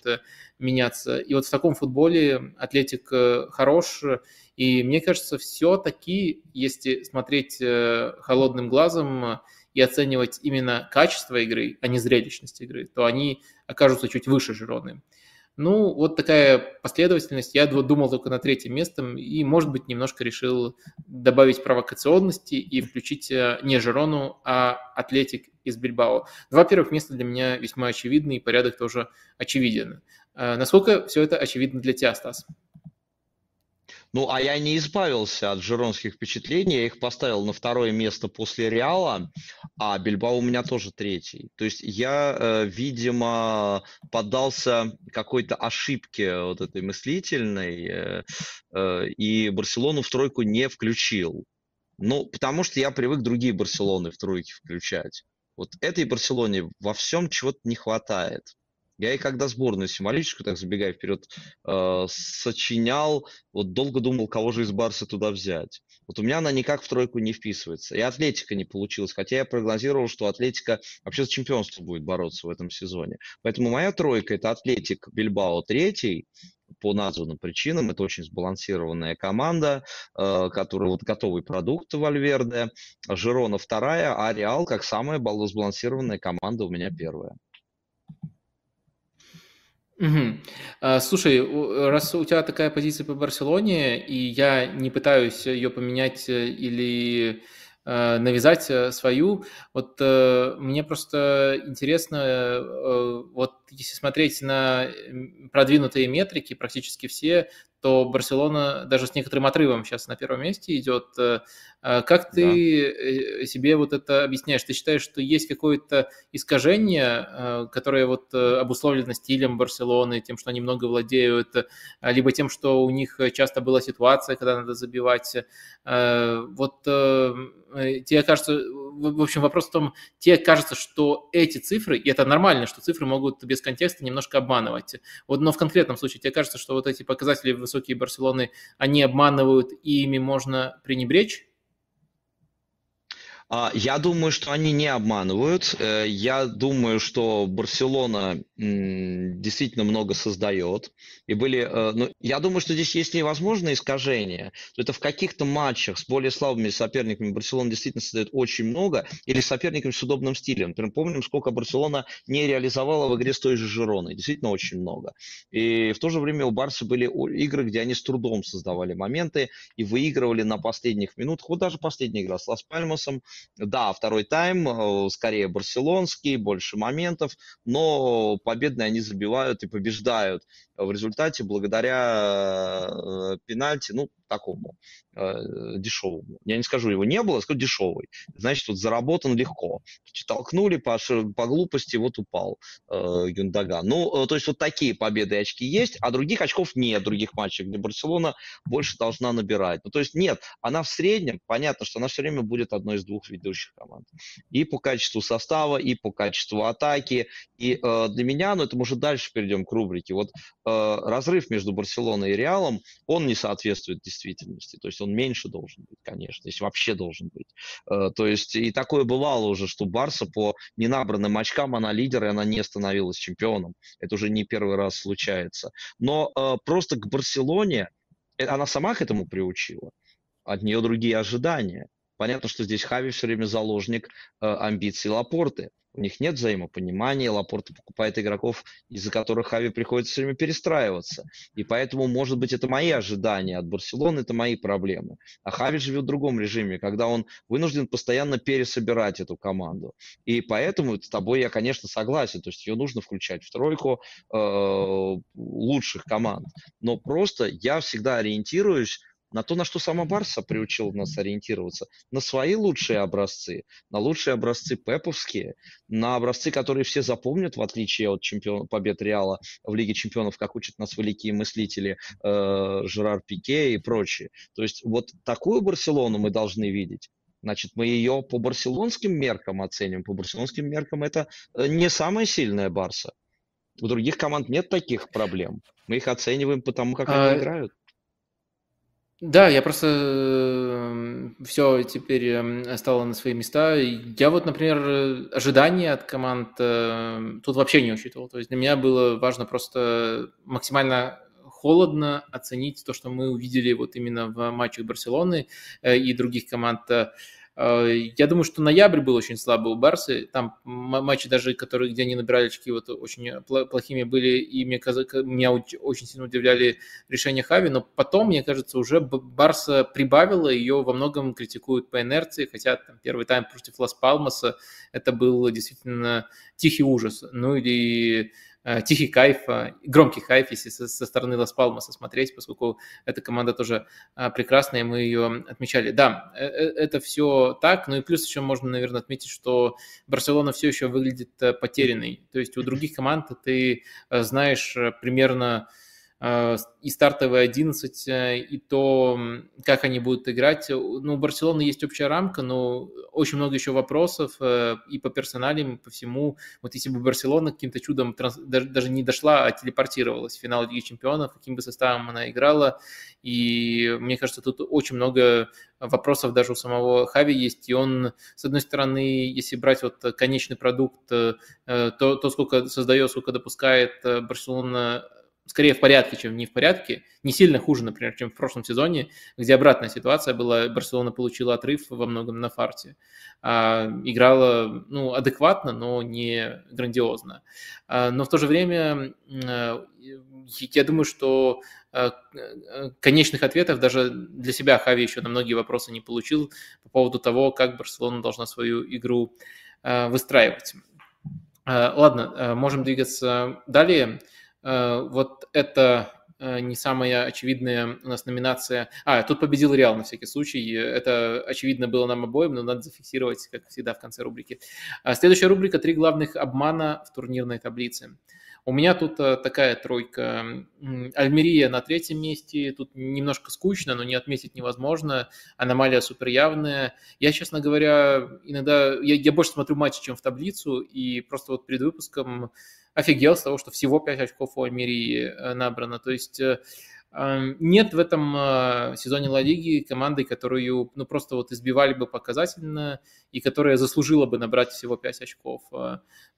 [SPEAKER 1] меняться. И вот в таком футболе Атлетик хорош, и мне кажется, все-таки, если смотреть холодным глазом, и оценивать именно качество игры, а не зрелищность игры, то они окажутся чуть выше Жироны. Ну, вот такая последовательность. Я думал только на третьем месте и, может быть, немножко решил добавить провокационности и включить э, не Жирону, а Атлетик из Бильбао. Два первых места для меня весьма очевидны, и порядок тоже очевиден. Э, насколько все это очевидно для тебя, Стас?
[SPEAKER 2] Ну, а я не избавился от жиронских впечатлений, я их поставил на второе место после Реала, а Бильбао у меня тоже третий. То есть я, э, видимо, поддался какой-то ошибке вот этой мыслительной, э, э, и Барселону в тройку не включил. Ну, потому что я привык другие Барселоны в тройке включать. Вот этой Барселоне во всем чего-то не хватает. Я и когда сборную символическую, так забегая вперед, э, сочинял, вот долго думал, кого же из Барса туда взять. Вот у меня она никак в тройку не вписывается. И Атлетика не получилась, хотя я прогнозировал, что Атлетика вообще за чемпионство будет бороться в этом сезоне. Поэтому моя тройка – это Атлетик Бильбао третий, по названным причинам. Это очень сбалансированная команда, э, которая вот готовый продукт Вальверде. Жирона вторая, а Реал как самая сбалансированная команда у меня первая.
[SPEAKER 1] Угу. Слушай, раз у тебя такая позиция по Барселоне, и я не пытаюсь ее поменять э, или э, навязать э, свою, вот мне просто интересно, вот если смотреть на продвинутые метрики, практически все, то Барселона даже с некоторым отрывом сейчас на первом месте идет. Э, а как ты да. Э, себе вот это объясняешь? Ты считаешь, что есть какое-то искажение, э, которое вот обусловлено стилем Барселоны, тем, что они много владеют, либо тем, что у них часто была ситуация, когда надо забивать? Вот тебе кажется, в общем, вопрос в том, тебе кажется, что эти цифры, и это нормально, что цифры могут без контекста немножко обманывать. Вот, но в конкретном случае тебе кажется, что вот эти показатели высокие Барселоны, они обманывают, и ими можно пренебречь?
[SPEAKER 2] А, я думаю, что они не обманывают. Э, я думаю, что Барселона действительно много создает. И были, э, ну, я думаю, что здесь есть невозможное искажение. Это в каких-то матчах с более слабыми соперниками Барселона действительно создает очень много, или соперниками с удобным стилем. Например, помним, сколько Барселона не реализовала в игре с той же Жироной. Действительно очень много. И в то же время у Барса были игры, где они с трудом создавали моменты и выигрывали на последних минутах. Вот даже последняя игра с Лас Пальмасом, да, второй тайм, э, скорее барселонский, больше моментов, но победные они забивают и побеждают в результате благодаря э, пенальти, ну, такому э, дешевому. Я не скажу, его не было, скажу дешевый. Значит, вот заработан легко. Толкнули по, по глупости, вот упал э, Юндаган. Ну, э, то есть вот такие победы и очки есть, а других очков нет, других матчей, где Барселона больше должна набирать. Ну, то есть нет, она в среднем, понятно, что она все время будет одной из двух ведущих команд. И по качеству состава, и по качеству атаки. И э, для меня, ну, это мы уже дальше перейдем к рубрике. Вот э, разрыв между Барселоной и Реалом, он не соответствует действительности. То есть он меньше должен быть, конечно, если вообще должен быть. Э, то есть и такое бывало уже, что Барса по ненабранным очкам, она лидер, и она не становилась чемпионом. Это уже не первый раз случается. Но э, просто к Барселоне, э, она сама к этому приучила. От нее другие ожидания. Понятно, что здесь Хави все время заложник амбиций Лапорты. У них нет взаимопонимания, Лапорта покупает игроков, из-за которых Хави приходится все время перестраиваться. И поэтому, может быть, это мои ожидания от Барселоны, это мои проблемы. А Хави живет в другом режиме, когда он вынужден постоянно пересобирать эту команду. И поэтому с тобой я, конечно, согласен. То есть ее нужно включать в тройку э, лучших команд. Но просто я всегда ориентируюсь на то, на что сама Барса приучил нас ориентироваться, на свои лучшие образцы, на лучшие образцы пеповские, на образцы, которые все запомнят, в отличие от чемпион, побед Реала в Лиге чемпионов, как учат нас великие мыслители э, Жерар Пике и прочие. То есть вот такую Барселону мы должны видеть. Значит, мы ее по барселонским меркам оценим. По барселонским меркам это э, не самая сильная Барса. У других команд нет таких проблем. Мы их оцениваем по тому, как а... они играют.
[SPEAKER 1] Да, я просто эм, все теперь эм, стало на свои места. Я вот, например, ожидания от команд эм, тут вообще не учитывал. То есть для меня было важно просто максимально холодно оценить то, что мы увидели вот именно в матчах Барселоны э, и других команд. Э, я думаю, что ноябрь был очень слабый у Барсы. Там матчи даже, которые, где они набирали очки, вот очень плохими были, и мне, меня очень сильно удивляли решения Хави, но потом, мне кажется, уже Барса прибавила, ее во многом критикуют по инерции, хотя там, первый тайм против Лас-Палмаса это был действительно тихий ужас. Ну или тихий кайф, э, громкий кайф, если со, со стороны Лас-Палмаса смотреть, поскольку эта команда тоже э, прекрасная, мы ее отмечали. Да, это все так, ну и плюс еще можно, наверное, отметить, что Барселона все еще выглядит потерянной. То есть у других команд ты знаешь примерно Э, и стартовые 11, э, и то, как они будут играть. Ну, у Барселоны есть общая рамка, но очень много еще вопросов э, и по персоналям, и по всему. Вот если бы Барселона каким-то чудом даже не дошла, а телепортировалась в финал Лиги Чемпионов, каким бы составом она играла, и мне кажется, тут очень много вопросов даже у самого Хави есть, и он, с одной стороны, если брать вот конечный продукт, то, то сколько создает, сколько допускает Барселона скорее в порядке, чем не в порядке. Не сильно хуже, например, чем в прошлом сезоне, где обратная ситуация была. Барселона получила отрыв во многом на фарте. А, играла ну, адекватно, но не грандиозно. А, но в то же время а, я думаю, что а, конечных ответов даже для себя Хави еще на многие вопросы не получил по поводу того, как Барселона должна свою игру выстраивать. Ладно, можем двигаться далее. Э, вот это э, не самая очевидная у нас номинация. А, тут победил Реал на всякий случай. Это очевидно было нам обоим, но надо зафиксировать, как всегда, в конце рубрики. А следующая рубрика «Три главных обмана в турнирной таблице». У меня тут э, такая тройка. Альмерия на третьем месте. Тут немножко скучно, но не отметить невозможно. Аномалия супер явная. Я, честно говоря, иногда... Я, я больше смотрю матчи, чем в таблицу. И просто вот перед выпуском офигел с того, что всего 5 очков у Альмерии э, набрано. То есть э, нет в этом э, сезоне Ла Лиги команды, которую ну, просто вот избивали бы показательно и которая заслужила бы набрать всего 5 очков.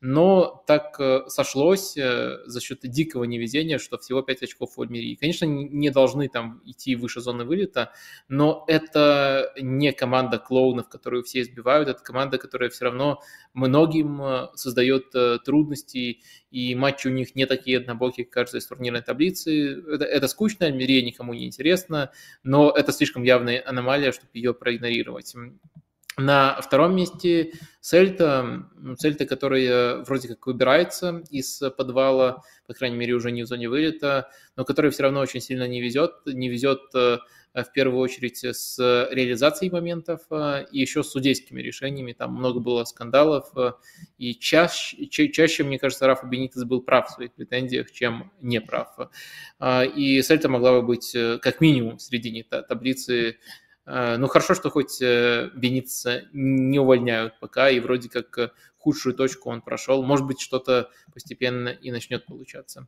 [SPEAKER 1] Но так сошлось за счет дикого невезения, что всего 5 очков у Альмерии. Конечно, не должны там идти выше зоны вылета, но это не команда клоунов, которую все избивают, это команда, которая все равно многим создает трудности и матчи у них не такие однобокие, как кажется, из турнирной таблицы. Это, это скучно, Альмерия никому не интересно, но это слишком явная аномалия, чтобы ее проигнорировать. На втором месте Сельта, Сельта, которая вроде как выбирается из подвала, по крайней мере, уже не в зоне вылета, но которая все равно очень сильно не везет. Не везет э, в первую очередь с реализацией моментов э, и еще с судейскими решениями. Там много было скандалов, э, и чаще, чаще мне кажется, Рафа Бенитес был прав в своих претензиях, чем не прав. И Сельта могла бы быть как минимум в середине таблицы Э, ну, хорошо, что хоть э, Беница не увольняют пока, и вроде как э, худшую точку он прошел. Может быть, что-то постепенно и начнет получаться.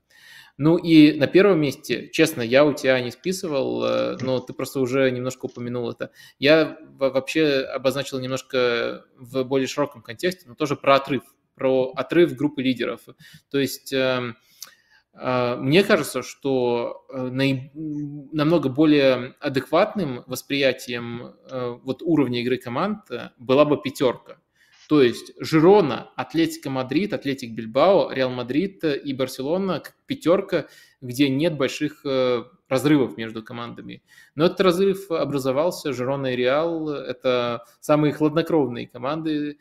[SPEAKER 1] Ну и на первом месте, честно, я у тебя не списывал, но ты просто уже немножко упомянул это. Я вообще обозначил немножко в более широком контексте, но тоже про отрыв, про отрыв группы лидеров. То есть эм, мне кажется, что э, намного более адекватным восприятием э, вот уровня игры команд э, была бы пятерка. То есть Жирона, Атлетико Мадрид, Атлетик Бильбао, Реал Мадрид и Барселона как пятерка, где нет больших разрывов между командами. Но этот разрыв образовался, Жирона и Реал – это самые хладнокровные команды,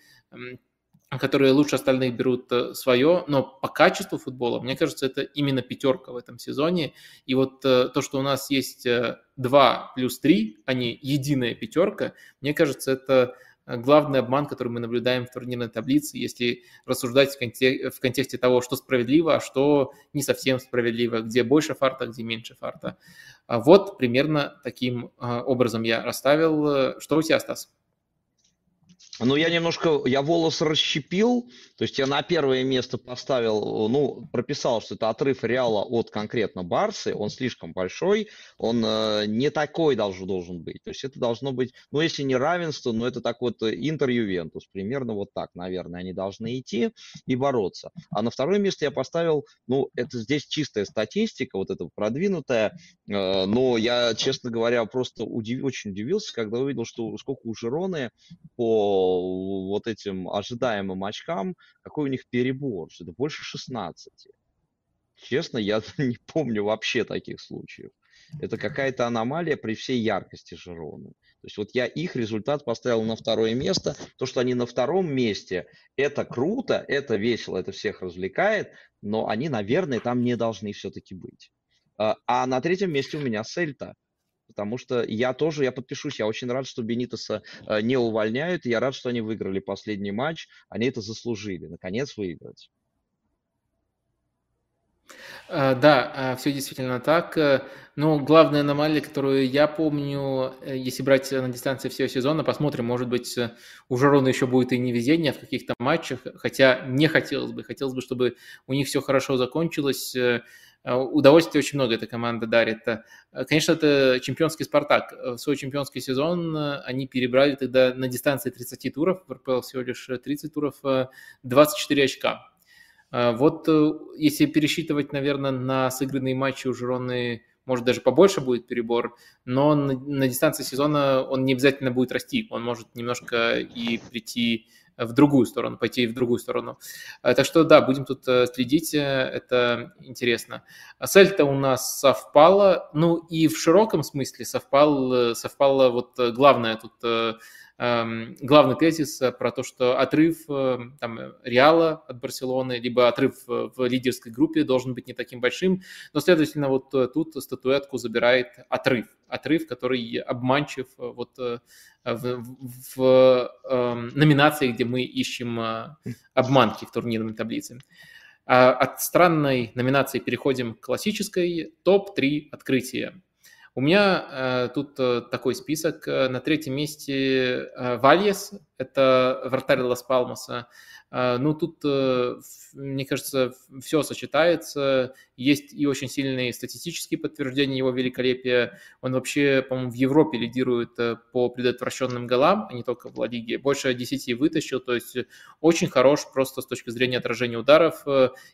[SPEAKER 1] которые лучше остальных берут э, свое, но по качеству футбола, мне кажется, это именно пятерка в этом сезоне. И вот э, то, что у нас есть 2 э, плюс 3, а не единая пятерка, мне кажется, это главный обман, который мы наблюдаем в турнирной таблице, если рассуждать в, контек- в контексте того, что справедливо, а что не совсем справедливо, где больше фарта, где меньше фарта. А вот примерно таким образом я расставил. Что у тебя, Стас?
[SPEAKER 2] Ну, я немножко, я волос расщепил, то есть я на первое место поставил, ну, прописал, что это отрыв Реала от конкретно Барсы, он слишком большой, он э, не такой должен, должен быть, то есть это должно быть, ну, если не равенство, но это так вот Интер-Ювентус, примерно вот так, наверное, они должны идти и бороться. А на второе место я поставил, ну, это здесь чистая статистика, вот эта продвинутая, э, но я, честно говоря, просто удив, очень удивился, когда увидел, что сколько у Жироны по вот этим ожидаемым очкам, какой у них перебор, что это больше 16. Честно, я не помню вообще таких случаев. Это какая-то аномалия при всей яркости Жироны. То есть вот я их результат поставил на второе место. То, что они на втором месте, это круто, это весело, это всех развлекает, но они, наверное, там не должны все-таки быть. А, а на третьем месте у меня Сельта потому что я тоже, я подпишусь, я очень рад, что Бенитоса э, не увольняют, я рад, что они выиграли последний матч, они это заслужили, наконец выиграть.
[SPEAKER 1] А, да, а, все действительно так. Э, но главная аномалия, которую я помню, э, если брать на дистанции всего сезона, посмотрим, может быть, у Жирона еще будет и невезение в каких-то матчах, хотя не хотелось бы. Хотелось бы, чтобы у них все хорошо закончилось. Э, удовольствие очень много эта команда дарит. Э, конечно, это чемпионский «Спартак». В свой чемпионский сезон э, они перебрали тогда на дистанции 30 туров, в РПЛ всего лишь 30 туров, 24 очка. Вот если пересчитывать, наверное, на сыгранные матчи у Жироны, может, даже побольше будет перебор, но на, на дистанции сезона он не обязательно будет расти. Он может немножко и прийти в другую сторону, пойти в другую сторону. Э, так что да, будем тут э, следить, э, это интересно. Сельта у нас совпала, ну и в широком смысле совпал, совпало вот главное тут главный тезис э, про то, что отрыв э, там, Реала от Барселоны, либо отрыв э, в лидерской группе должен быть не таким большим, но, следовательно, вот тут статуэтку забирает отрыв, отрыв, который обманчив вот в, в, в э, номинации, где мы ищем обманки в турнирной таблице. А от странной номинации переходим к классической топ-3 открытия. У меня э, тут э, такой список. Э, на третьем месте э, Вальес, это вратарь Лас Палмаса. Э, ну, тут, э, мне кажется, все сочетается. Есть и очень сильные статистические подтверждения его великолепия. Он вообще, по-моему, в Европе лидирует э, по предотвращенным голам, а не только в Ла Лиге. Больше 10 вытащил, то есть очень хорош просто с точки зрения отражения ударов.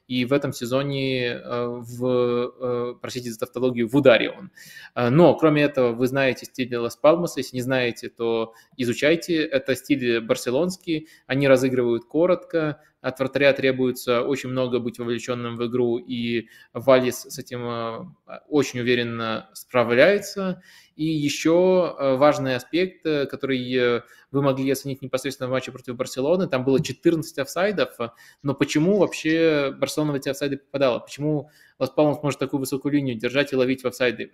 [SPEAKER 1] И в этом сезоне в, простите за тавтологию, в ударе он. Но, кроме этого, вы знаете стиль Лас Палмаса. Если не знаете, то изучайте. Это стиль барселонский. Они разыгрывают коротко, от вратаря требуется очень много быть вовлеченным в игру, и Валис с этим э, очень уверенно справляется. И еще э, важный аспект, э, который вы могли оценить непосредственно в матче против Барселоны, там было 14 офсайдов, но почему вообще Барселона в эти офсайды попадала? Почему Лас Палмас может такую высокую линию держать и ловить в офсайды?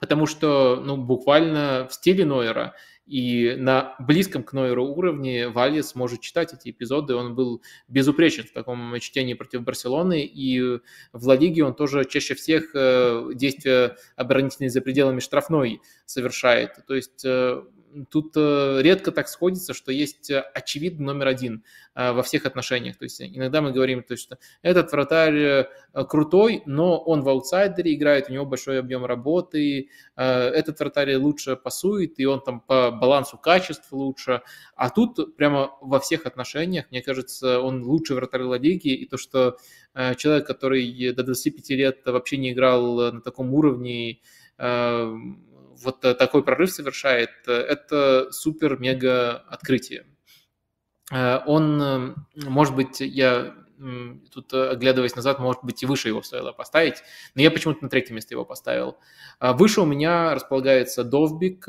[SPEAKER 1] Потому что, ну, буквально в стиле Нойера – и на близком к Нойеру уровне Вальес может читать эти эпизоды. Он был безупречен в таком чтении против Барселоны. И в Ла Лиге он тоже чаще всех э, действия оборонительные за пределами штрафной совершает. То есть э, тут э, редко так сходится, что есть э, очевидный номер один э, во всех отношениях. То есть иногда мы говорим, то, что этот вратарь крутой, но он в аутсайдере играет, у него большой объем работы, этот вратарь лучше пасует, и он там по балансу качеств лучше. А тут прямо во всех отношениях, мне кажется, он лучший вратарь Ла Лиги, и то, что человек, который до 25 лет вообще не играл на таком уровне, вот э, такой прорыв совершает, э, это супер-мега открытие. Э, он, может быть, я тут оглядываясь назад, может быть, и выше его стоило поставить, но я почему-то на третье место его поставил. Выше у меня располагается Довбик,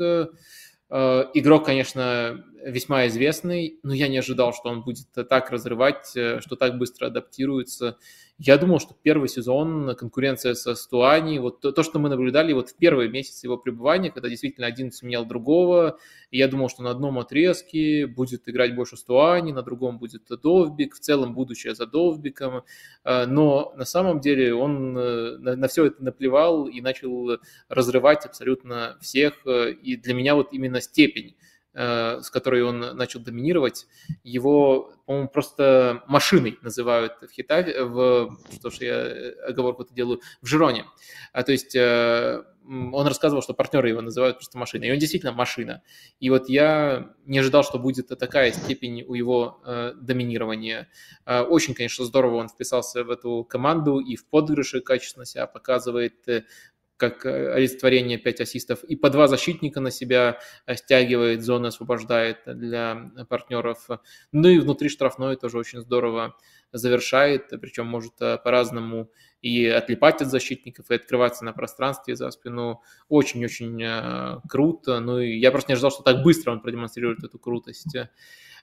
[SPEAKER 1] Игрок, конечно, весьма известный, но я не ожидал, что он будет так разрывать, что так быстро адаптируется. Я думал, что первый сезон, конкуренция со Стуани, вот то, то, что мы наблюдали вот в первый месяц его пребывания, когда действительно один сменял другого, и я думал, что на одном отрезке будет играть больше Стуани, на другом будет Довбик, в целом будущее за Довбиком, э, но на самом деле он э, на, на все это наплевал и начал разрывать абсолютно всех, э, и для меня вот именно степень с которой он начал доминировать, его, по-моему, просто машиной называют в Хитаве, в, что ж я оговорку это делаю, в Жироне. А, то есть он рассказывал, что партнеры его называют просто машиной. И он действительно машина. И вот я не ожидал, что будет такая степень у его э, доминирования. Э, очень, конечно, здорово он вписался в эту команду и в подыгрыше качественно себя показывает э, как э, олицетворение 5 ассистов, и по два защитника на себя э, стягивает, зоны освобождает для партнеров. Ну и внутри штрафной тоже очень здорово завершает, причем может э, по-разному и отлипать от защитников, и открываться на пространстве за спину. Очень-очень э, круто. Ну и я просто не ожидал, что так быстро он продемонстрирует эту крутость.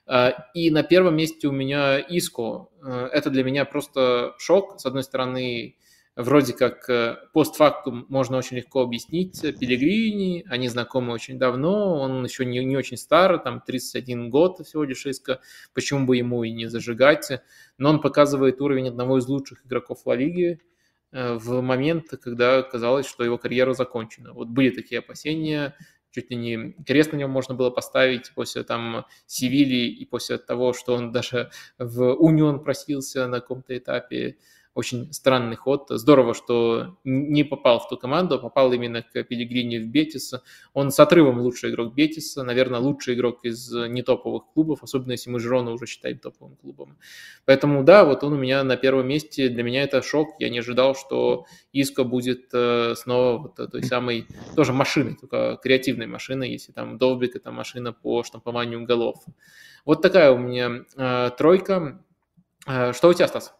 [SPEAKER 1] Э, и на первом месте у меня Иско. Это для меня просто шок. С одной стороны, вроде как постфактум можно очень легко объяснить. Пелегрини, они знакомы очень давно, он еще не, не очень стар, там 31 год всего лишь Иско, почему бы ему и не зажигать. Но он показывает уровень одного из лучших игроков Ла Лиги, Э, в момент, когда казалось, что его карьера закончена. Вот были такие опасения, чуть ли не крест на нем можно было поставить после там Севильи и после того, что он даже в Унион просился на каком-то этапе очень странный ход. Здорово, что не попал в ту команду, а попал именно к Пелигрини в Бетиса. Он с отрывом лучший игрок Бетиса, наверное, лучший игрок из нетоповых клубов, особенно если мы Жирона уже считаем топовым клубом. Поэтому да, вот он у меня на первом месте. Для меня это шок. Я не ожидал, что Иско будет э, снова вот той самой тоже машиной, только креативной машиной, если там Довбик это машина по штампованию голов. Вот такая у меня э, тройка. Э, что у тебя, Стас?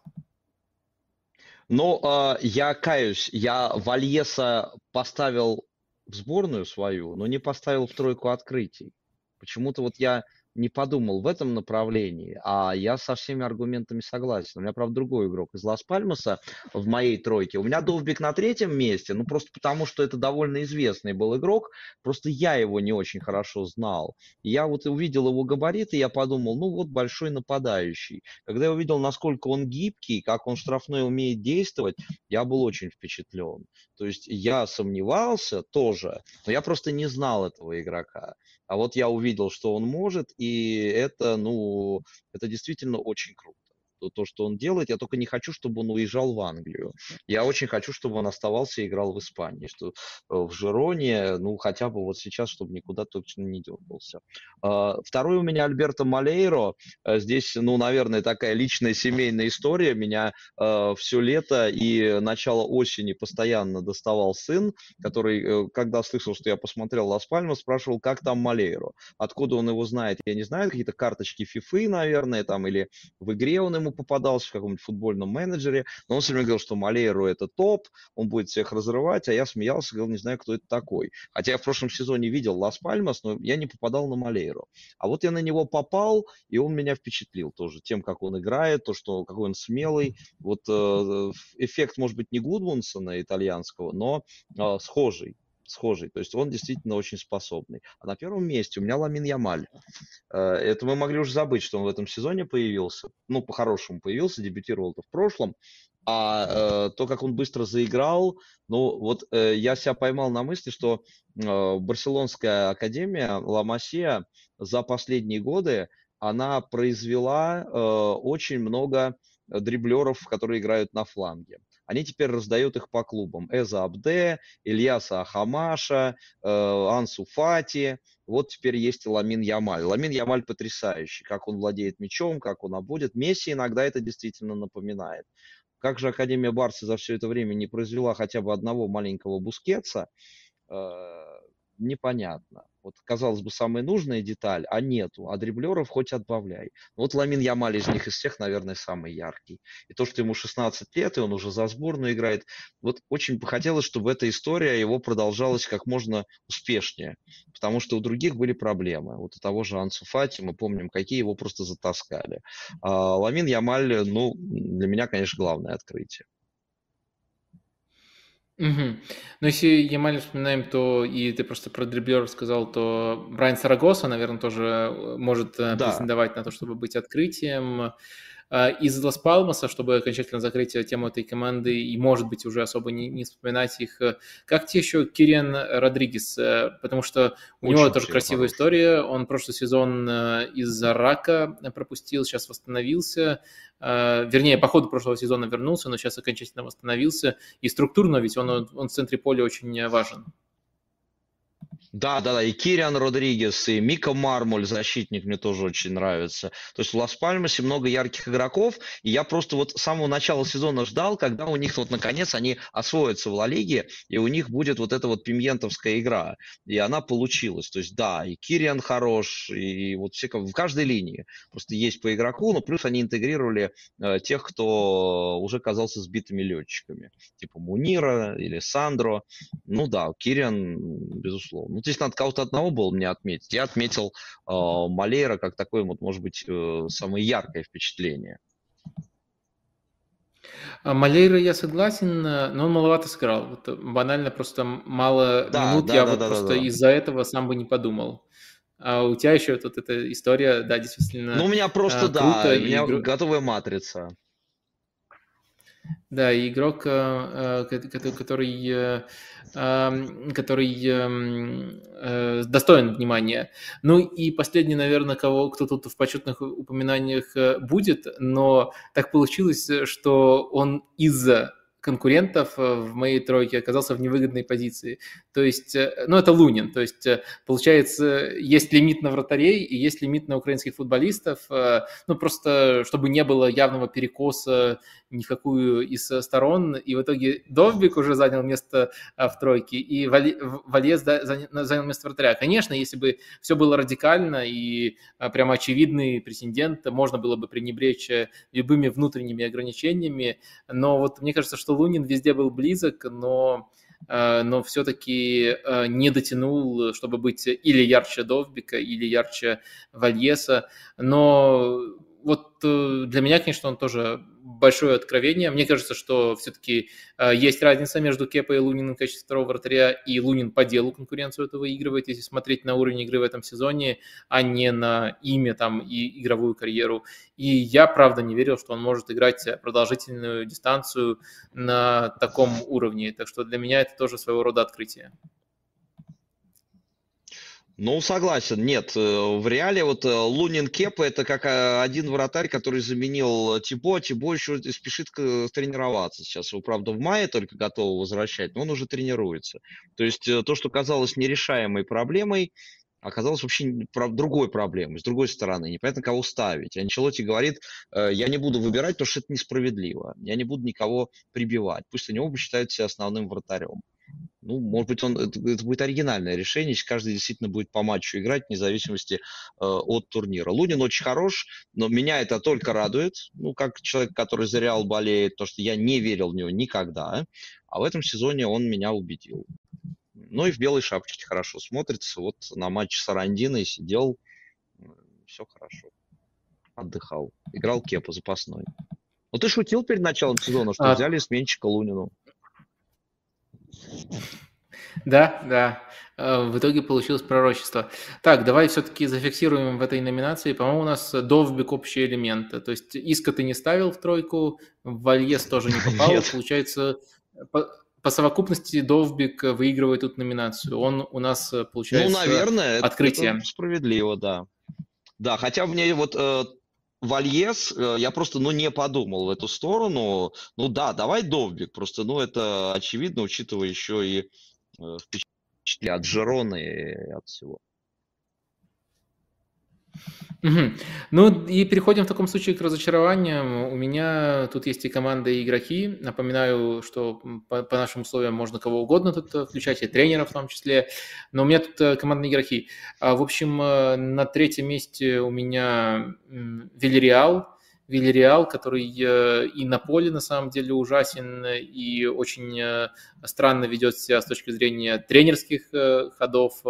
[SPEAKER 2] Ну, э, я каюсь, я Вальеса поставил в сборную свою, но не поставил в тройку открытий. Почему-то вот я не подумал в этом направлении, а я со всеми аргументами согласен. У меня, правда, другой игрок из Лас-Пальмаса в моей тройке. У меня Довбик на третьем месте, ну просто потому, что это довольно известный был игрок, просто я его не очень хорошо знал. я вот увидел его габариты, я подумал, ну вот большой нападающий. Когда я увидел, насколько он гибкий, как он штрафной умеет действовать, я был очень впечатлен. То есть я сомневался тоже, но я просто не знал этого игрока. А вот я увидел, что он может, и это, ну, это действительно очень круто то, что он делает. Я только не хочу, чтобы он уезжал в Англию. Я очень хочу, чтобы он оставался и играл в Испании, что э, в Жироне, ну, хотя бы вот сейчас, чтобы никуда точно не дергался. А, второй у меня Альберто Малейро. Э, здесь, ну, наверное, такая личная семейная история. Меня э, все лето и начало осени постоянно доставал сын, который, когда слышал, что я посмотрел Лас Пальмас, спрашивал, как там Малейро. Откуда он его знает, я не знаю, какие-то карточки фифы, наверное, там, или в игре он ему попадался в каком-нибудь футбольном менеджере, но он все время говорил, что Малейро это топ, он будет всех разрывать, а я смеялся, говорил, не знаю, кто это такой. Хотя я в прошлом сезоне видел Лас Пальмас, но я не попадал на Малейро. А вот я на него попал, и он меня впечатлил тоже тем, как он играет, то, что какой он смелый. Вот э, эффект, может быть, не Гудмунсона итальянского, но э, схожий схожий. То есть он действительно очень способный. А на первом месте у меня Ламин Ямаль. Э, это мы могли уже забыть, что он в этом сезоне появился. Ну, по-хорошему появился, дебютировал-то в прошлом. А э, то, как он быстро заиграл, ну, вот э, я себя поймал на мысли, что э, Барселонская академия Ла Масия за последние годы она произвела э, очень много дриблеров, которые играют на фланге они теперь раздают их по клубам. Эза Абде, Ильяса Ахамаша, э, Ансу Фати. Вот теперь есть и Ламин Ямаль. Ламин Ямаль потрясающий, как он владеет мячом, как он обводит. Месси иногда это действительно напоминает. Как же Академия Барса за все это время не произвела хотя бы одного маленького Бускетса, э, непонятно. Вот, казалось бы, самая нужная деталь, а нету. А дриблеров хоть отбавляй. Вот Ламин Ямаль из них из всех, наверное, самый яркий. И то, что ему 16 лет, и он уже за сборную играет. Вот очень бы хотелось, чтобы эта история его продолжалась как можно успешнее. Потому что у других были проблемы. Вот у того же Ансу Фати, мы помним, какие его просто затаскали. А Ламин Ямаль, ну, для меня, конечно, главное открытие.
[SPEAKER 1] Угу. Но если Ямаль вспоминаем, то и ты просто про дриблеров сказал, то Брайан Сарагоса, наверное, тоже э, может э, да. претендовать на то, чтобы быть открытием. Из Лас-Палмаса, чтобы окончательно закрыть тему этой команды и, может быть, уже особо не, не вспоминать их. Как тебе еще Кириан Родригес? Потому что у Очень него тоже красивая хороший. история. Он прошлый сезон из-за рака пропустил, сейчас восстановился. Вернее, по ходу прошлого сезона вернулся, но сейчас окончательно восстановился. И структурно ведь он, он в центре поля очень важен.
[SPEAKER 2] Да, да, да, и Кириан Родригес, и Мика Мармуль, защитник, мне тоже очень нравится. То есть в Лас-Пальмасе много ярких игроков, и я просто вот с самого начала сезона ждал, когда у них вот наконец они освоятся в Ла Лиге, и у них будет вот эта вот пимьентовская игра, и она получилась. То есть да, и Кириан хорош, и вот все в каждой линии просто есть по игроку, но плюс они интегрировали э, тех, кто уже казался сбитыми летчиками, типа Мунира или Сандро. Ну да, Кириан, безусловно. Ну, здесь надо кого-то одного было мне отметить. Я отметил э, Малейра как такое, вот, может быть, э, самое яркое впечатление.
[SPEAKER 1] А Малейра я согласен, но он маловато сыграл. Вот банально просто мало да, минут. Да, я да, вот да, просто да, да. из-за этого сам бы не подумал. А у тебя еще тут эта история, да, действительно.
[SPEAKER 2] Ну, у меня просто, а, да, у меня игр... готовая матрица.
[SPEAKER 1] Да, игрок, э, э, который, э, который достоин внимания. Ну и последний, наверное, кого, кто тут в почетных упоминаниях будет, но так получилось, что он из-за конкурентов в моей тройке оказался в невыгодной позиции. То есть, ну, это Лунин. То есть, получается, есть лимит на вратарей и есть лимит на украинских футболистов. Ну, просто, чтобы не было явного перекоса ни в какую из сторон. И в итоге Довбик уже занял место в тройке, и Вальес занял место вратаря. Конечно, если бы все было радикально и прямо очевидный претендент, можно было бы пренебречь любыми внутренними ограничениями. Но вот мне кажется, что Лунин везде был близок, но э, но все-таки э, не дотянул, чтобы быть или ярче Довбика, или ярче Вальеса. Но вот э, для меня, конечно, он тоже большое откровение. Мне кажется, что все-таки э, есть разница между Кепа и Луниным в качестве второго вратаря, и Лунин по делу конкуренцию это выигрывает, если смотреть на уровень игры в этом сезоне, а не на имя там и игровую карьеру. И я, правда, не верил, что он может играть продолжительную дистанцию на таком уровне. Так что для меня это тоже своего рода открытие.
[SPEAKER 2] Ну, согласен. Нет, э, в реале вот э, Лунин Кепа это как э, один вратарь, который заменил Тибо. Тибо еще спешит тренироваться сейчас. Его, правда, в мае только готовы возвращать, но он уже тренируется. То есть то, что казалось нерешаемой проблемой, оказалось вообще другой проблемой, с другой стороны. Непонятно, кого ставить. Анчелоти говорит, я не буду выбирать, потому что это несправедливо. Я не буду никого прибивать. Пусть они оба считают себя основным вратарем. Ну, может быть, он, это, это будет оригинальное решение, если каждый действительно будет по матчу играть, вне зависимости э, от турнира. Лунин очень хорош, но меня это только радует, ну, как человек, который за Реал болеет, то, что я не верил в него никогда, а в этом сезоне он меня убедил. Ну и в белой шапочке хорошо смотрится. Вот на матче с Арандиной сидел, все хорошо. Отдыхал. Играл Кепа запасной. Ну ты шутил перед началом сезона, что а... взяли сменщика Лунину.
[SPEAKER 1] Да, да. Э, в итоге получилось пророчество. Так, давай все-таки зафиксируем в этой номинации. По-моему, у нас Довбик общий элемент. То есть Иска ты не ставил в тройку, Вальес тоже не попал. Нет. Получается, по, по совокупности Довбик выигрывает тут номинацию. Он у нас э, получается
[SPEAKER 2] Ну, наверное,
[SPEAKER 1] открытие.
[SPEAKER 2] Это справедливо, да. Да, хотя мне вот э, Вальес, э, я просто, ну, не подумал в эту сторону. Ну да, давай Довбик, просто, ну, это очевидно, учитывая еще и э, впечатление от Жерона и от всего.
[SPEAKER 1] Ну и переходим в таком случае к разочарованиям. У меня тут есть и команды, и игроки. Напоминаю, что по, по нашим условиям можно кого угодно тут э, включать, и тренеров в том числе. Но у меня тут э, командные игроки. А, в общем, э, на третьем месте у меня Вильяреал. Вильяреал, который и на поле на самом деле ужасен, и очень странно ведет себя с точки зрения тренерских ходов.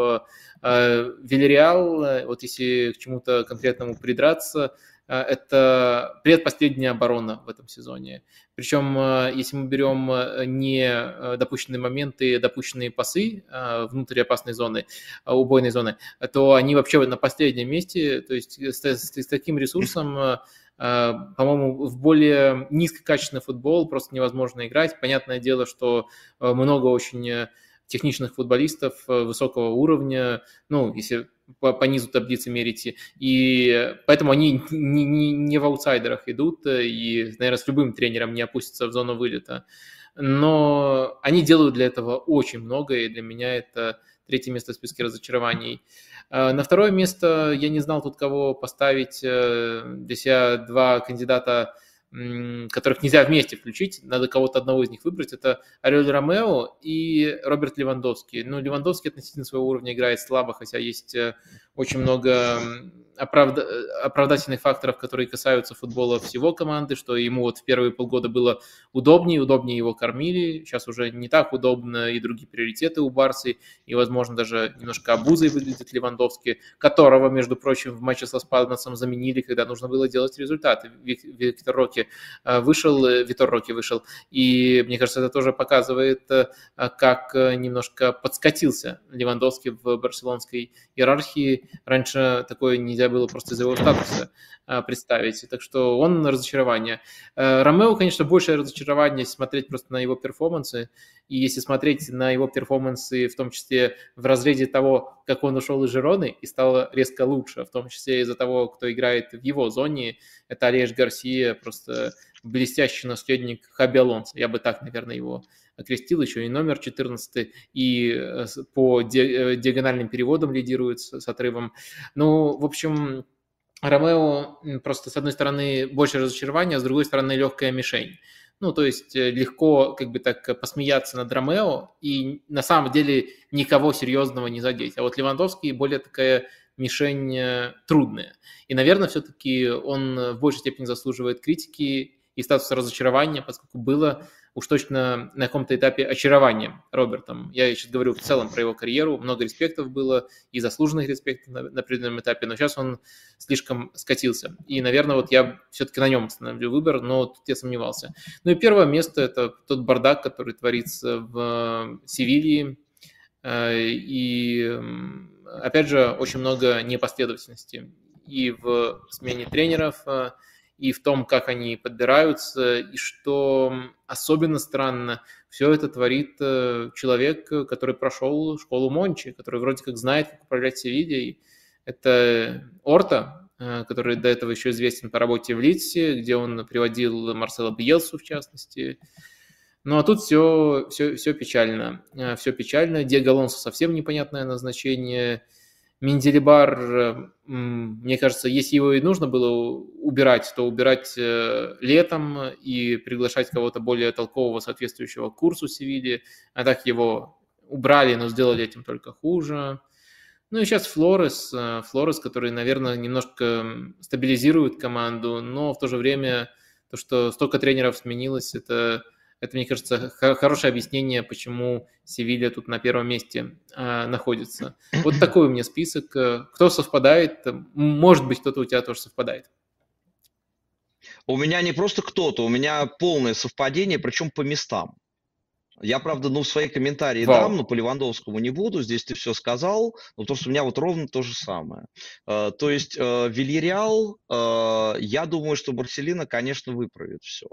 [SPEAKER 1] Э, Вильяреал, э, вот если к чему-то конкретному придраться, э, это предпоследняя оборона в этом сезоне. Причем, если мы берем не допущенные моменты, допущенные пасы внутри опасной зоны, убойной зоны, то они вообще на последнем месте. То есть с, с, с таким ресурсом По-моему, в более низкокачественный футбол просто невозможно играть. Понятное дело, что много очень техничных футболистов высокого уровня, ну, если по, по низу таблицы мерите, и поэтому они не, не, не в аутсайдерах идут, и, наверное, с любым тренером не опустятся в зону вылета. Но они делают для этого очень много, и для меня это третье место в списке разочарований. А, на второе место я не знал тут кого поставить. Э, для себя два кандидата которых нельзя вместе включить, надо кого-то одного из них выбрать, это Орель Ромео и Роберт Левандовский. Ну, Левандовский относительно своего уровня играет слабо, хотя есть э, очень много оправда... оправдательных факторов, которые касаются футбола всего команды, что ему вот в первые полгода было удобнее, удобнее его кормили, сейчас уже не так удобно, и другие приоритеты у Барсы, и, возможно, даже немножко обузой выглядит Левандовский, которого, между прочим, в матче со Спалносом заменили, когда нужно было делать результаты. Виктор Роки э, вышел, э, Витор Роки вышел, и, мне кажется, это тоже показывает, э, как немножко подскатился Левандовский в барселонской иерархии. Раньше такое нельзя было просто из-за его статуса а, представить. Так что он разочарование. Э, Ромео, конечно, большее разочарование смотреть просто на его перформансы. И если смотреть на его перформансы, в том числе в разрезе того, как он ушел из Жироны и стал резко лучше, в том числе из-за того, кто играет в его зоне, это Олеж Гарсия, просто блестящий наследник Хаби Алонсо. Я бы так, наверное, его окрестил, еще и номер 14, и э, по э, диагональным переводам лидирует с отрывом. Ну, в общем, Ромео просто, с одной стороны, больше разочарования, а с другой стороны, легкая мишень. Ну, то есть э, легко как бы так посмеяться над Ромео и на самом деле никого серьезного не задеть. А вот Левандовский более такая мишень трудная. И, наверное, все-таки он в большей степени заслуживает критики и статуса разочарования, поскольку было уж точно на каком-то этапе очарования Робертом. Я сейчас говорю в целом про его карьеру, много респектов было и заслуженных респектов на, на определенном этапе, но сейчас он слишком скатился. И, наверное, вот я все-таки на нем остановлю выбор, но тут я сомневался. Ну и первое место – это тот бардак, который творится в Севилье, э, и, опять же, очень много непоследовательности и в смене тренеров, э, и в том, как они подбираются, и что особенно странно, все это творит э, человек, который прошел школу Мончи, который вроде как знает, как управлять Севильей. Это Орта, э, который до этого еще известен по работе в Литсе, где он приводил Марсела Бьелсу, в частности. Ну а тут все, все, все печально. Э, все печально. Диего Алонсо совсем непонятное назначение – Менделибар, э, мне кажется, если его и нужно было убирать, то убирать э, летом и приглашать кого-то более толкового, соответствующего курсу Севильи. А так его убрали, но сделали этим только хуже. Ну и сейчас Флорес, э, Флорес, который, наверное, немножко стабилизирует команду, но в то же время то, что столько тренеров сменилось, это это, мне кажется, хорошее объяснение, почему Севилья тут на первом месте э, находится. Вот такой у меня список. Кто совпадает? Может быть, кто-то у тебя тоже совпадает.
[SPEAKER 2] У меня не просто кто-то, у меня полное совпадение, причем по местам. Я, правда, ну, свои комментарии Вау. дам, но по Левандовскому не буду. Здесь ты все сказал. Но то, что у меня вот ровно то же самое. Uh, то есть uh, Вильяреал, uh, я думаю, что Барселина, конечно, выправит все.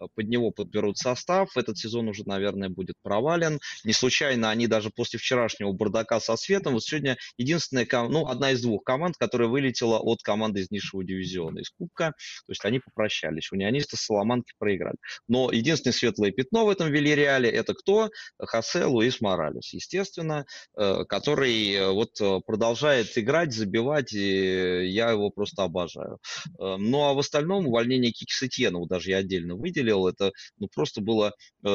[SPEAKER 2] Э, под него подберут состав. Этот сезон уже, наверное, будет провален. Не случайно они даже после вчерашнего бардака со светом, вот сегодня единственная, ну, одна из двух команд, которая вылетела от команды из низшего дивизиона, из Кубка. То есть они попрощались. Унионисты Соломанки проиграли. Но единственное светлое пятно в этом Вильяреале это кто? Хосе Луис Моралес, естественно, э, который э, вот продолжает играть, забивать, и я его просто обожаю. Ну а в остальном увольнение Кики Сетьена, даже я отдельно выделил, это ну, просто было э,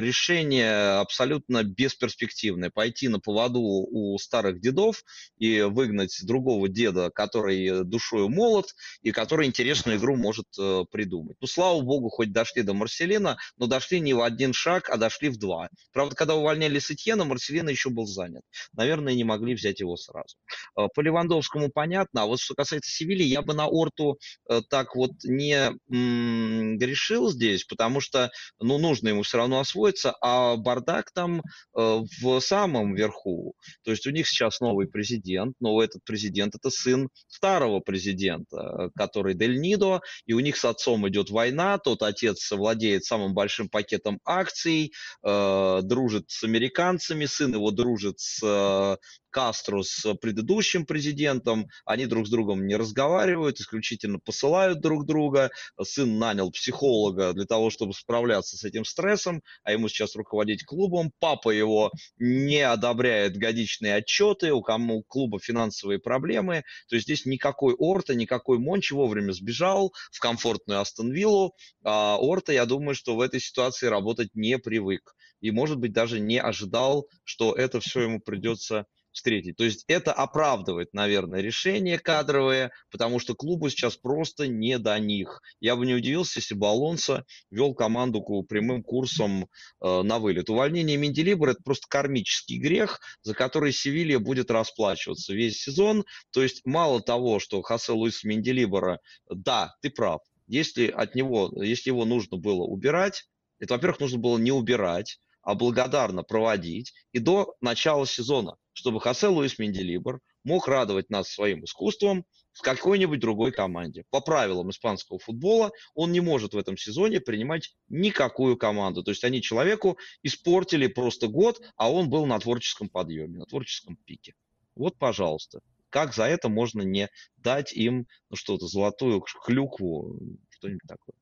[SPEAKER 2] решение абсолютно бесперспективное. Пойти на поводу у старых дедов и выгнать другого деда, который душою молод и который интересную игру может э, придумать. Ну, слава богу, хоть дошли до Марселина, но дошли не в один шаг, а дошли в два. Правда, когда увольняли Сетьена, Марселина еще был занят. Наверное, не могли взять его сразу. Э, по Левандовскому понятно, а вот что касается Севильи, я бы на Орту э, так вот не м- грешил здесь, потому что, ну, нужно ему все равно освоиться, а бардак там э, в самом верху. То есть у них сейчас новый президент, но этот президент это сын старого президента, который Дель Нидо, и у них с отцом идет война, тот отец владеет самым большим пакетом акций, э, дружит с американцами, сын его дружит с э, Кастро с предыдущим президентом, они друг с другом не разговаривают, исключительно посылают друг друга. Сын нанял психолога для того, чтобы справляться с этим стрессом, а ему сейчас руководить клубом. Папа его не одобряет годичные отчеты, у кому клуба финансовые проблемы. То есть здесь никакой Орта, никакой Мончи вовремя сбежал в комфортную Астон Виллу. А Орта, я думаю, что в этой ситуации работать не привык. И, может быть, даже не ожидал, что это все ему придется встретить. То есть это оправдывает, наверное, решение кадровое, потому что клубу сейчас просто не до них. Я бы не удивился, если бы Алонсо вел команду прямым курсом э, на вылет. Увольнение Менделибора – это просто кармический грех, за который Севилья будет расплачиваться весь сезон. То есть мало того, что Хосе Луис Менделибора, да, ты прав, если от него, если его нужно было убирать, это, во-первых, нужно было не убирать, а благодарно проводить и до начала сезона чтобы Хосе Луис Менделибор мог радовать нас своим искусством в какой-нибудь другой команде. По правилам испанского футбола он не может в этом сезоне принимать никакую команду. То есть они человеку испортили просто год, а он был на творческом подъеме, на творческом пике. Вот, пожалуйста. Как за это можно не дать им ну, что-то, золотую клюкву, что-нибудь такое?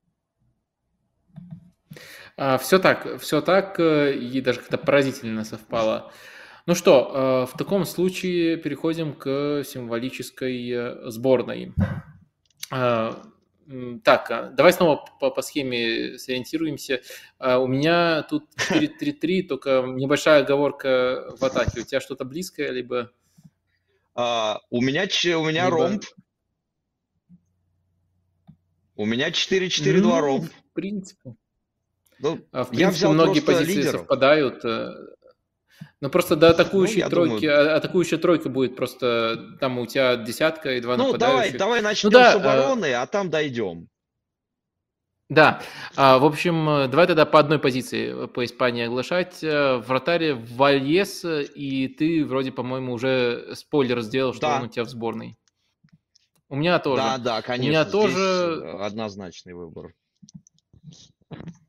[SPEAKER 1] А, все так, все так, э, и даже как-то поразительно совпало. Ну что, э, в таком случае переходим к символической э, сборной. Э, так, давай снова по, по схеме сориентируемся. У меня тут 4-3-3, только небольшая оговорка в атаке. У тебя что-то близкое, либо...
[SPEAKER 2] А, у меня, у меня либо... ромб. У меня 4-4-2 ну, ромб.
[SPEAKER 1] В принципе. Ну, в принципе, я взял многие позиции лидеров. совпадают. Ну просто до атакующей ну, тройки, думаю... атакующая тройка будет просто там у тебя десятка и два
[SPEAKER 2] ну,
[SPEAKER 1] нападающих.
[SPEAKER 2] Ну давай, давай начнем ну, да, с обороны, а... а там дойдем.
[SPEAKER 1] Да, а, в общем, давай тогда по одной позиции по Испании оглашать. В вратаре Вальес, и ты вроде, по-моему, уже спойлер сделал, что да. он у тебя в сборной. У меня тоже.
[SPEAKER 2] Да, да, конечно. У меня тоже однозначный выбор.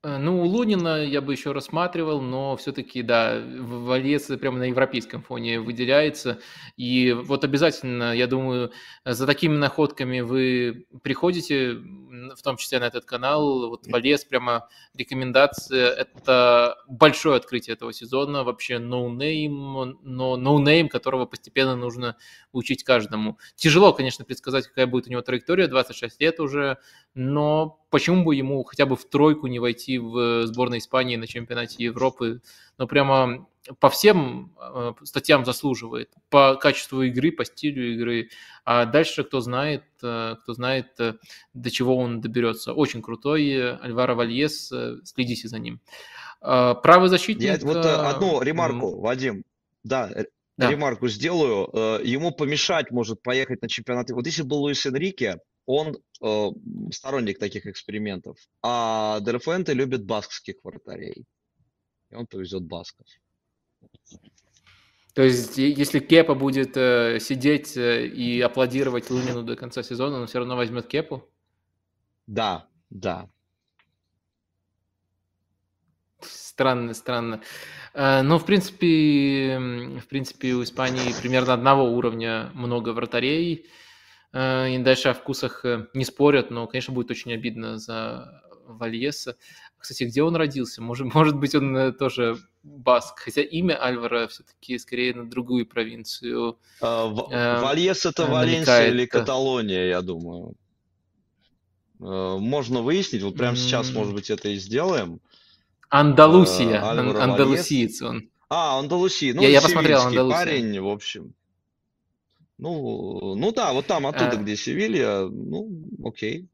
[SPEAKER 1] Э, ну, у Лунина я бы еще рассматривал, но все-таки, да, Вальес прямо на европейском фоне выделяется. И вот обязательно, я думаю, за такими находками вы приходите, в том числе на этот канал. Вот Вальес прямо рекомендация. Это большое открытие этого сезона. Вообще no-name, но no-name, которого постепенно нужно учить каждому. Тяжело, конечно, предсказать, какая будет у него траектория, 26 лет уже, но почему бы ему хотя бы в тройку не войти в сборной Испании на чемпионате Европы? Ну, прямо по всем э, статьям заслуживает, по качеству игры, по стилю игры. А дальше кто знает, э, кто знает, э, до чего он доберется. Очень крутой Альваро Вальес, следите за ним. Правый защитник... Я
[SPEAKER 2] вот одну ремарку, Вадим. Да, да. ремарку сделаю. Ему помешать может поехать на чемпионат. Вот если был Луис Энрике, он э, сторонник таких экспериментов. А Дельфенте любит баскских вратарей. И он повезет басков.
[SPEAKER 1] То есть, если Кепа будет э, сидеть э, и аплодировать Лунину до конца сезона, он все равно возьмет Кепу?
[SPEAKER 2] Да, да.
[SPEAKER 1] Странно, странно. Э, ну, в принципе, в принципе, у Испании примерно одного уровня много вратарей. Э, и дальше о вкусах э, не спорят, но, конечно, будет очень обидно за Вальеса. Кстати, где он родился? Может, может быть, он тоже баск, хотя имя Альвара все-таки скорее на другую провинцию.
[SPEAKER 2] А, Вальес это Валенсия или Каталония, я думаю. Можно выяснить, вот прямо сейчас, может быть, это и сделаем.
[SPEAKER 1] Андалусия, э, андалусиец он.
[SPEAKER 2] А, Андалусия. Ну,
[SPEAKER 1] я, я посмотрел Андалусия.
[SPEAKER 2] парень, в общем. Ну, ну да, вот там, оттуда, а... где Севилья, ну, окей.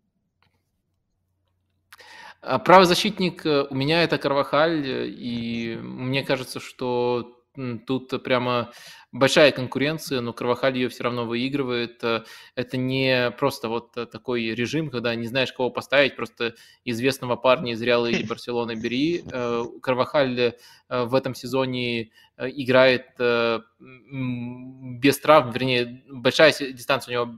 [SPEAKER 1] А правозащитник у меня это Карвахаль, и мне кажется, что тут прямо большая конкуренция, но Карвахаль ее все равно выигрывает. Э, это не просто вот э, такой режим, когда не знаешь, кого поставить, просто известного парня из Реала или Барселоны бери. Э, Карвахаль в этом сезоне играет без травм, вернее, большая дистанция у него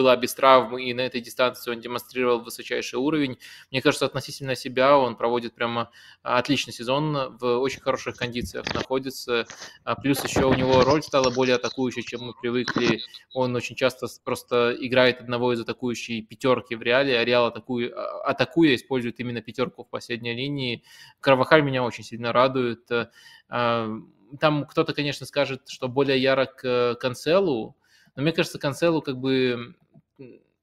[SPEAKER 1] была без травм, и на этой дистанции он демонстрировал высочайший уровень. Мне кажется, относительно себя он проводит прямо отличный сезон, в очень хороших кондициях находится. А плюс еще у него роль стала более атакующей, чем мы привыкли. Он очень часто просто играет одного из атакующей пятерки в реале, а Реал атакуя, атакуя использует именно пятерку в последней линии. Карвахаль меня очень сильно радует. А, там кто-то, конечно, скажет, что более ярок Канцелу, но мне кажется, Канцелу как бы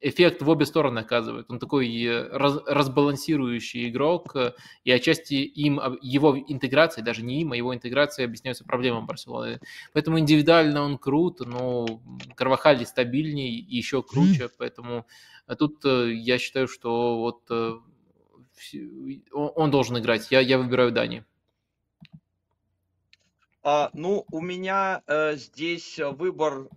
[SPEAKER 1] эффект в обе стороны оказывает. Он такой э, раз, разбалансирующий игрок, э, и отчасти им, его интеграция, даже не им, а его интеграция объясняется проблемам Барселоны. Поэтому индивидуально он крут, но Карвахали стабильней и еще круче, поэтому э, тут я считаю, что вот он должен играть. Я, я выбираю Дани.
[SPEAKER 2] А, ну, у меня э, здесь выбор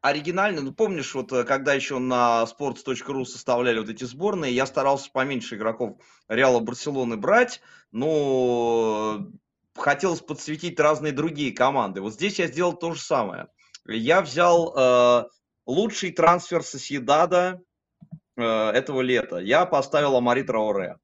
[SPEAKER 2] оригинально, ну помнишь, вот э, когда еще на sports.ru составляли вот эти сборные, я старался поменьше игроков Реала Барселоны брать, но хотелось подсветить разные другие команды. Вот здесь я сделал то же самое. Я взял э, лучший трансфер Соседада э, этого лета. Я поставил Амари Трауре.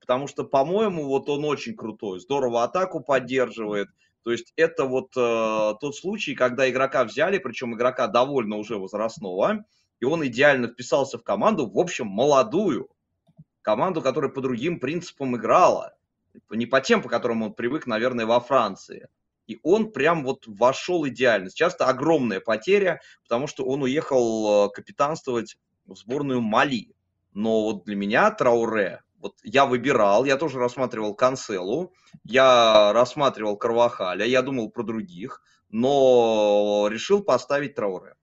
[SPEAKER 2] Потому что, по-моему, вот он очень крутой. Здорово атаку поддерживает. То есть это вот э, тот случай, когда игрока взяли, причем игрока довольно уже возрастного, и он идеально вписался в команду, в общем, молодую, команду, которая по другим принципам играла, не по тем, по которым он привык, наверное, во Франции. И он прям вот вошел идеально. Сейчас это огромная потеря, потому что он уехал э, капитанствовать в сборную Мали. Но вот для меня Трауре вот я выбирал, я тоже рассматривал Канцелу, я рассматривал Карвахаля, я думал про других, но решил поставить Трауре.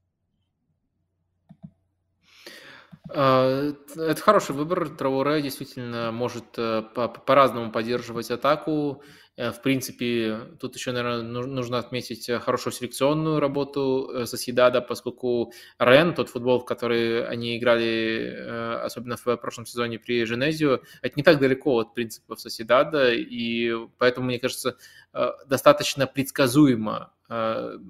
[SPEAKER 1] А, это хороший выбор. Трауре действительно может э, по-разному поддерживать атаку. Э, в принципе, тут еще, наверное, нужно отметить э, хорошую селекционную работу э, Соседада, поскольку Рен, тот футбол, в который они играли, особенно в прошлом сезоне при Женезию, это не так далеко от принципов Соседада, и поэтому, мне кажется, достаточно предсказуемо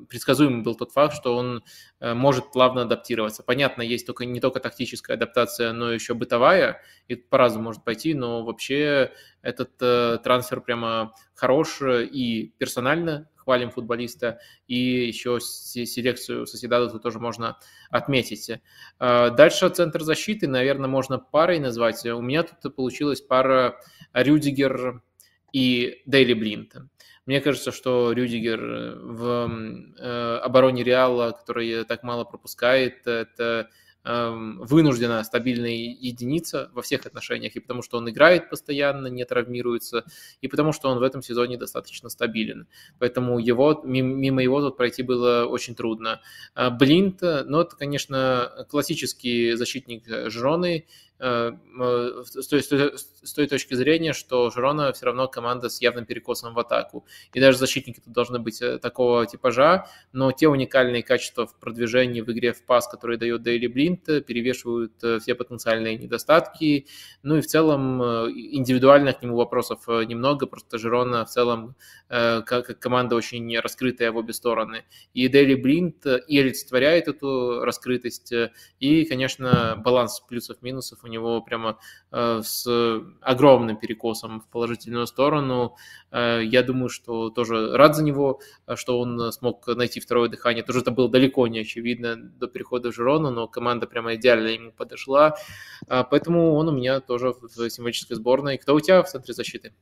[SPEAKER 1] предсказуемым был тот факт, что он может плавно адаптироваться. Понятно, есть только не только тактическая адаптация, но еще бытовая, и по-разному может пойти, но вообще этот э, трансфер прямо хорош и персонально хвалим футболиста, и еще селекцию Соседада тут тоже можно отметить. Э, дальше центр защиты, наверное, можно парой назвать. У меня тут получилась пара Рюдигер и Дейли Блинт. Мне кажется, что Рюдигер в э, обороне Реала, который так мало пропускает, это вынуждена стабильная единица во всех отношениях, и потому что он играет постоянно, не травмируется, и потому что он в этом сезоне достаточно стабилен. Поэтому его, мимо его тут пройти было очень трудно. Э, Блинт, ну это, конечно, классический защитник Э, с той, с той точки зрения, что Жирона все равно команда с явным перекосом в атаку. И даже защитники тут должны быть э, такого типажа, но те уникальные качества в продвижении в игре в пас, которые дает Дейли Блинт, перевешивают э, все потенциальные недостатки. Ну и в целом индивидуально к нему вопросов немного, просто Жирона в целом как команда очень раскрытая в обе стороны. И Дейли Блинт и олицетворяет эту раскрытость, и, конечно, баланс плюсов-минусов у него прямо э, с огромным перекосом в положительную сторону. Э, я думаю, что тоже рад за него, э, что он смог найти второе дыхание. Тоже это было далеко не очевидно до перехода в Жирону, но команда прямо идеально ему подошла. Поэтому он у меня тоже в символической сборной. Кто у тебя в центре защиты?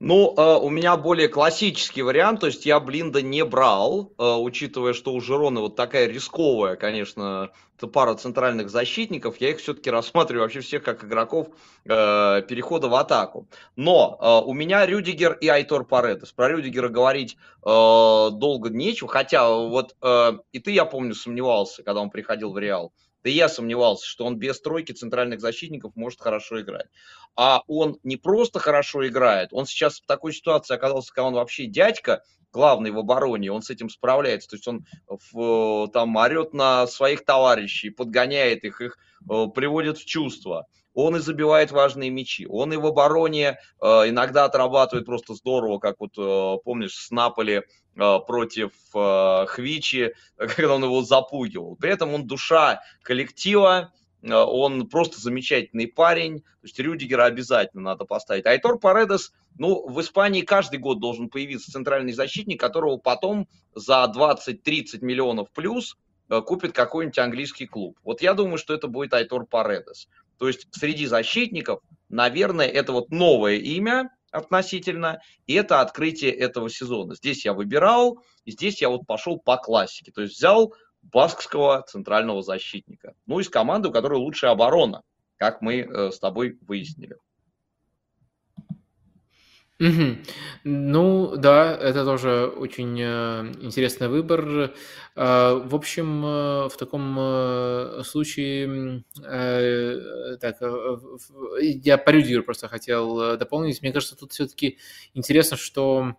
[SPEAKER 2] Ну, э, у меня более классический вариант, то есть я Блинда не брал, э, учитывая, что у Жирона вот такая рисковая, конечно, пара центральных защитников, я их все-таки рассматриваю вообще всех как игроков э, перехода в атаку. Но у меня Рюдигер и Айтор Паредес. Про Рюдигера говорить долго нечего, хотя вот и ты, я помню, сомневался, когда он приходил в Реал Да и я сомневался, что он без тройки центральных защитников может хорошо играть. А он не просто хорошо играет, он сейчас в такой ситуации оказался, когда он вообще дядька, главный в обороне, он с этим справляется. То есть он в, там орет на своих товарищей, подгоняет их, их э, приводит в чувство он и забивает важные мячи. Он и в обороне э, иногда отрабатывает просто здорово, как вот э, помнишь с Наполи э, против э, Хвичи, когда он его запугивал. При этом он душа коллектива, э, он просто замечательный парень. То есть Рюдигера обязательно надо поставить. Айтор Паредес, ну, в Испании каждый год должен появиться центральный защитник, которого потом за 20-30 миллионов плюс э, купит какой-нибудь английский клуб. Вот я думаю, что это будет Айтор Паредес. То есть среди защитников, наверное, это вот новое имя относительно, и это открытие этого сезона. Здесь я выбирал, и здесь я вот пошел по классике. То есть взял баскского центрального защитника. Ну, из команды, у которой лучшая оборона, как мы э, с тобой выяснили.
[SPEAKER 1] Мгм. Ну да, это тоже очень, э, интересный выбор. Э, в общем, э, в таком, э, случае, э, так, э, я Рюдигеру просто хотел, э, дополнить. Мне кажется, тут все таки интересно, что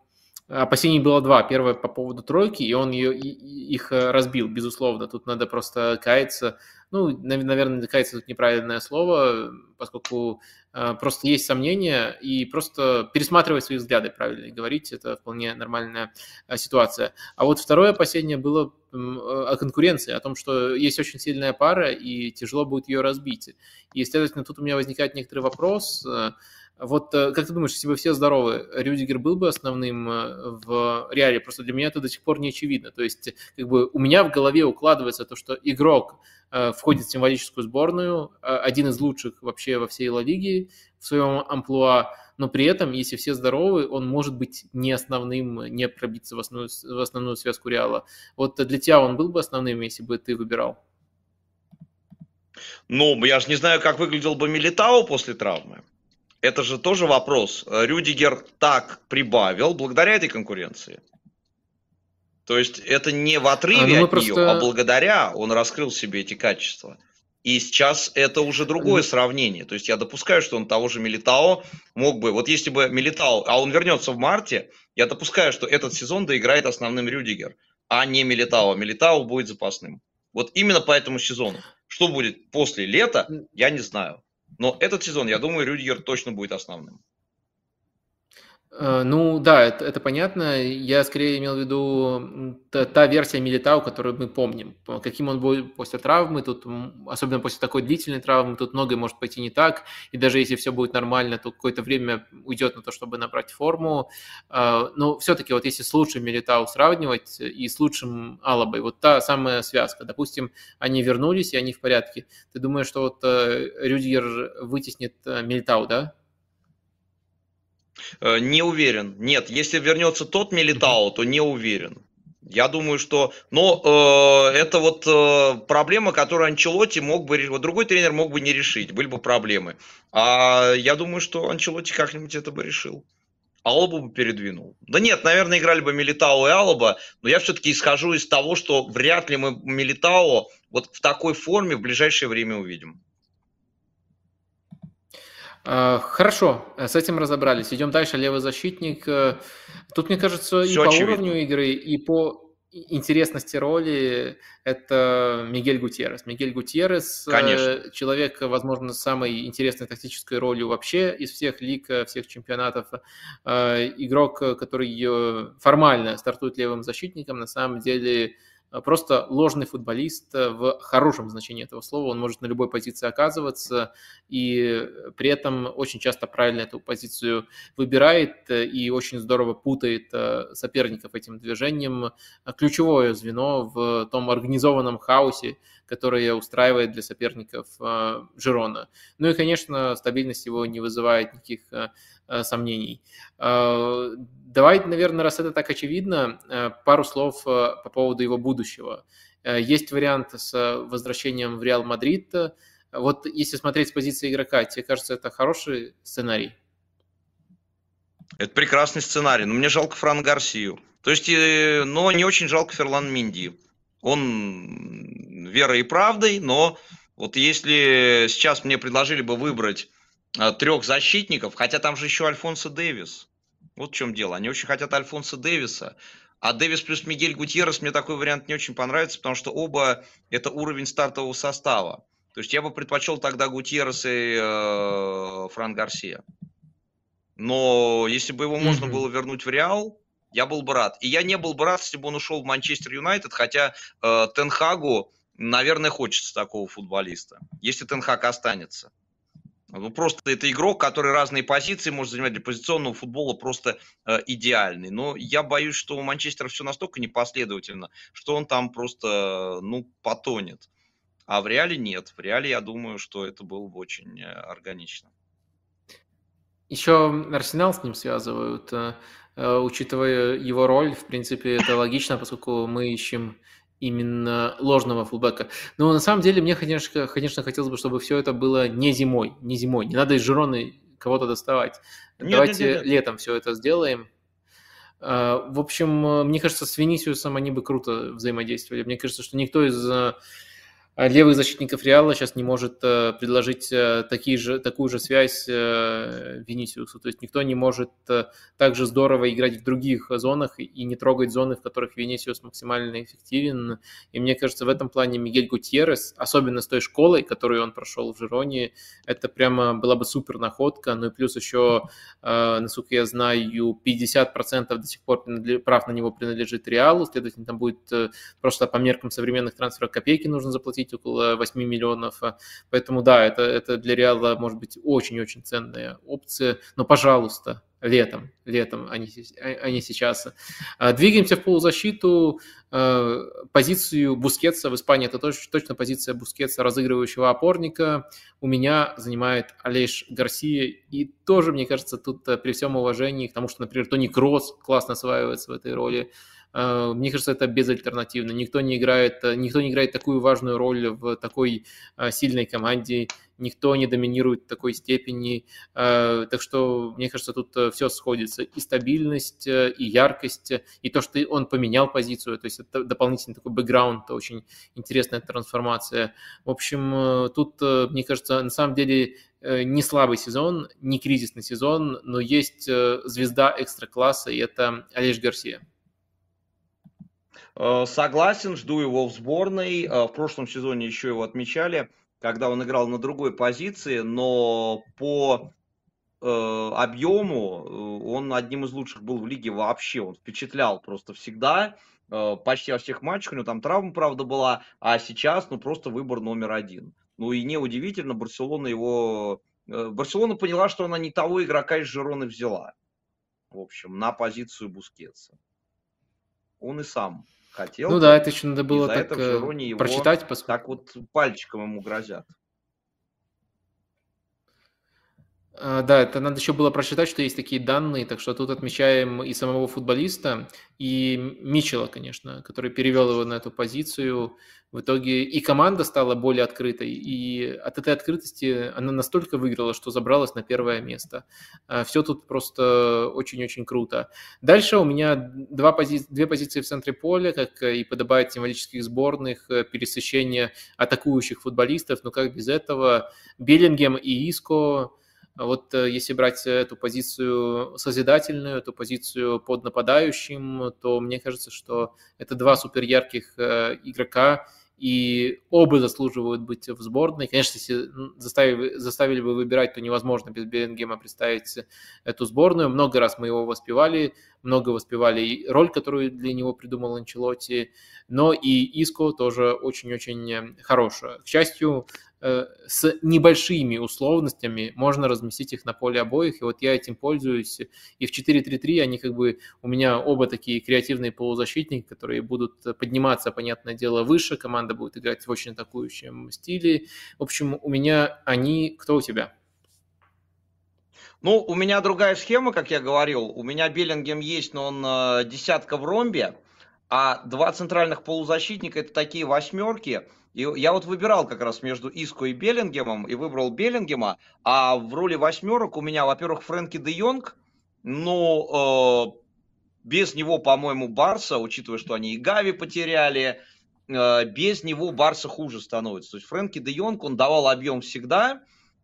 [SPEAKER 1] опасений было два. Первое по поводу тройки, и он ее, их разбил, безусловно. Тут надо просто каяться. Ну, наверное, каяться тут неправильное слово, поскольку Э, просто есть сомнения, и просто пересматривать свои взгляды, правильно говорить, это вполне нормальная э, ситуация. А вот второе опасение было э, о конкуренции, о том, что есть очень сильная пара, и тяжело будет ее разбить. И, следовательно, тут у меня возникает некоторый вопрос, вот как ты думаешь, если бы все здоровы, Рюдигер был бы основным в реале? Просто для меня это до сих пор не очевидно. То есть как бы у меня в голове укладывается то, что игрок Э, входит в символическую сборную, э, один из лучших вообще во всей Ла Лиге в своем амплуа, но при этом, если все здоровы, он может быть не основным, не пробиться в основную, в основную связку Реала. Вот для тебя он был бы основным, если бы ты выбирал?
[SPEAKER 2] Ну, я же не знаю, как выглядел бы Милитао после травмы. Это же тоже вопрос. Рюдигер так прибавил благодаря этой конкуренции. То есть это не в отрыве а, ну от просто... нее, а благодаря он раскрыл себе эти качества. И сейчас это уже другое сравнение. То есть я допускаю, что он того же Милитао мог бы... Вот если бы Милитао, а он вернется в марте, я допускаю, что этот сезон доиграет основным Рюдигер, а не Милитао. Милитао будет запасным. Вот именно по этому сезону. Что будет после лета, я не знаю. Но этот сезон, я думаю, Рюдигер точно будет основным.
[SPEAKER 1] Э, ну да, это, это понятно. Я скорее имел в виду та, та версия Милитау, которую мы помним. Каким он будет после травмы, тут, особенно после такой длительной травмы, тут многое может пойти не так. И даже если все будет нормально, то какое-то время уйдет на то, чтобы набрать форму. Э, но все-таки вот если с лучшим Милитау сравнивать и с лучшим Алабой, вот та самая связка. Допустим, они вернулись, и они в порядке. Ты думаешь, что вот э, Рюдигер вытеснит Милитау, да?
[SPEAKER 2] Э, не уверен. Нет, если вернется тот Милитао, то не уверен. Я думаю, что... Но э, это вот э, проблема, которую Анчелоти мог бы... Вот другой тренер мог бы не решить, были бы проблемы. А я думаю, что Анчелоти как-нибудь это бы решил. Алабу бы передвинул. Да нет, наверное, играли бы Милитао и Алаба, но я все-таки исхожу из того, что вряд ли мы Милитао вот в такой форме в ближайшее время увидим.
[SPEAKER 1] А, хорошо, с этим разобрались. Идем дальше. Левый защитник. Э, тут, мне кажется, Все и по очевидно. уровню игры, и по интересности роли это Мигель Гутьеррес. Мигель Гутьеррес Конечно. человек, возможно, с самой интересной тактической ролью вообще из всех лиг, э, всех чемпионатов. Э, игрок, который формально стартует левым защитником, на самом деле просто ложный футболист э, в хорошем значении этого слова. Он может на любой позиции оказываться и при этом очень часто правильно эту позицию выбирает э, и очень здорово путает э, соперников этим движением. Ключевое звено в том организованном хаосе, которое устраивает для соперников Жирона. Ну и, конечно, стабильность его не вызывает никаких сомнений. Давай, наверное, раз это так очевидно, э, пару слов э, по поводу его будущего. Э, есть вариант с возвращением в Реал Мадрид. Вот если смотреть с позиции игрока, тебе кажется, это хороший сценарий?
[SPEAKER 2] Это прекрасный сценарий, но мне жалко Фран Гарсию. То есть, но не очень жалко Ферлан Минди. Он верой и правдой, но вот если сейчас мне предложили бы выбрать э, трех защитников, хотя там же еще Альфонсо Дэвис, вот в чем дело, они очень хотят Альфонсо Дэвиса, а Дэвис плюс Мигель Гутьеррес мне такой вариант не очень понравится, потому что оба это уровень стартового состава. То есть я бы предпочел тогда Гутьеррес и э, Фран Гарсия. Но если бы его можно mm-hmm. было вернуть в Реал, я был бы рад. И я не был бы рад, если бы он ушел в Манчестер Юнайтед, хотя э, Тенхагу, наверное, хочется такого футболиста, если Тенхаг останется. Ну, просто это игрок, который разные позиции может занимать для позиционного футбола просто э, идеальный. Но я боюсь, что у Манчестера все настолько непоследовательно, что он там просто, ну, потонет. А в реале нет. В реале я думаю, что это было бы очень э, органично.
[SPEAKER 1] Еще Арсенал с ним связывают, э, э, учитывая его роль, в принципе, это логично, поскольку мы ищем именно ложного фулбека. Но на самом деле мне, конечно, конечно, хотелось бы, чтобы все это было не зимой, не зимой. Не надо из Жироны кого-то доставать. Нет, Давайте нет, нет, нет. летом все это сделаем. Э, в общем, мне кажется, с Венисиусом они бы круто взаимодействовали. Мне кажется, что никто из а левых защитников Реала сейчас не может э, предложить э, такие же, такую же связь э, Венисиусу. То есть никто не может так же здорово играть в других зонах и не трогать зоны, в которых Венисиус максимально эффективен. И мне кажется, в этом плане Мигель Гутьеррес, особенно с той школой, которую он прошел в Жироне, это прямо была бы супер находка. Ну и плюс еще, насколько я знаю, 50% до сих пор прав на него принадлежит Реалу, следовательно, там будет просто по меркам современных трансферов копейки нужно заплатить платить около 8 миллионов. А, поэтому да, это, это для Реала может быть очень-очень ценная опция. Но, пожалуйста, летом, летом, а не, а не сейчас. А, двигаемся в полузащиту. Позицию Бускетса в Испании, это точно, точно позиция Бускетса, разыгрывающего опорника. У меня занимает Алейш Гарсия. И тоже, мне кажется, тут при всем уважении к тому, что, например, Тони Кроос классно осваивается в этой роли, Э, мне кажется, это безальтернативно. Никто не играет, э, никто не играет такую важную роль в такой э, сильной команде, никто не доминирует в такой степени. Так что, мне кажется, тут все сходится. И стабильность, и яркость, и то, что он поменял позицию, то есть это дополнительный такой бэкграунд, очень интересная трансформация. В общем, тут, мне кажется, на самом деле не слабый сезон, не кризисный сезон, но есть звезда экстра-класса, и это Олеж Гарсия.
[SPEAKER 2] Э, согласен, жду его в сборной. Э, в прошлом сезоне еще его отмечали, когда он играл на другой позиции, но по э, объему он одним из лучших был в лиге вообще. Он впечатлял просто всегда, почти во всех матчах. У него там травма, правда, была, а сейчас, ну, просто выбор номер один. Ну и неудивительно, Барселона его... Барселона поняла, что она не того игрока из Жироны взяла. В общем, на позицию Бускетса. Он и сам хотел.
[SPEAKER 1] Ну да, это еще надо было так э, прочитать.
[SPEAKER 2] Поскольку... Так вот пальчиком ему грозят.
[SPEAKER 1] А, да, это надо еще было прочитать, что есть такие данные, так что тут отмечаем и самого футболиста, и Мичела, конечно, который перевел его на эту позицию. В итоге и команда стала более открытой, и от этой открытости она настолько выиграла, что забралась на первое место. А, Все тут просто очень-очень круто. Дальше у меня два пози... две позиции в центре поля, как и подобает символических сборных, э, пересыщение атакующих футболистов, но как без этого Беллингем и Иско а вот э, если брать эту позицию созидательную, эту позицию под нападающим, то мне кажется, что это два супер ярких э, игрока, и оба заслуживают быть в сборной. Конечно, если заставили, заставили бы выбирать, то невозможно без Беллингема представить эту сборную. Много раз мы его воспевали, много воспевали и роль, которую для него придумал Анчелотти, но и Иско тоже очень-очень э, хорошая. К счастью, с небольшими условностями можно разместить их на поле обоих, и вот я этим пользуюсь. И в 4-3-3 они как бы, у меня оба такие креативные полузащитники, которые будут подниматься, понятное дело, выше, команда будет играть в очень атакующем стиле. В общем, у меня они, кто у тебя?
[SPEAKER 2] Ну, у меня другая схема, как я говорил. У меня Беллингем есть, но он э, десятка в ромбе, а два центральных полузащитника это такие восьмерки – и я вот выбирал как раз между Иско и Беллингемом, и выбрал Беллингема, а в роли восьмерок у меня, во-первых, Фрэнки де Йонг, но э, без него, по-моему, Барса, учитывая, что они и Гави потеряли, э, без него Барса хуже становится. То есть Фрэнки де Йонг, он давал объем всегда,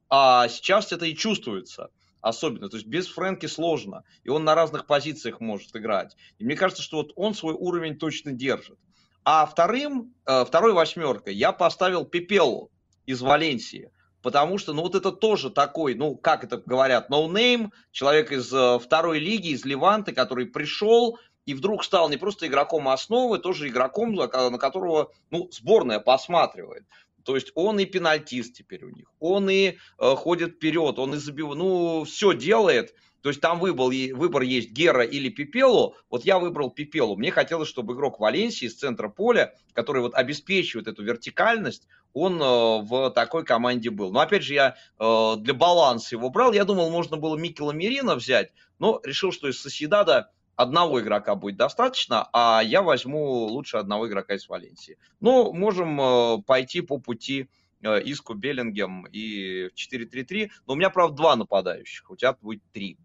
[SPEAKER 2] а сейчас это и чувствуется особенно. То есть без Фрэнки сложно, и он на разных позициях может играть. И мне кажется, что вот он свой уровень точно держит. А вторым, э, второй восьмеркой я поставил Пепелу из Валенсии. Потому что, ну, вот это тоже такой, ну, как это говорят, no-name, человек из э, второй лиги, из Леванты, который пришел и вдруг стал не просто игроком основы, тоже игроком, на которого, ну, сборная посматривает. То есть он и пенальтист теперь у них, он и э, ходит вперед, он и забивает, ну, все делает. То есть там выбор, выбор есть Гера или Пипелу. Вот я выбрал Пипелу. Мне хотелось, чтобы игрок Валенсии из центра поля, который вот обеспечивает эту вертикальность, он э, в такой команде был. Но опять же, я э, для баланса его брал. Я думал, можно было Микела Мерина взять, но решил, что из Соседада одного игрока будет достаточно, а я возьму лучше одного игрока из Валенсии. Ну, можем э, пойти по пути Иску Беллингем и 4-3-3. Но у меня, правда, два нападающих, у тебя будет три.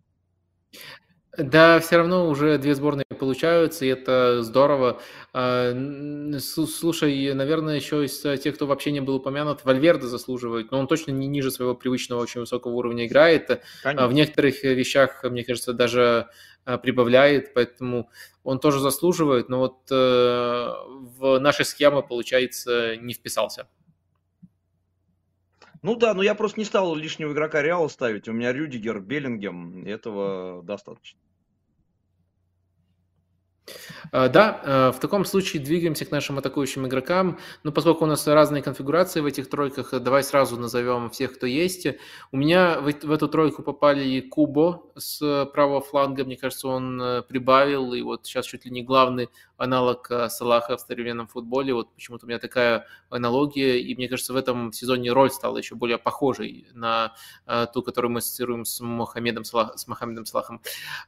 [SPEAKER 1] Да, все равно уже две сборные получаются, и это здорово. А, слушай, наверное, еще из тех, кто вообще не был упомянут, Вальверде заслуживает, но он точно не ниже своего привычного очень высокого уровня играет. А Конечно. В некоторых вещах, мне кажется, даже прибавляет, поэтому он тоже заслуживает, но вот э, в наши схемы, получается, не вписался.
[SPEAKER 2] Ну да, но я просто не стал лишнего игрока Реала ставить. У меня Рюдигер, Беллингем, этого достаточно.
[SPEAKER 1] А, да, э, в таком случае двигаемся к нашим атакующим игрокам. Ну, поскольку у нас разные конфигурации в этих тройках, давай сразу назовем всех, кто есть. У меня в, в эту тройку попали Кубо с правого фланга. Мне кажется, он э, прибавил, и вот сейчас чуть ли не главный аналог э, Салаха в современном футболе. Вот почему-то у меня такая аналогия, и мне кажется, в этом сезоне роль стала еще более похожей на ту, которую мы ассоциируем с Мохаммедом Салах, с Мохаммедом Салахом.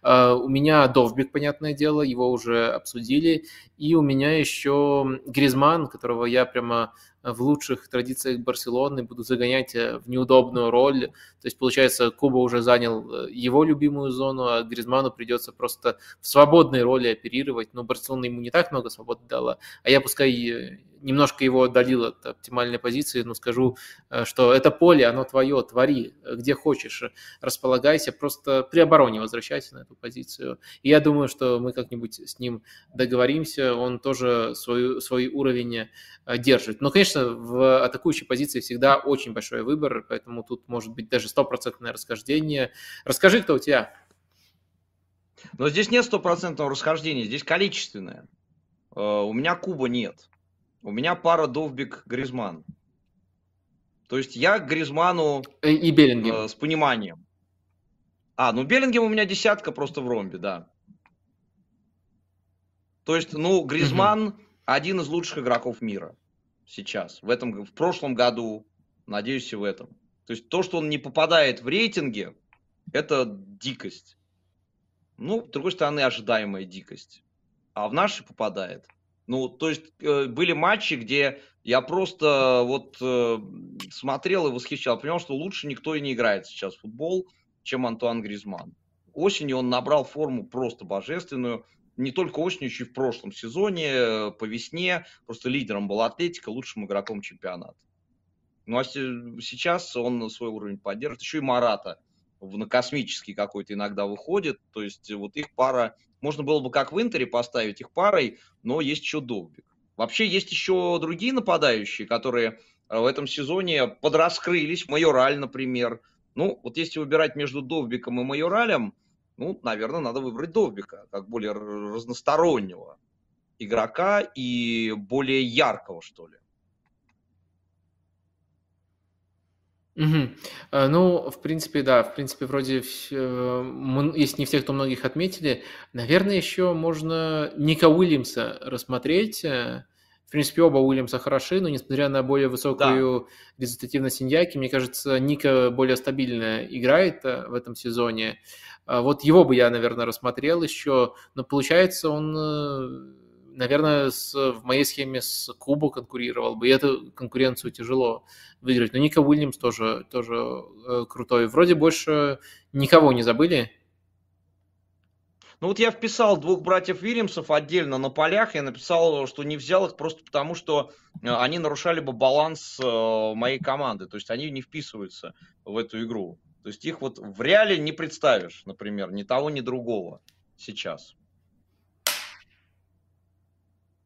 [SPEAKER 1] У меня Довбик, понятное дело, его уже обсудили. И у меня еще Гризман, которого я прямо в лучших традициях Барселоны буду загонять э, в неудобную роль. То есть, получается, Куба уже занял э, его любимую зону, а Гризману придется просто в свободной роли оперировать. Но Барселона ему не так много свободы дала. А я пускай э, немножко его отдалил от оптимальной позиции, но скажу, что это поле, оно твое, твори, где хочешь, располагайся, просто при обороне возвращайся на эту позицию. И я думаю, что мы как-нибудь с ним договоримся, он тоже свой, свой уровень держит. Но, конечно, конечно, в атакующей позиции всегда очень большой выбор, поэтому тут может быть даже стопроцентное расхождение. Расскажи, кто у тебя?
[SPEAKER 2] Но здесь нет стопроцентного расхождения, здесь количественное. Э, у меня Куба нет. У меня пара Довбик Гризман. То есть я к Гризману
[SPEAKER 1] и Беллингем. Э,
[SPEAKER 2] с пониманием. А, ну Беллингем у меня десятка просто в ромбе, да. То есть, ну, Гризман угу. один из лучших игроков мира сейчас, в, этом, в прошлом году, надеюсь, и в этом. То есть то, что он не попадает в рейтинге, это дикость. Ну, с другой стороны, ожидаемая дикость. А в наши попадает. Ну, то есть э, были матчи, где я просто вот э, смотрел и восхищал. Понял, что лучше никто и не играет сейчас в футбол, чем Антуан Гризман. Осенью он набрал форму просто божественную не только осенью, еще и в прошлом сезоне, э, по весне, просто лидером был Атлетика, лучшим игроком чемпионата. Ну а сейчас он свой уровень поддерживает. Еще и Марата на космический какой-то иногда выходит. То есть вот их пара, можно было бы как в Интере поставить их парой, но есть еще Довбик. Вообще есть еще другие нападающие, которые э, в этом сезоне подраскрылись. Майораль, например. Ну, вот если выбирать между Довбиком и Майоралем, ну, наверное, надо выбрать Довбика, как более разностороннего игрока и более яркого, что ли.
[SPEAKER 1] Угу. Ну, в принципе, да, в принципе, вроде, э, если не всех, то многих отметили, наверное, еще можно Ника Уильямса рассмотреть. Э, в принципе, оба Уильямса хороши, но несмотря на более высокую да. результативность Иньяки, мне кажется, Ника более стабильно играет в этом сезоне. А вот его бы я, наверное, рассмотрел еще, но получается он, э, наверное, с, в моей схеме с Кубу конкурировал бы, и эту конкуренцию тяжело выиграть. Но Ника Уильямс тоже, тоже э, крутой. Вроде больше никого не забыли.
[SPEAKER 2] Ну вот я вписал двух братьев Вильямсов отдельно на полях, я написал, что не взял их просто потому, что э, они нарушали бы баланс моей команды, то есть они не вписываются в эту игру. То есть их вот в реале не представишь, например, ни того, ни другого сейчас.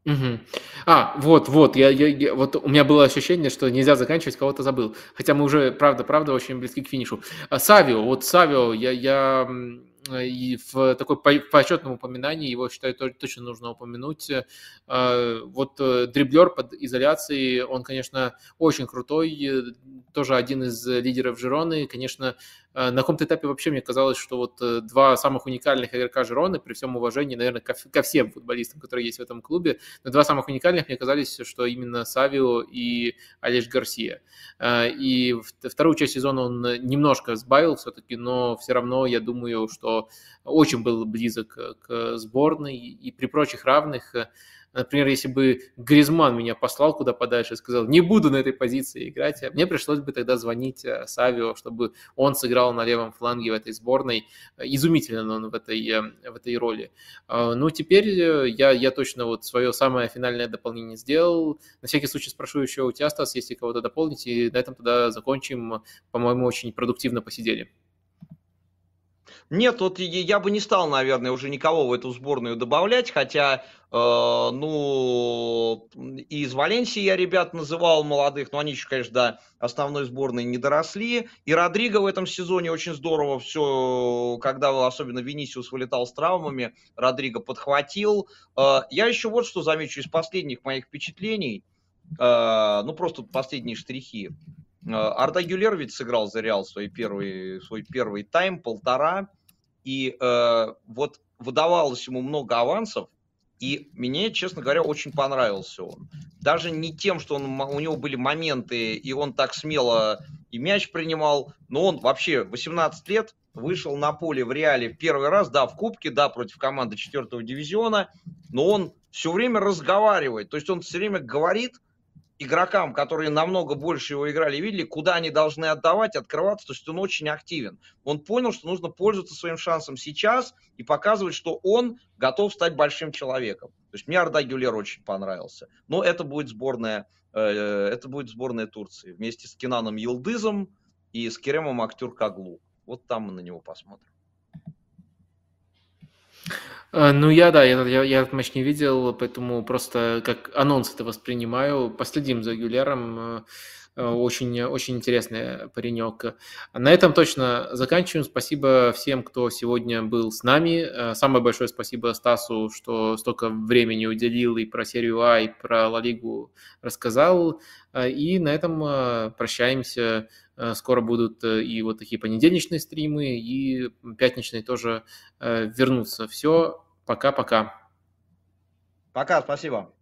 [SPEAKER 1] Угу. А, вот, вот, я, я, я, вот у меня было ощущение, что нельзя заканчивать, кого-то забыл. Хотя мы уже, правда, правда, очень близки к финишу. А, Савио, вот Савио, я, я и в такой почетном упоминании его, считаю, точно нужно упомянуть. А, вот э, дриблер под изоляцией, он, конечно, очень крутой, э, тоже один из лидеров Жироны. Конечно, э, на каком-то этапе вообще мне казалось, что вот два самых уникальных игрока Жироны, при всем уважении, наверное, ко, ко всем футболистам, которые есть в этом клубе, но два самых уникальных мне казались, что именно Савио и Олеж Гарсия. И вторую часть сезона он немножко сбавил все-таки, но все равно я думаю, что очень был близок к сборной, и при прочих равных Например, если бы Гризман меня послал куда подальше и сказал, не буду на этой позиции играть, мне пришлось бы тогда звонить э, Савио, чтобы он сыграл на левом фланге в этой сборной. Изумителен он в этой, э, в этой роли. Ну, теперь э, я, я точно вот свое самое финальное дополнение сделал. На всякий случай спрошу еще у тебя, Стас, если кого-то дополнить, и на этом тогда закончим. По-моему, очень продуктивно посидели.
[SPEAKER 2] Нет, вот я бы не стал, наверное, уже никого в эту сборную добавлять, хотя, э, ну, и из Валенсии я ребят называл молодых, но они еще, конечно, до основной сборной не доросли. И Родриго в этом сезоне очень здорово все, когда особенно Венисиус вылетал с травмами, Родриго подхватил. Э, я еще вот что замечу из последних моих впечатлений, э, ну, просто последние штрихи. Э, Арда Гюлер ведь сыграл за Реал свой первый, свой первый тайм, полтора. И э, вот выдавалось ему много авансов, и мне, честно говоря, очень понравился он. Даже не тем, что он, у него были моменты, и он так смело и мяч принимал, но он вообще 18 лет вышел на поле в Реале в первый раз, да, в Кубке, да, против команды 4 дивизиона, но он все время разговаривает, то есть он все время говорит, игрокам, которые намного больше его играли, видели, куда они должны отдавать, открываться, то есть он очень активен. Он понял, что нужно пользоваться своим шансом сейчас и показывать, что он готов стать большим человеком. То есть мне Арда Гюлер очень понравился. Но это будет сборная, э, это будет сборная Турции вместе с Кинаном Йылдызом и с Керемом Актюркаглу. Вот там мы на него посмотрим.
[SPEAKER 1] А, ну, я, да, я, я, я этот матч не видел, поэтому просто как анонс это воспринимаю. Последим за Гюлером. Э, э, очень, очень интересный паренек. На этом точно заканчиваем. Спасибо всем, кто сегодня был с нами. Э, самое большое спасибо Стасу, что столько времени уделил и про серию А, и про Ла Лигу рассказал. И на этом прощаемся. Скоро будут и вот такие понедельничные стримы, и пятничные тоже вернутся. Все, Пока-пока.
[SPEAKER 2] Пока, спасибо.